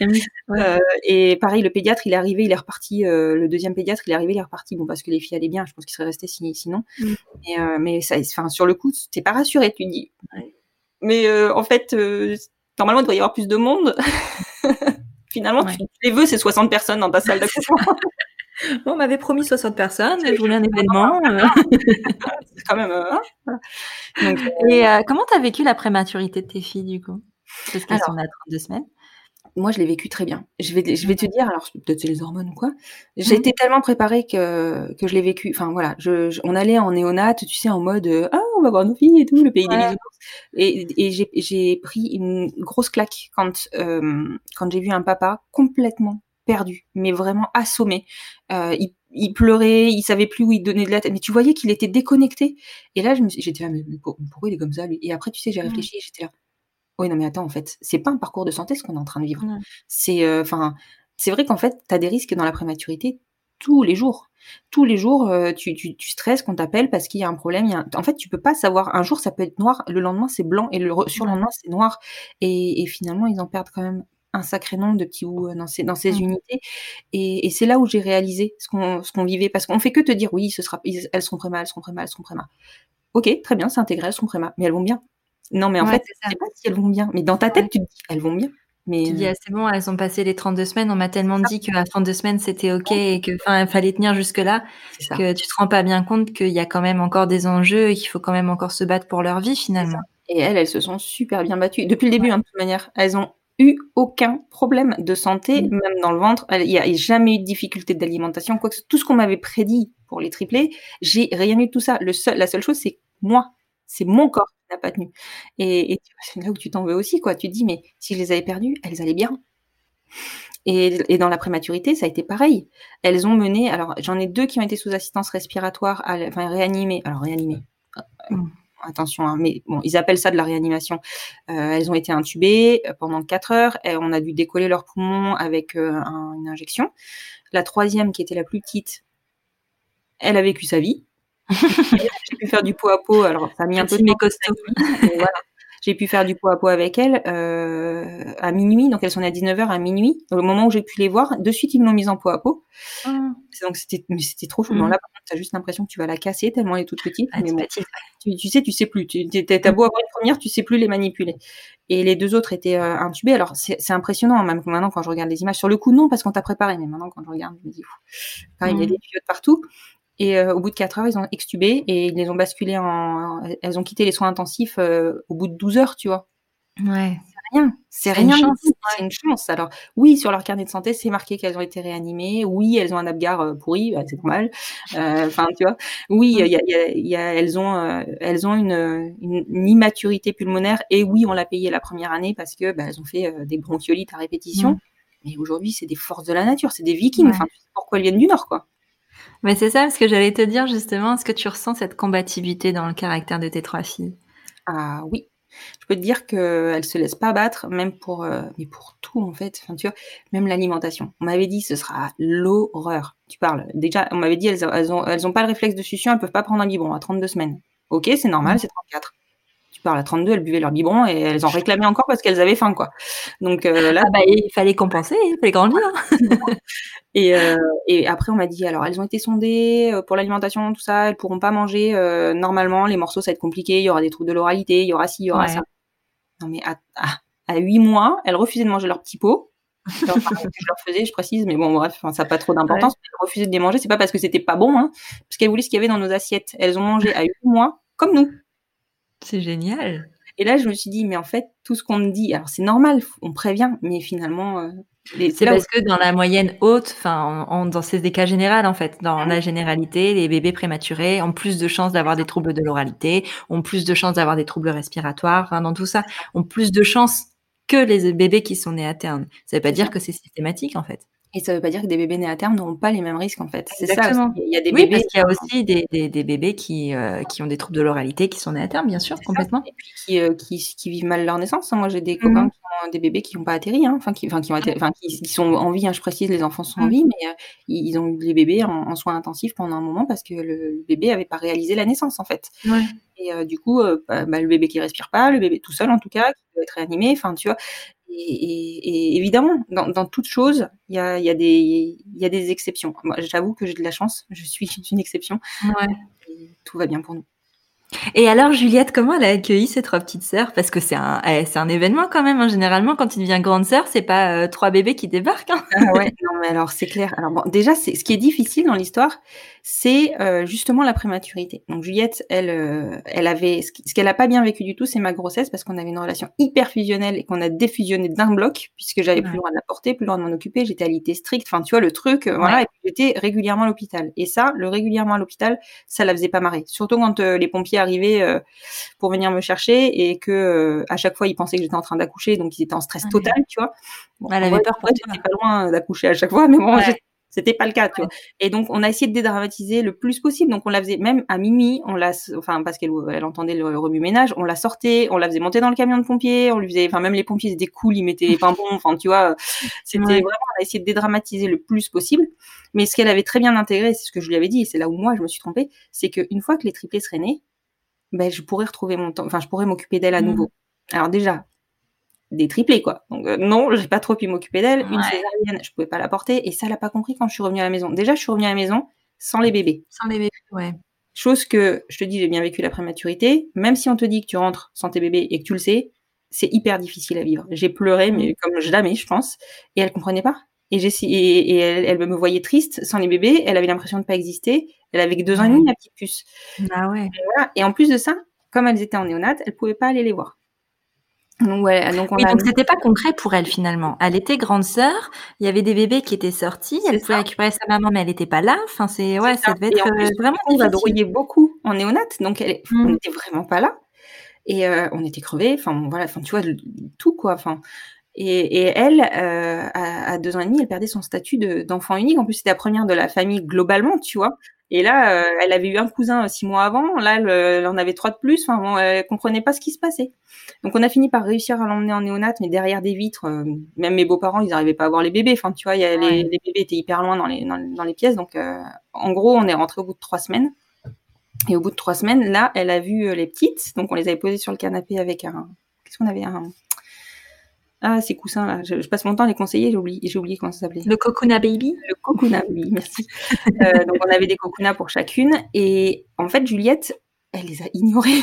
[SPEAKER 2] Euh, et pareil, le pédiatre, il est arrivé, il est reparti. Euh, le deuxième pédiatre, il est arrivé, il est reparti. Bon, parce que les filles allaient bien, je pense qu'il serait resté sinon. Mmh. mais ça, enfin, sur le coup, t'es pas rassuré, tu dis. Mais en fait, normalement, il devrait y avoir plus de monde. Finalement, tu, les veux, c'est 60 personnes dans ta salle d'accouchement.
[SPEAKER 3] on m'avait promis 60 personnes, je voulais un événement.
[SPEAKER 2] C'est quand même. Euh,
[SPEAKER 3] et euh, comment tu as vécu la prématurité de tes filles, du coup? Parce qu'elles sont à 32 semaines.
[SPEAKER 2] Moi, je l'ai vécu très bien. Je vais, je vais te dire, alors peut-être c'est les hormones ou quoi. J'ai mmh. été tellement préparée que, que je l'ai vécu. Enfin voilà, je, on allait en néonate, tu sais, en mode euh, ah on va voir nos filles et tout, le pays des bisounours. Et, et j'ai pris une grosse claque quand quand j'ai vu un papa complètement perdu, mais vraiment assommé. Euh, il, pleurait, il savait plus où il donnait de la tête, mais tu voyais qu'il était déconnecté. Et là, j'étais là, mais, pourquoi il est comme ça, lui? Et après, tu sais, j'ai réfléchi, et j'étais là, oui, non, mais attends, en fait, c'est pas un parcours de santé ce qu'on est en train de vivre. C'est, euh, enfin, c'est vrai qu'en fait, tu as des risques dans la prématurité tous les jours tous les jours, euh, tu, tu, tu, stresses qu'on t'appelle parce qu'il y a un problème. Il y a En fait, tu peux pas savoir. Un jour, ça peut être noir, le lendemain, c'est blanc, et le surlendemain, c'est noir. Et, et, finalement, ils en perdent quand même un sacré nombre de petits bouts euh, dans ces, dans ces mmh. unités. Et, et c'est là où j'ai réalisé ce qu'on vivait. Parce qu'on fait que te dire, oui, ce sera, elles seront préma, elles seront préma, elles seront préma. Ok, très bien, c'est intégré, elles sont préma. Mais elles vont bien. Non, mais en fait, je sais pas si elles vont bien. Mais dans ta tête, tu te dis, elles vont bien.
[SPEAKER 3] Mais tu dis, ah, c'est bon, elles ont passé les 32 semaines. On m'a tellement dit que la 32 semaines, c'était OK et que, enfin, il fallait tenir jusque-là. Que tu te rends pas bien compte qu'il y a quand même encore des enjeux et qu'il faut quand même encore se battre pour leur vie, finalement.
[SPEAKER 2] Et elles, elles se sont super bien battues. Depuis le début, hein, de toute manière. Elles ont eu aucun problème de santé, mm. même dans le ventre. Il n'y a jamais eu de difficulté d'alimentation. Quoi que tout ce qu'on m'avait prédit pour les triplés, j'ai rien eu de tout ça. Le seul, la seule chose, c'est moi. C'est mon corps n'a pas tenu. Et, et c'est là où tu t'en veux aussi, quoi. Tu te dis, mais si je les avais perdues, elles allaient bien. Et, et, dans la prématurité, ça a été pareil. Elles ont mené, alors j'en ai deux qui ont été sous assistance respiratoire, enfin réanimées. Alors réanimées. Mm. Attention, hein, mais bon, ils appellent ça de la réanimation. Euh, elles ont été intubées pendant quatre heures. Et on a dû décoller leurs poumons avec euh, une injection. La troisième, qui était la plus petite, elle a vécu sa vie. j'ai pu faire du pot à pot. Alors, ça a mis un peu de mes costauds. J'ai pu faire du pot à pot avec elle euh, à minuit. Donc, elles sont à 19h à minuit. Au moment où j'ai pu les voir, de suite, ils me l'ont mise en pot à pot. Ah. Donc, c'était, mais c'était trop chou. Mm. là, par contre, t'as juste l'impression que tu vas la casser tellement elle est toute petite. Ah, mais tu, tu, sais, tu sais plus. Tu, t'as beau avoir une première, tu sais plus les manipuler. Et les deux autres étaient euh, intubées. Alors, c'est, c'est impressionnant, même maintenant, quand je regarde les images. Sur le coup, non, parce qu'on t'a préparé. Mais maintenant, quand je regarde, je me dis, il y a mm. des tuyaux partout. Et euh, au bout de 4 heures, ils ont extubé et ils les ont basculés en. Elles ont quitté les soins intensifs euh, au bout de 12 heures, tu vois.
[SPEAKER 3] Ouais.
[SPEAKER 2] C'est rien. C'est rien. C'est une chance. Alors, oui, sur leur carnet de santé, c'est marqué qu'elles ont été réanimées. Oui, elles ont un abgar euh, pourri. Bah, c'est normal. Enfin, tu vois. Oui, il y a, y a, elles ont, elles ont une, une, immaturité pulmonaire. Et oui, on l'a payé la première année parce que bah, elles ont fait des bronchiolites à répétition. Mm. Mais aujourd'hui, c'est des forces de la nature. C'est des vikings. Enfin, pourquoi elles viennent du Nord, quoi.
[SPEAKER 3] Mais c'est ça, parce que j'allais te dire justement, est-ce que tu ressens cette combativité dans le caractère de tes trois filles?
[SPEAKER 2] Ah oui. Je peux te dire qu'elles se laissent pas battre, même pour, euh, mais pour tout en fait. Enfin, tu vois, même l'alimentation. On m'avait dit ce sera l'horreur. Tu parles. Déjà, on m'avait dit elles, elles, ont, elles ont pas le réflexe de succion, elles peuvent pas prendre un biberon à 32 semaines. Ok, c'est normal, mmh. c'est 34 par la 32, elles buvaient leur biberon et elles en réclamaient encore parce qu'elles avaient faim, quoi. Donc euh, là,
[SPEAKER 3] ah bah, il fallait compenser, il fallait grandir.
[SPEAKER 2] et, euh, et après, on m'a dit, alors elles ont été sondées euh, pour l'alimentation, tout ça, elles pourront pas manger normalement. Les morceaux, ça va être compliqué. Il y aura des troubles de l'oralité, il y aura ci, il y aura ça. Non mais à, à, 8 mois, elles refusaient de manger leur petit pot. je leur faisais, je précise, mais bon, bref, ça n'a pas trop d'importance. Elles refusaient de les manger, c'est pas parce que c'était pas bon, hein, parce qu'elles voulaient ce qu'il y avait dans nos assiettes. Elles ont mangé à 8 mois, comme nous.
[SPEAKER 3] C'est génial.
[SPEAKER 2] Et là, je me suis dit, mais en fait, tout ce qu'on me dit, alors c'est normal, on prévient, mais finalement, euh,
[SPEAKER 3] c'est parce que dans la moyenne haute, enfin, dans ces des cas généraux en fait, dans la généralité, les bébés prématurés ont plus de chances d'avoir des troubles de l'oralité, ont plus de chances d'avoir des troubles respiratoires, dans tout ça, ont plus de chances que les bébés qui sont nés à terme. Ça veut pas dire que c'est systématique en fait.
[SPEAKER 2] Et ça ne veut pas dire que des bébés nés à terme n'auront pas les mêmes risques en fait.
[SPEAKER 3] C'est ça. Il y a des oui, bébés parce qu'il y a aussi des, des, des bébés qui, euh, qui ont des troubles de l'oralité qui sont nés à terme, bien sûr, complètement.
[SPEAKER 2] Et puis qui, euh, qui, qui, vivent mal leur naissance. Hein. Moi, j'ai des mmh copains qui ont des bébés qui n'ont pas atterri, hein. enfin, qui, enfin, qui, ont atterri, enfin, qui, sont en vie. Hein, je précise, les enfants sont en mmh. vie, mais euh, ils ont eu les bébés en, soins intensifs pendant un moment parce que le, bébé avait pas réalisé la naissance en fait.
[SPEAKER 3] Ouais.
[SPEAKER 2] Et du coup, bah, bah, le bébé qui respire pas, le bébé tout seul en tout cas, qui doit être réanimé. Enfin, tu vois. Et, évidemment, dans, toute chose, il y a, des, y a des exceptions. Moi, j'avoue que j'ai de la chance, je suis une exception. tout va bien pour nous.
[SPEAKER 3] Et alors, Juliette, comment elle a accueilli ses trois petites sœurs? Parce que c'est un, eh, c'est un événement quand même. Hein. Généralement, quand tu deviens grande sœur, c'est pas euh, trois bébés qui débarquent. Hein.
[SPEAKER 2] Ah ouais, non, mais alors c'est clair. Alors bon, déjà, c'est ce qui est difficile dans l'histoire, c'est euh, justement la prématurité. Donc Juliette, elle, euh, elle avait ce qu'elle a pas bien vécu du tout, c'est ma grossesse parce qu'on avait une relation hyper fusionnelle et qu'on a défusionné d'un bloc puisque j'avais plus le droit de la porter, plus le droit de m'en occuper, j'étais alité stricte. Enfin, tu vois le truc, voilà. Et puis j'étais régulièrement à l'hôpital. Et ça, le régulièrement à l'hôpital, ça la faisait pas marrer. Surtout quand les pompiers arrivaient euh, pour venir me chercher et que euh, à chaque fois ils pensaient que j'étais en train d'accoucher, donc ils étaient en stress total, tu vois.
[SPEAKER 3] Elle avait peur pour
[SPEAKER 2] J'étais pas loin d'accoucher à chaque fois, mais bon, C'était pas le cas, tu vois. Et donc, on a essayé de dédramatiser le plus possible. Donc, on la faisait même à minuit, on la, enfin, parce qu'elle elle entendait le remue-ménage, on la sortait, on la faisait monter dans le camion de pompiers, on lui faisait, enfin, même les pompiers étaient cool, ils mettaient les pimpons, enfin, tu vois, c'était vraiment, on a essayé de dédramatiser le plus possible. Mais ce qu'elle avait très bien intégré, c'est ce que je lui avais dit, et c'est là où moi je me suis trompée, c'est qu'une fois que les triplés seraient nés, ben, je pourrais retrouver mon temps, enfin, je pourrais m'occuper d'elle à mmh. nouveau. Alors déjà, des triplés quoi. Donc euh, non, j'ai pas trop pu m'occuper d'elle. Une césarienne, je pouvais pas la porter et ça elle a pas compris quand je suis revenue à la maison. Déjà, je suis revenue à la maison sans les bébés.
[SPEAKER 3] Sans les bébés, ouais.
[SPEAKER 2] Chose que je te dis, j'ai bien vécu la prématurité. Même si on te dit que tu rentres sans tes bébés et que tu le sais, c'est hyper difficile à vivre. J'ai pleuré, mais comme jamais, je pense. Et elle comprenait pas. Et, et, et elle, elle, me voyait triste sans les bébés. Elle avait l'impression de pas exister. Elle avait que deux ans et demi, la petite puce.
[SPEAKER 3] Ah ouais.
[SPEAKER 2] Et, voilà. et en plus de ça, comme elles étaient en néonat, elle pouvait pas aller les voir.
[SPEAKER 3] Ouais, donc, on oui, donc c'était pas concret pour elle finalement. Elle était grande sœur, il y avait des bébés qui étaient sortis, elle pouvait récupérer sa maman mais elle était pas là. Enfin c'est ouais, ça. devait être euh, vraiment
[SPEAKER 2] on va brouiller beaucoup en néonat, donc elle, on mmh. n'était vraiment pas là et euh, on était crevés. Enfin voilà, enfin tu vois tout quoi. Enfin et, et elle, euh, à, à, deux ans et demi, elle perdait son statut d'enfant unique. En plus, c'était la première de la famille globalement, tu vois. Et là, euh, elle avait eu un cousin six mois avant. Là, elle, en avait trois de plus. Enfin, bon, elle comprenait pas ce qui se passait. Donc, on a fini par réussir à l'emmener en néonat, mais derrière des vitres, euh, même mes beaux-parents, ils n'arrivaient pas à voir les bébés. Enfin, tu vois, y a les, les, bébés étaient hyper loin dans les, dans, les pièces. Donc, euh, en gros, on est rentré au bout de trois semaines. Et au bout de trois semaines, là, elle a vu les petites. Donc, on les avait posées sur le canapé avec un. Qu'est-ce qu'on avait? Un ah, ces coussins là, je, passe mon temps à les conseiller, j'ai oublié, j'ai oublié comment ça s'appelait.
[SPEAKER 3] Le Kokuna Baby
[SPEAKER 2] Le Kokuna, oui, merci. euh, donc on avait des Kokuna pour chacune et en fait Juliette, elle les a ignorés.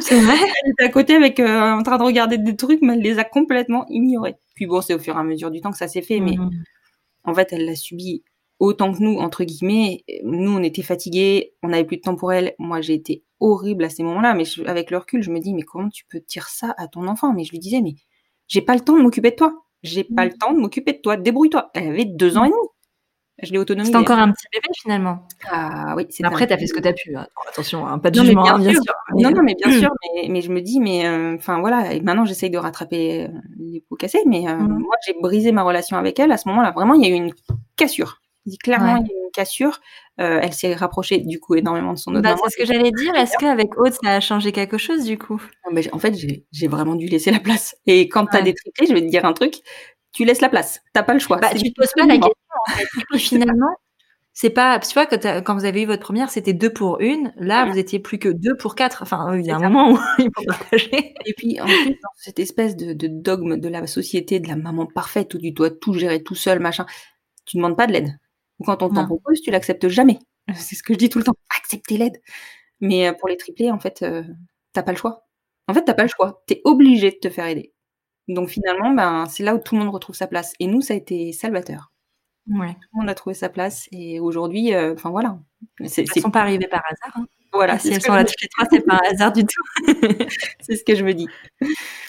[SPEAKER 3] C'est vrai?
[SPEAKER 2] Elle était à côté avec euh, en train de regarder des trucs, mais elle les a complètement ignorés. Puis bon, c'est au fur et à mesure du temps que ça s'est fait, mais mhm. en fait elle l'a subi autant que nous entre guillemets. Nous on était fatigués, on avait plus de temps pour elle. Moi j'ai été horrible à ces moments-là, mais avec le recul je me dis mais comment tu peux dire ça à ton enfant? Mais je lui disais mais j'ai pas le temps de m'occuper de toi. J'ai pas le temps de m'occuper de toi. Débrouille-toi. Elle avait deux ans et demi. Je l'ai autonomisée.
[SPEAKER 3] C'est encore un petit bébé finalement.
[SPEAKER 2] Ah oui.
[SPEAKER 3] Après, tu as fait ce que tu as pu. Hein. Attention, hein, pas de jugement,
[SPEAKER 2] hein, bien, sûr. Non, non, mais bien sûr. Mais, je me dis, mais euh, enfin voilà. Et maintenant, j'essaye de rattraper euh, les pots cassés. Mais euh, moi, j'ai brisé ma relation avec elle. À ce moment-là, vraiment, il y a eu une cassure. Clairement, il y a eu une cassure. Euh, elle s'est rapprochée du coup énormément de son autre
[SPEAKER 3] bah, C'est ce que j'allais dire. Est-ce qu'avec Aude, ça a changé quelque chose du coup?
[SPEAKER 2] En fait, j'ai vraiment dû laisser la place. Et quand tu as des triplés, je vais te dire un truc, tu laisses la place. T'as pas le choix.
[SPEAKER 3] Bah, tu te poses pas la question. En fait. finalement, c'est pas. Tu vois, quand, vous avez eu votre première, c'était deux pour une. Là, vous étiez plus que deux pour quatre. Enfin, il y a un moment où il faut partager.
[SPEAKER 2] Et puis, en plus, dans cette espèce de, de, dogme de la société, de la maman parfaite où tu dois tout gérer tout seul, machin, tu demandes pas de l'aide. Ou quand on t'en propose, tu l'acceptes jamais. C'est ce que je dis tout le temps. Accepter l'aide. Mais euh, pour les triplés, en fait, euh, t'as pas le choix. En fait, t'as pas le choix. T'es obligé de te faire aider. Donc finalement, ben, c'est là où tout le monde retrouve sa place. Et nous, ça a été salvateur.
[SPEAKER 3] Ouais.
[SPEAKER 2] Tout le monde a trouvé sa place. Et aujourd'hui, euh, enfin voilà.
[SPEAKER 3] Elles ne sont pas arrivées par hasard. Hein.
[SPEAKER 2] Voilà.
[SPEAKER 3] Si elles sont là toutes les trois, c'est pas un hasard du tout.
[SPEAKER 2] c'est ce que je me dis.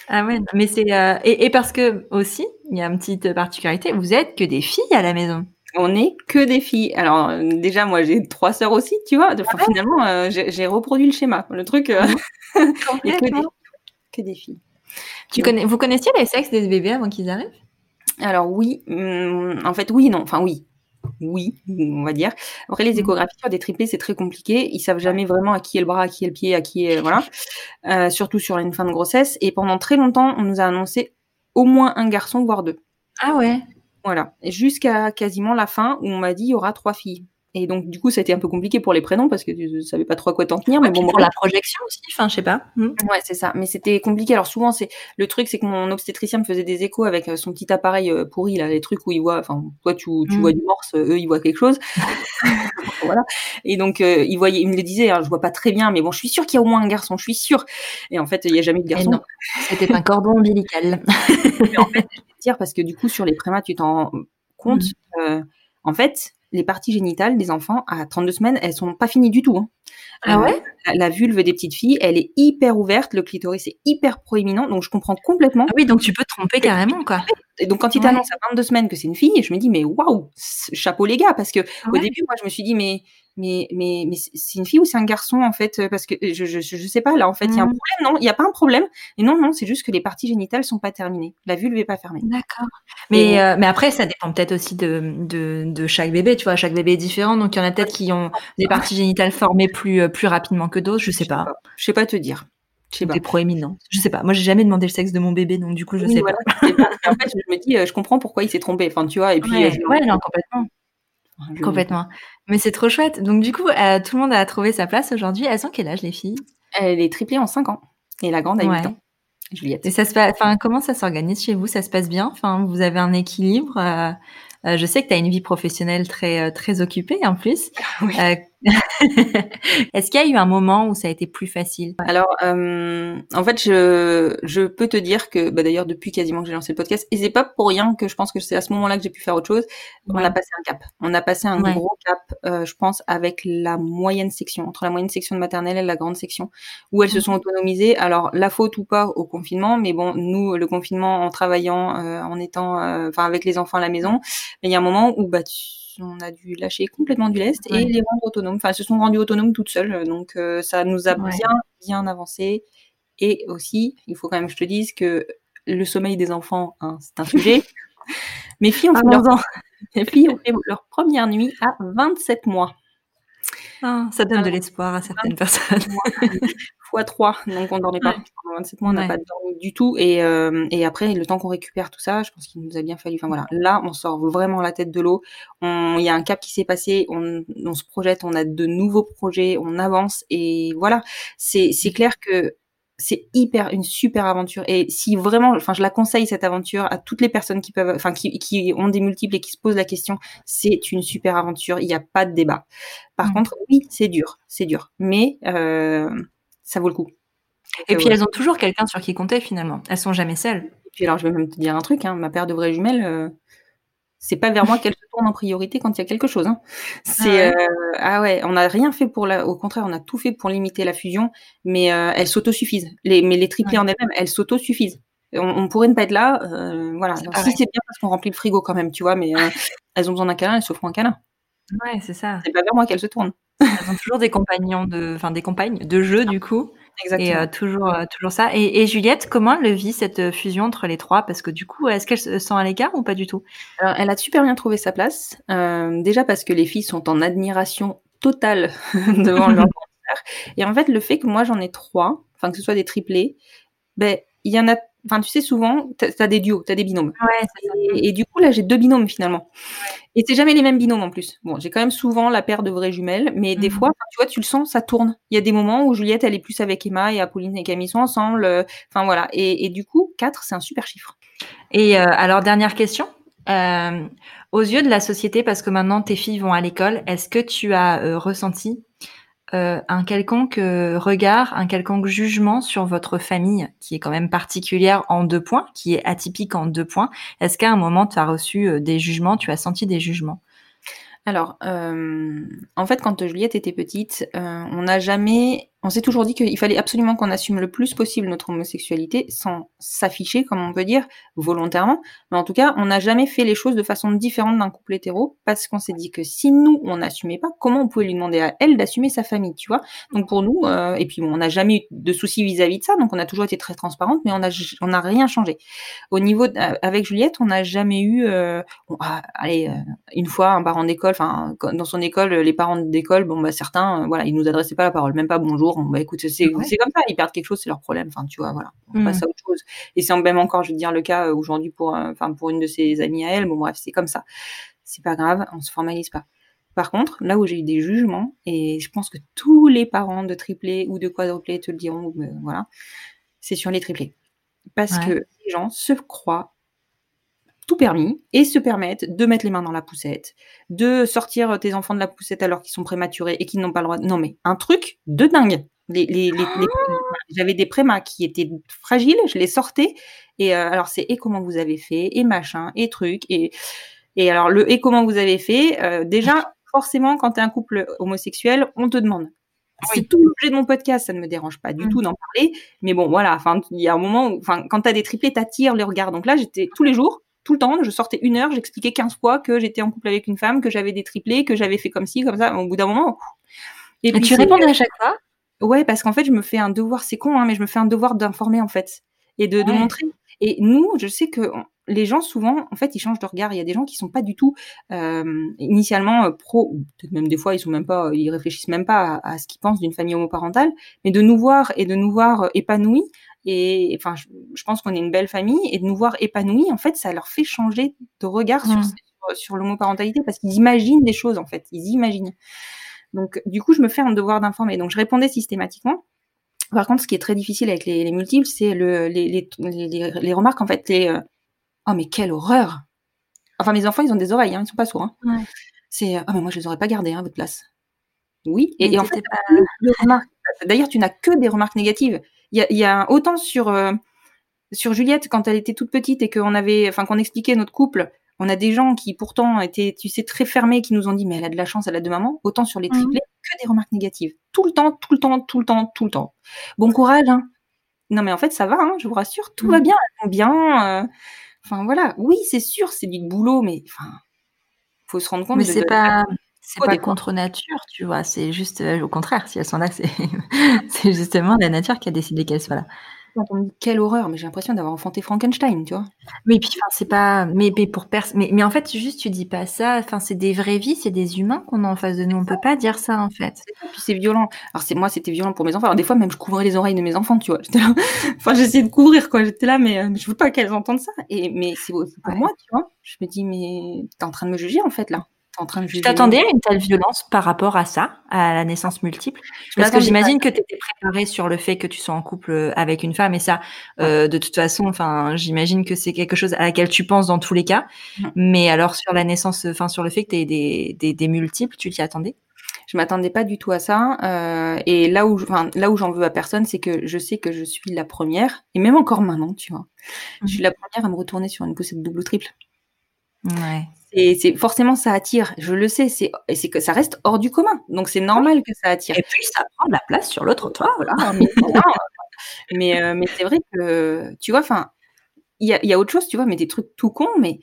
[SPEAKER 3] Ah ouais, mais c'est et, et, parce que aussi, il y a une petite particularité, vous êtes que des filles à la maison
[SPEAKER 2] on est que des filles. Alors euh, déjà, moi j'ai trois sœurs aussi, tu vois. Ah finalement, euh, j'ai reproduit le schéma. Le truc, euh, que, des, filles.
[SPEAKER 3] Tu connais, vous connaissiez les sexes des bébés avant qu'ils arrivent?
[SPEAKER 2] Alors oui, hum, en fait oui, non, enfin oui, oui, on va dire. Après les mmh. échographies sur des triplés, c'est très compliqué. Ils savent jamais vraiment à qui est le bras, à qui est le pied, à qui est voilà. surtout sur une fin de grossesse. Et pendant très longtemps, on nous a annoncé au moins un garçon, voire deux.
[SPEAKER 3] Ah ouais.
[SPEAKER 2] Voilà. Jusqu'à quasiment la fin où on m'a dit il y aura trois filles. Et donc, du coup, ça a été un peu compliqué pour les prénoms parce que tu ne savais pas trop à quoi t'en tenir.
[SPEAKER 3] mais bon, pour la projection aussi, enfin, je sais pas.
[SPEAKER 2] Hmm. Ouais, c'est ça. Mais c'était compliqué. Alors, souvent, c'est le truc, c'est que mon obstétricien me faisait des échos avec euh, son petit appareil euh, pourri, là, les trucs où il voit, enfin, toi, tu, tu hmm. vois du morse, eux, ils voient quelque chose. voilà. Et donc, euh, il voyait, il me le disait, hein, je vois pas très bien, mais bon, je suis sûre qu'il y a au moins un garçon, je suis sûre. Et en fait, il y a jamais de garçon.
[SPEAKER 3] C'était un cordon ombilical.
[SPEAKER 2] mais en fait, je vais dire, parce que du coup, sur les prémas, tu t'en compte, mmh. en fait, les parties génitales des enfants à 32 semaines, elles sont pas finies du tout. Hein.
[SPEAKER 3] Ah euh, ouais?
[SPEAKER 2] la, vulve des petites filles, elle est hyper ouverte, le clitoris est hyper proéminent, donc je comprends complètement.
[SPEAKER 3] Ah oui, donc tu peux te tromper carrément, quoi.
[SPEAKER 2] Et donc, quand il t'annonce à 22 semaines que c'est une fille, je me dis, mais waouh, chapeau les gars, parce que au début, moi, je me suis dit, mais mais, mais, mais c'est une fille ou c'est un garçon en fait Parce que je, je, je sais pas, là en fait, il y a un mmh. problème, non Il n'y a pas un problème. Et non, non, c'est juste que les parties génitales sont pas terminées. La vulve n'est pas fermée.
[SPEAKER 3] D'accord. Mais, euh, mais après, ça dépend peut-être aussi de, de, de, chaque bébé, tu vois. Chaque bébé est différent, donc il y en a peut-être qui ont des parties génitales formées plus, euh, plus rapidement que d'autres, je sais pas.
[SPEAKER 2] Je sais pas te dire.
[SPEAKER 3] Je sais pas. proéminent. Je sais pas. Moi, j'ai jamais demandé le sexe de mon bébé, donc du coup, je sais pas.
[SPEAKER 2] en fait, je me dis, euh, je comprends pourquoi il s'est trompé. Enfin, tu vois. Et puis.
[SPEAKER 3] ouais non, complètement. Complètement. Mais c'est trop chouette. Donc, du coup, euh, tout le monde a trouvé sa place aujourd'hui. Elles ont quel âge, les filles?
[SPEAKER 2] Elle est triplée en 5 ans. Et la grande a 8 ans.
[SPEAKER 3] Juliette. Et ça se passe, enfin, comment ça s'organise chez vous? Ça se passe bien? Enfin, vous avez un équilibre? Euh, euh, Je sais que tu as une vie professionnelle très, très occupée en plus. Oui. Est-ce qu'il y a eu un moment où ça a été plus facile?
[SPEAKER 2] Alors, euh, en fait, je, je peux te dire que, bah, d'ailleurs, depuis quasiment que j'ai lancé le podcast, et c'est pas pour rien que je pense que c'est à ce moment-là que j'ai pu faire autre chose. On a passé un cap. On a passé un gros cap, euh, je pense, avec la moyenne section, entre la moyenne section de maternelle et la grande section, où elles se sont autonomisées. Alors, la faute ou pas au confinement, mais bon, nous, le confinement, en travaillant, euh, en étant, euh, enfin, avec les enfants à la maison, il y a un moment où, bah, tu on a dû lâcher complètement du lest et les rendre autonomes. Enfin, elles se sont rendues autonomes toutes seules. Donc, euh, ça nous a bien, bien avancé. Et aussi, il faut quand même que je te dise que le sommeil des enfants, hein, c'est un sujet. Mes filles ont fait, leur... Mes filles ont fait leur première nuit à 27 mois.
[SPEAKER 3] Ah, ça donne de l'espoir à certaines personnes.
[SPEAKER 2] Fois 3, donc on dormait pas. Pendant 27 mois, on n'a pas dormi du tout. Et, euh, et après, le temps qu'on récupère tout ça, je pense qu'il nous a bien fallu. Enfin voilà, là, on sort vraiment la tête de l'eau. Il y a un cap qui s'est passé, on, on, se projette, on a de nouveaux projets, on avance. Et voilà, c'est clair que c'est hyper une super aventure et si vraiment enfin je la conseille cette aventure à toutes les personnes qui peuvent enfin qui, qui ont des multiples et qui se posent la question c'est une super aventure il n'y a pas de débat par mmh. contre oui c'est dur c'est dur mais euh, ça vaut le coup
[SPEAKER 3] et puis elles ont toujours quelqu'un sur qui compter finalement elles sont jamais seules
[SPEAKER 2] et puis alors je vais même te dire un truc hein, ma paire de vraies jumelles euh, c'est pas vers moi qu'elle se tourne en priorité quand il y a quelque chose. Hein. C'est ah, ouais. Euh, ah ouais, on n'a rien fait pour la. Au contraire, on a tout fait pour limiter la fusion, mais euh, elles s'autosuffisent. Les, mais les triplés en elles-mêmes, elles s'autosuffisent. On, on, pourrait ne pas être là, euh, voilà. si c'est bien parce qu'on remplit le frigo quand même, tu vois, mais elles ont besoin d'un câlin, elles se font un câlin.
[SPEAKER 3] Ouais, c'est ça.
[SPEAKER 2] C'est pas vers moi qu'elles se tournent.
[SPEAKER 3] Elles ont toujours des compagnons de, enfin des compagnes de jeu du coup. Exactement. Et euh, toujours, euh, toujours ça. Et, et, Juliette, comment elle le vit cette euh, fusion entre les trois? Parce que du coup, est-ce qu'elle se sent à l'écart ou pas du tout?
[SPEAKER 2] Alors, elle a super bien trouvé sa place. Euh, déjà parce que les filles sont en admiration totale devant leur frère. Et en fait, le fait que moi j'en ai trois, enfin que ce soit des triplés, ben il y en a Enfin, tu sais, souvent, tu as, des duos, tu as des binômes. et, et, du coup, là, j'ai deux binômes finalement. Et c'est jamais les mêmes binômes en plus. Bon, j'ai quand même souvent la paire de vraies jumelles, mais des mmh. fois, tu vois, tu le sens, ça tourne. Il y a des moments où Juliette, elle est plus avec Emma et Apolline et Camille sont ensemble. Euh, enfin, voilà. Et, et, du coup, 4, c'est un super chiffre.
[SPEAKER 3] Et euh, alors, dernière question. Euh, aux yeux de la société, parce que maintenant tes filles vont à l'école, est-ce que tu as ressenti euh, un quelconque euh, regard, un quelconque jugement sur votre famille, qui est quand même particulière en deux points, qui est atypique en deux points. Est-ce qu'à un moment, tu as reçu euh, des jugements, tu as senti des jugements?
[SPEAKER 2] Alors, en fait, quand Juliette était petite, on n'a jamais, on s'est toujours dit qu'il fallait absolument qu'on assume le plus possible notre homosexualité sans s'afficher, comme on peut dire, volontairement. Mais en tout cas, on n'a jamais fait les choses de façon différente d'un couple hétéro parce qu'on s'est dit que si nous, on n'assumait pas, comment on pouvait lui demander à elle d'assumer sa famille, tu vois? Donc pour nous, euh, et puis bon, on n'a jamais eu de soucis vis-à-vis de ça, donc on a toujours été très transparente, mais on n'a rien changé. Au niveau avec Juliette, on n'a jamais eu, bon, ah, allez, une fois un parent d'école enfin, dans son école, les parents d'école, bon, bah, certains, euh, voilà, ils nous adressaient pas la parole, même pas bonjour. Bah, écoute, c'est comme ça, ils perdent quelque chose, c'est leur problème. Enfin, tu vois, voilà, on passe mmh. à autre chose. Et c'est même encore, je veux dire, le cas euh, aujourd'hui pour, euh, enfin, pour une de ses amies à elle. Bon, bref, c'est comme ça. C'est pas grave, on se formalise pas. Par contre, là où j'ai eu des jugements, et je pense que tous les parents de triplés ou de quadruplés te le diront, voilà, c'est sur les triplés. Parce que les gens se croient tout permis et se permettent de mettre les mains dans la poussette, de sortir tes enfants de la poussette alors qu'ils sont prématurés et qu'ils n'ont pas le droit. Non mais un truc de dingue. Les, les, les, J'avais des prémas qui étaient fragiles, je les sortais et euh, alors c'est et comment vous avez fait? et machin et truc et et alors le et comment vous avez fait euh, déjà forcément quand tu es un couple homosexuel on te demande c'est tout l'objet de mon podcast, ça ne me dérange pas du mmh. tout d'en parler. Mais bon, voilà, enfin, il y a un moment où, enfin, quand t'as des triplés, t'attires les regards. Donc là, j'étais tous les jours, tout le temps. Je sortais une heure, j'expliquais 15 fois que j'étais en couple avec une femme, que j'avais des triplés, que j'avais fait comme ci, comme ça. Au bout d'un moment.
[SPEAKER 3] Et, puis tu répondais à chaque fois?
[SPEAKER 2] Ouais, parce qu'en fait, je me fais un devoir, c'est con, hein, mais je me fais un devoir d'informer en fait et de, de montrer. Et nous, je sais que les gens souvent, en fait, ils changent de regard. Il y a des gens qui sont pas du tout euh, initialement euh, pro, peut-être même des fois, ils sont même pas, ils réfléchissent même pas à, à ce qu'ils pensent d'une famille homoparentale, mais de nous voir et de nous voir euh, épanouis. Et enfin, je, je pense qu'on est une belle famille et de nous voir épanouis, en fait, ça leur fait changer de regard sur, mmh. sur, sur l'homoparentalité parce qu'ils imaginent des choses, en fait, ils imaginent. Donc, du coup, je me fais un devoir d'informer. Donc, je répondais systématiquement. Par contre, ce qui est très difficile avec les, les multiples, c'est le, les, les, les, remarques, en fait, les euh, oh mais quelle horreur. Enfin, mes enfants, ils ont des oreilles, hein, ils sont pas sourds. Hein. Ouais. C'est oh mais moi, je les aurais pas gardés hein, à votre place. Oui. Et, et en fait, pas... d'ailleurs, tu n'as que des remarques négatives. Il y a, y a, autant sur euh, sur Juliette quand elle était toute petite et qu'on avait, enfin, qu'on expliquait notre couple on a des gens qui pourtant étaient, tu sais, très fermés, qui nous ont dit, mais elle a de la chance, elle a deux mamans. Autant sur les triplés, mmh. que des remarques négatives. Tout le temps, tout le temps, tout le temps, tout le temps. Bon courage, hein. Non, mais en fait, ça va, hein, je vous rassure, tout mmh. va bien, elles vont bien. Euh... Enfin, voilà. Oui, c'est sûr, c'est du boulot, mais enfin, faut se rendre compte.
[SPEAKER 3] Mais c'est pas, c'est pas contre nature, tu vois? C'est juste, euh, au contraire, si elles sont là, c'est, justement la nature qui a décidé qu'elles soient là
[SPEAKER 2] quand on me dit quelle horreur, mais j'ai l'impression d'avoir enfanté Frankenstein, tu vois?
[SPEAKER 3] Oui, puis enfin, c'est pas, mais, mais pour personne, mais, mais en fait, juste tu dis pas ça. Enfin, c'est des vraies vies, c'est des humains qu'on a en face de nous. On peut pas dire ça en fait.
[SPEAKER 2] Puis c'est violent. Alors c'est moi, c'était violent pour mes enfants. Alors des fois même, je couvrais les oreilles de mes enfants, tu vois? Là, enfin, j'essayais de couvrir quoi. J'étais là, mais euh, je veux pas qu'elles entendent ça. Et mais c'est pour ouais. moi, tu vois? Je me dis, mais t'es en train de me juger en fait là
[SPEAKER 3] en train de Tu t'attendais à une telle violence par rapport à ça, à la naissance multiple? Parce que j'imagine que tu étais préparée sur le fait que tu sois en couple euh, avec une femme et ça, euh, de toute façon, enfin, j'imagine que c'est quelque chose à laquelle tu penses dans tous les cas. Mais alors sur la naissance, enfin sur le fait que tu aies des, des, des multiples, tu t'y attendais?
[SPEAKER 2] Je m'attendais pas du tout à ça. Euh, et là où, enfin, là où j'en veux à personne, c'est que je sais que je suis la première, et même encore maintenant, tu vois, je suis la première à me retourner sur une poussette double ou triple.
[SPEAKER 3] Ouais
[SPEAKER 2] c'est forcément ça attire. Je le sais, c'est c'est que ça reste hors du commun. Donc c'est normal que ça attire.
[SPEAKER 3] Et puis ça prend de la place sur le trottoir. Voilà.
[SPEAKER 2] mais euh, mais c'est vrai que tu vois, enfin, il y a, y a autre chose, tu vois, mais des trucs tout cons, mais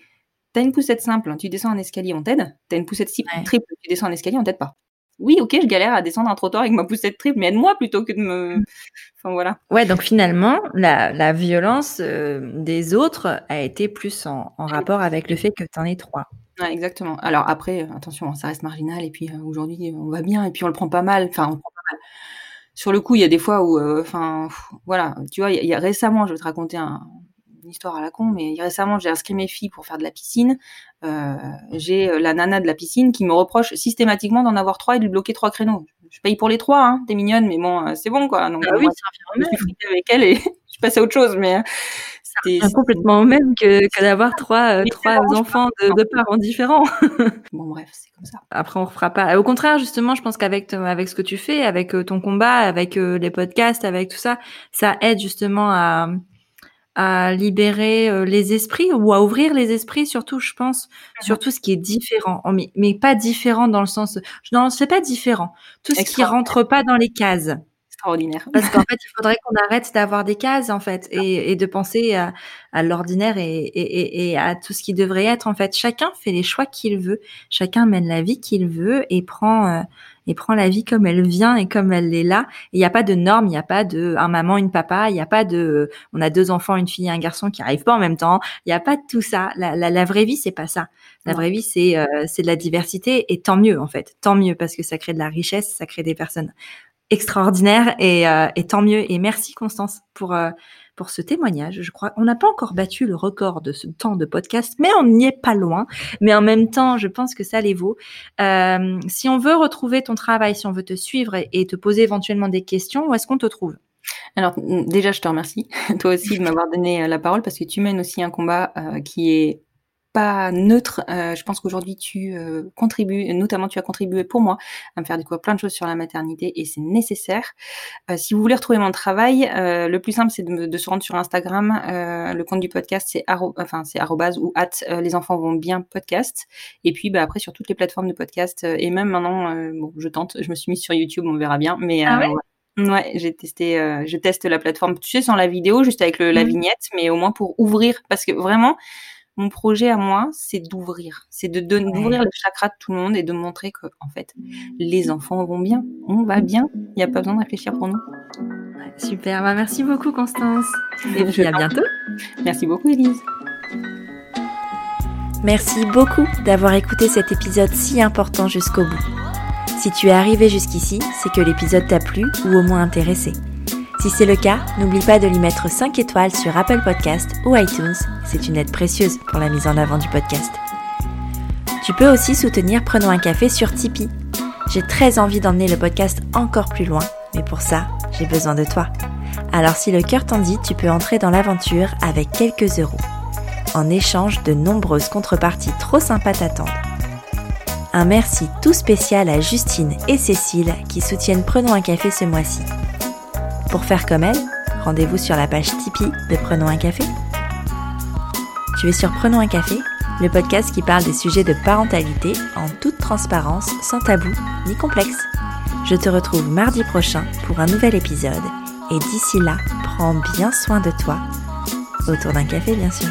[SPEAKER 2] t'as une poussette simple, hein, tu descends un escalier, on t'aide. T'as une poussette ouais. triple, tu descends un escalier, on t'aide pas oui, ok, je galère à descendre un trottoir avec ma poussette triple, mais aide-moi plutôt que de me. Enfin voilà.
[SPEAKER 3] Ouais, donc finalement, la, la violence euh, des autres a été plus en, en, rapport avec le fait que tu en es trois.
[SPEAKER 2] Ouais, exactement. Alors après, euh, attention, ça reste marginal, et puis euh, aujourd'hui, on va bien, et puis on le prend pas mal. Enfin, on le prend pas mal. Sur le coup, il y a des fois où, euh, enfin, voilà, tu vois, il y, y, a récemment, je vais te raconter un, une histoire à la con, mais récemment, j'ai inscrit mes filles pour faire de la piscine. Euh, j'ai euh, la nana de la piscine qui me reproche systématiquement d'en avoir trois et de lui bloquer trois créneaux. Je paye pour les trois, hein, t'es mignonne, mais bon, euh, c'est bon, quoi. Donc,
[SPEAKER 3] ah oui,
[SPEAKER 2] je suis avec elle et je passe à autre chose, mais
[SPEAKER 3] c'est complètement au même que, que d'avoir trois, trois enfants de, de, parents différents.
[SPEAKER 2] bon, bref, c'est comme ça.
[SPEAKER 3] Après, on refera pas. Au contraire, justement, je pense qu'avec avec ce que tu fais, avec ton combat, avec les podcasts, avec tout ça, ça aide justement à, à libérer euh, les esprits ou à ouvrir les esprits surtout je pense mmh. sur tout ce qui est différent. Mais, mais pas différent dans le sens non c'est pas différent. Tout ce qui rentre pas dans les cases.
[SPEAKER 2] Extraordinaire.
[SPEAKER 3] Parce qu'en fait il faudrait qu'on arrête d'avoir des cases en fait et, et de penser à, à l'ordinaire et, et, et, à tout ce qui devrait être en fait. Chacun fait les choix qu'il veut. Chacun mène la vie qu'il veut et prend euh, et prend la vie comme elle vient et comme elle est là. Il n'y a pas de normes, il n'y a pas de un maman, une papa, il n'y a pas de on a deux enfants, une fille et un garçon qui arrivent pas en même temps. Il n'y a pas de tout ça. La, la, la vraie vie, c'est pas ça. La vraie vie, c'est euh, c'est de la diversité et tant mieux en fait, tant mieux parce que ça crée de la richesse, ça crée des personnes extraordinaires et, euh, et tant mieux. Et merci Constance pour euh, pour ce témoignage. Je crois on n'a pas encore battu le record de ce temps de podcast, mais on n'y est pas loin. Mais en même temps, je pense que ça les vaut. Euh, si on veut retrouver ton travail, si on veut te suivre et, te poser éventuellement des questions, où est-ce qu'on te trouve?
[SPEAKER 2] Alors déjà, je te remercie, toi aussi, de m'avoir donné euh, la parole parce que tu mènes aussi un combat euh, qui est pas neutre. Euh, je pense qu'aujourd'hui tu euh, contribues, notamment tu as contribué pour moi à me faire découvrir plein de choses sur la maternité et c'est nécessaire. Euh, si vous voulez retrouver mon travail, euh, le plus simple c'est de, de, se rendre sur Instagram. Euh, le compte du podcast c'est enfin c'est arrobase ou at les enfants vont bien podcast. Et puis bah, après sur toutes les plateformes de podcast et même maintenant bon je tente, je me suis mise sur YouTube, on verra bien. Mais
[SPEAKER 3] ah ouais?
[SPEAKER 2] Ouais, j'ai testé, euh, je teste la plateforme, tu sais, sans la vidéo, juste avec le, la mmh. vignette, mais au moins pour ouvrir, parce que vraiment, mon projet à moi, c'est d'ouvrir, c'est de d'ouvrir le chakra de tout le monde et de montrer que en fait, les enfants vont bien, on va bien, il n'y a pas besoin de réfléchir pour nous.
[SPEAKER 3] Super, bah, merci beaucoup Constance. Et puis à bientôt.
[SPEAKER 2] Merci beaucoup Elise.
[SPEAKER 1] Merci beaucoup d'avoir écouté cet épisode si important jusqu'au bout. Si tu es arrivé jusqu'ici, c'est que l'épisode t'a plu ou au moins intéressé. Si c'est le cas, n'oublie pas de lui mettre 5 étoiles sur Apple Podcast ou iTunes, c'est une aide précieuse pour la mise en avant du podcast. Tu peux aussi soutenir Prenons un café sur Tipeee. J'ai très envie d'emmener le podcast encore plus loin, mais pour ça, j'ai besoin de toi. Alors si le cœur t'en dit, tu peux entrer dans l'aventure avec quelques euros. En échange de nombreuses contreparties trop sympas t'attendent. Un merci tout spécial à Justine et Cécile qui soutiennent Prenons un café ce mois-ci. Pour faire comme elle, rendez-vous sur la page Tipeee de Prenons un café. Tu es sur Prenons un café, le podcast qui parle des sujets de parentalité en toute transparence, sans tabou ni complexe. Je te retrouve mardi prochain pour un nouvel épisode et d'ici là, prends bien soin de toi, autour d'un café bien sûr.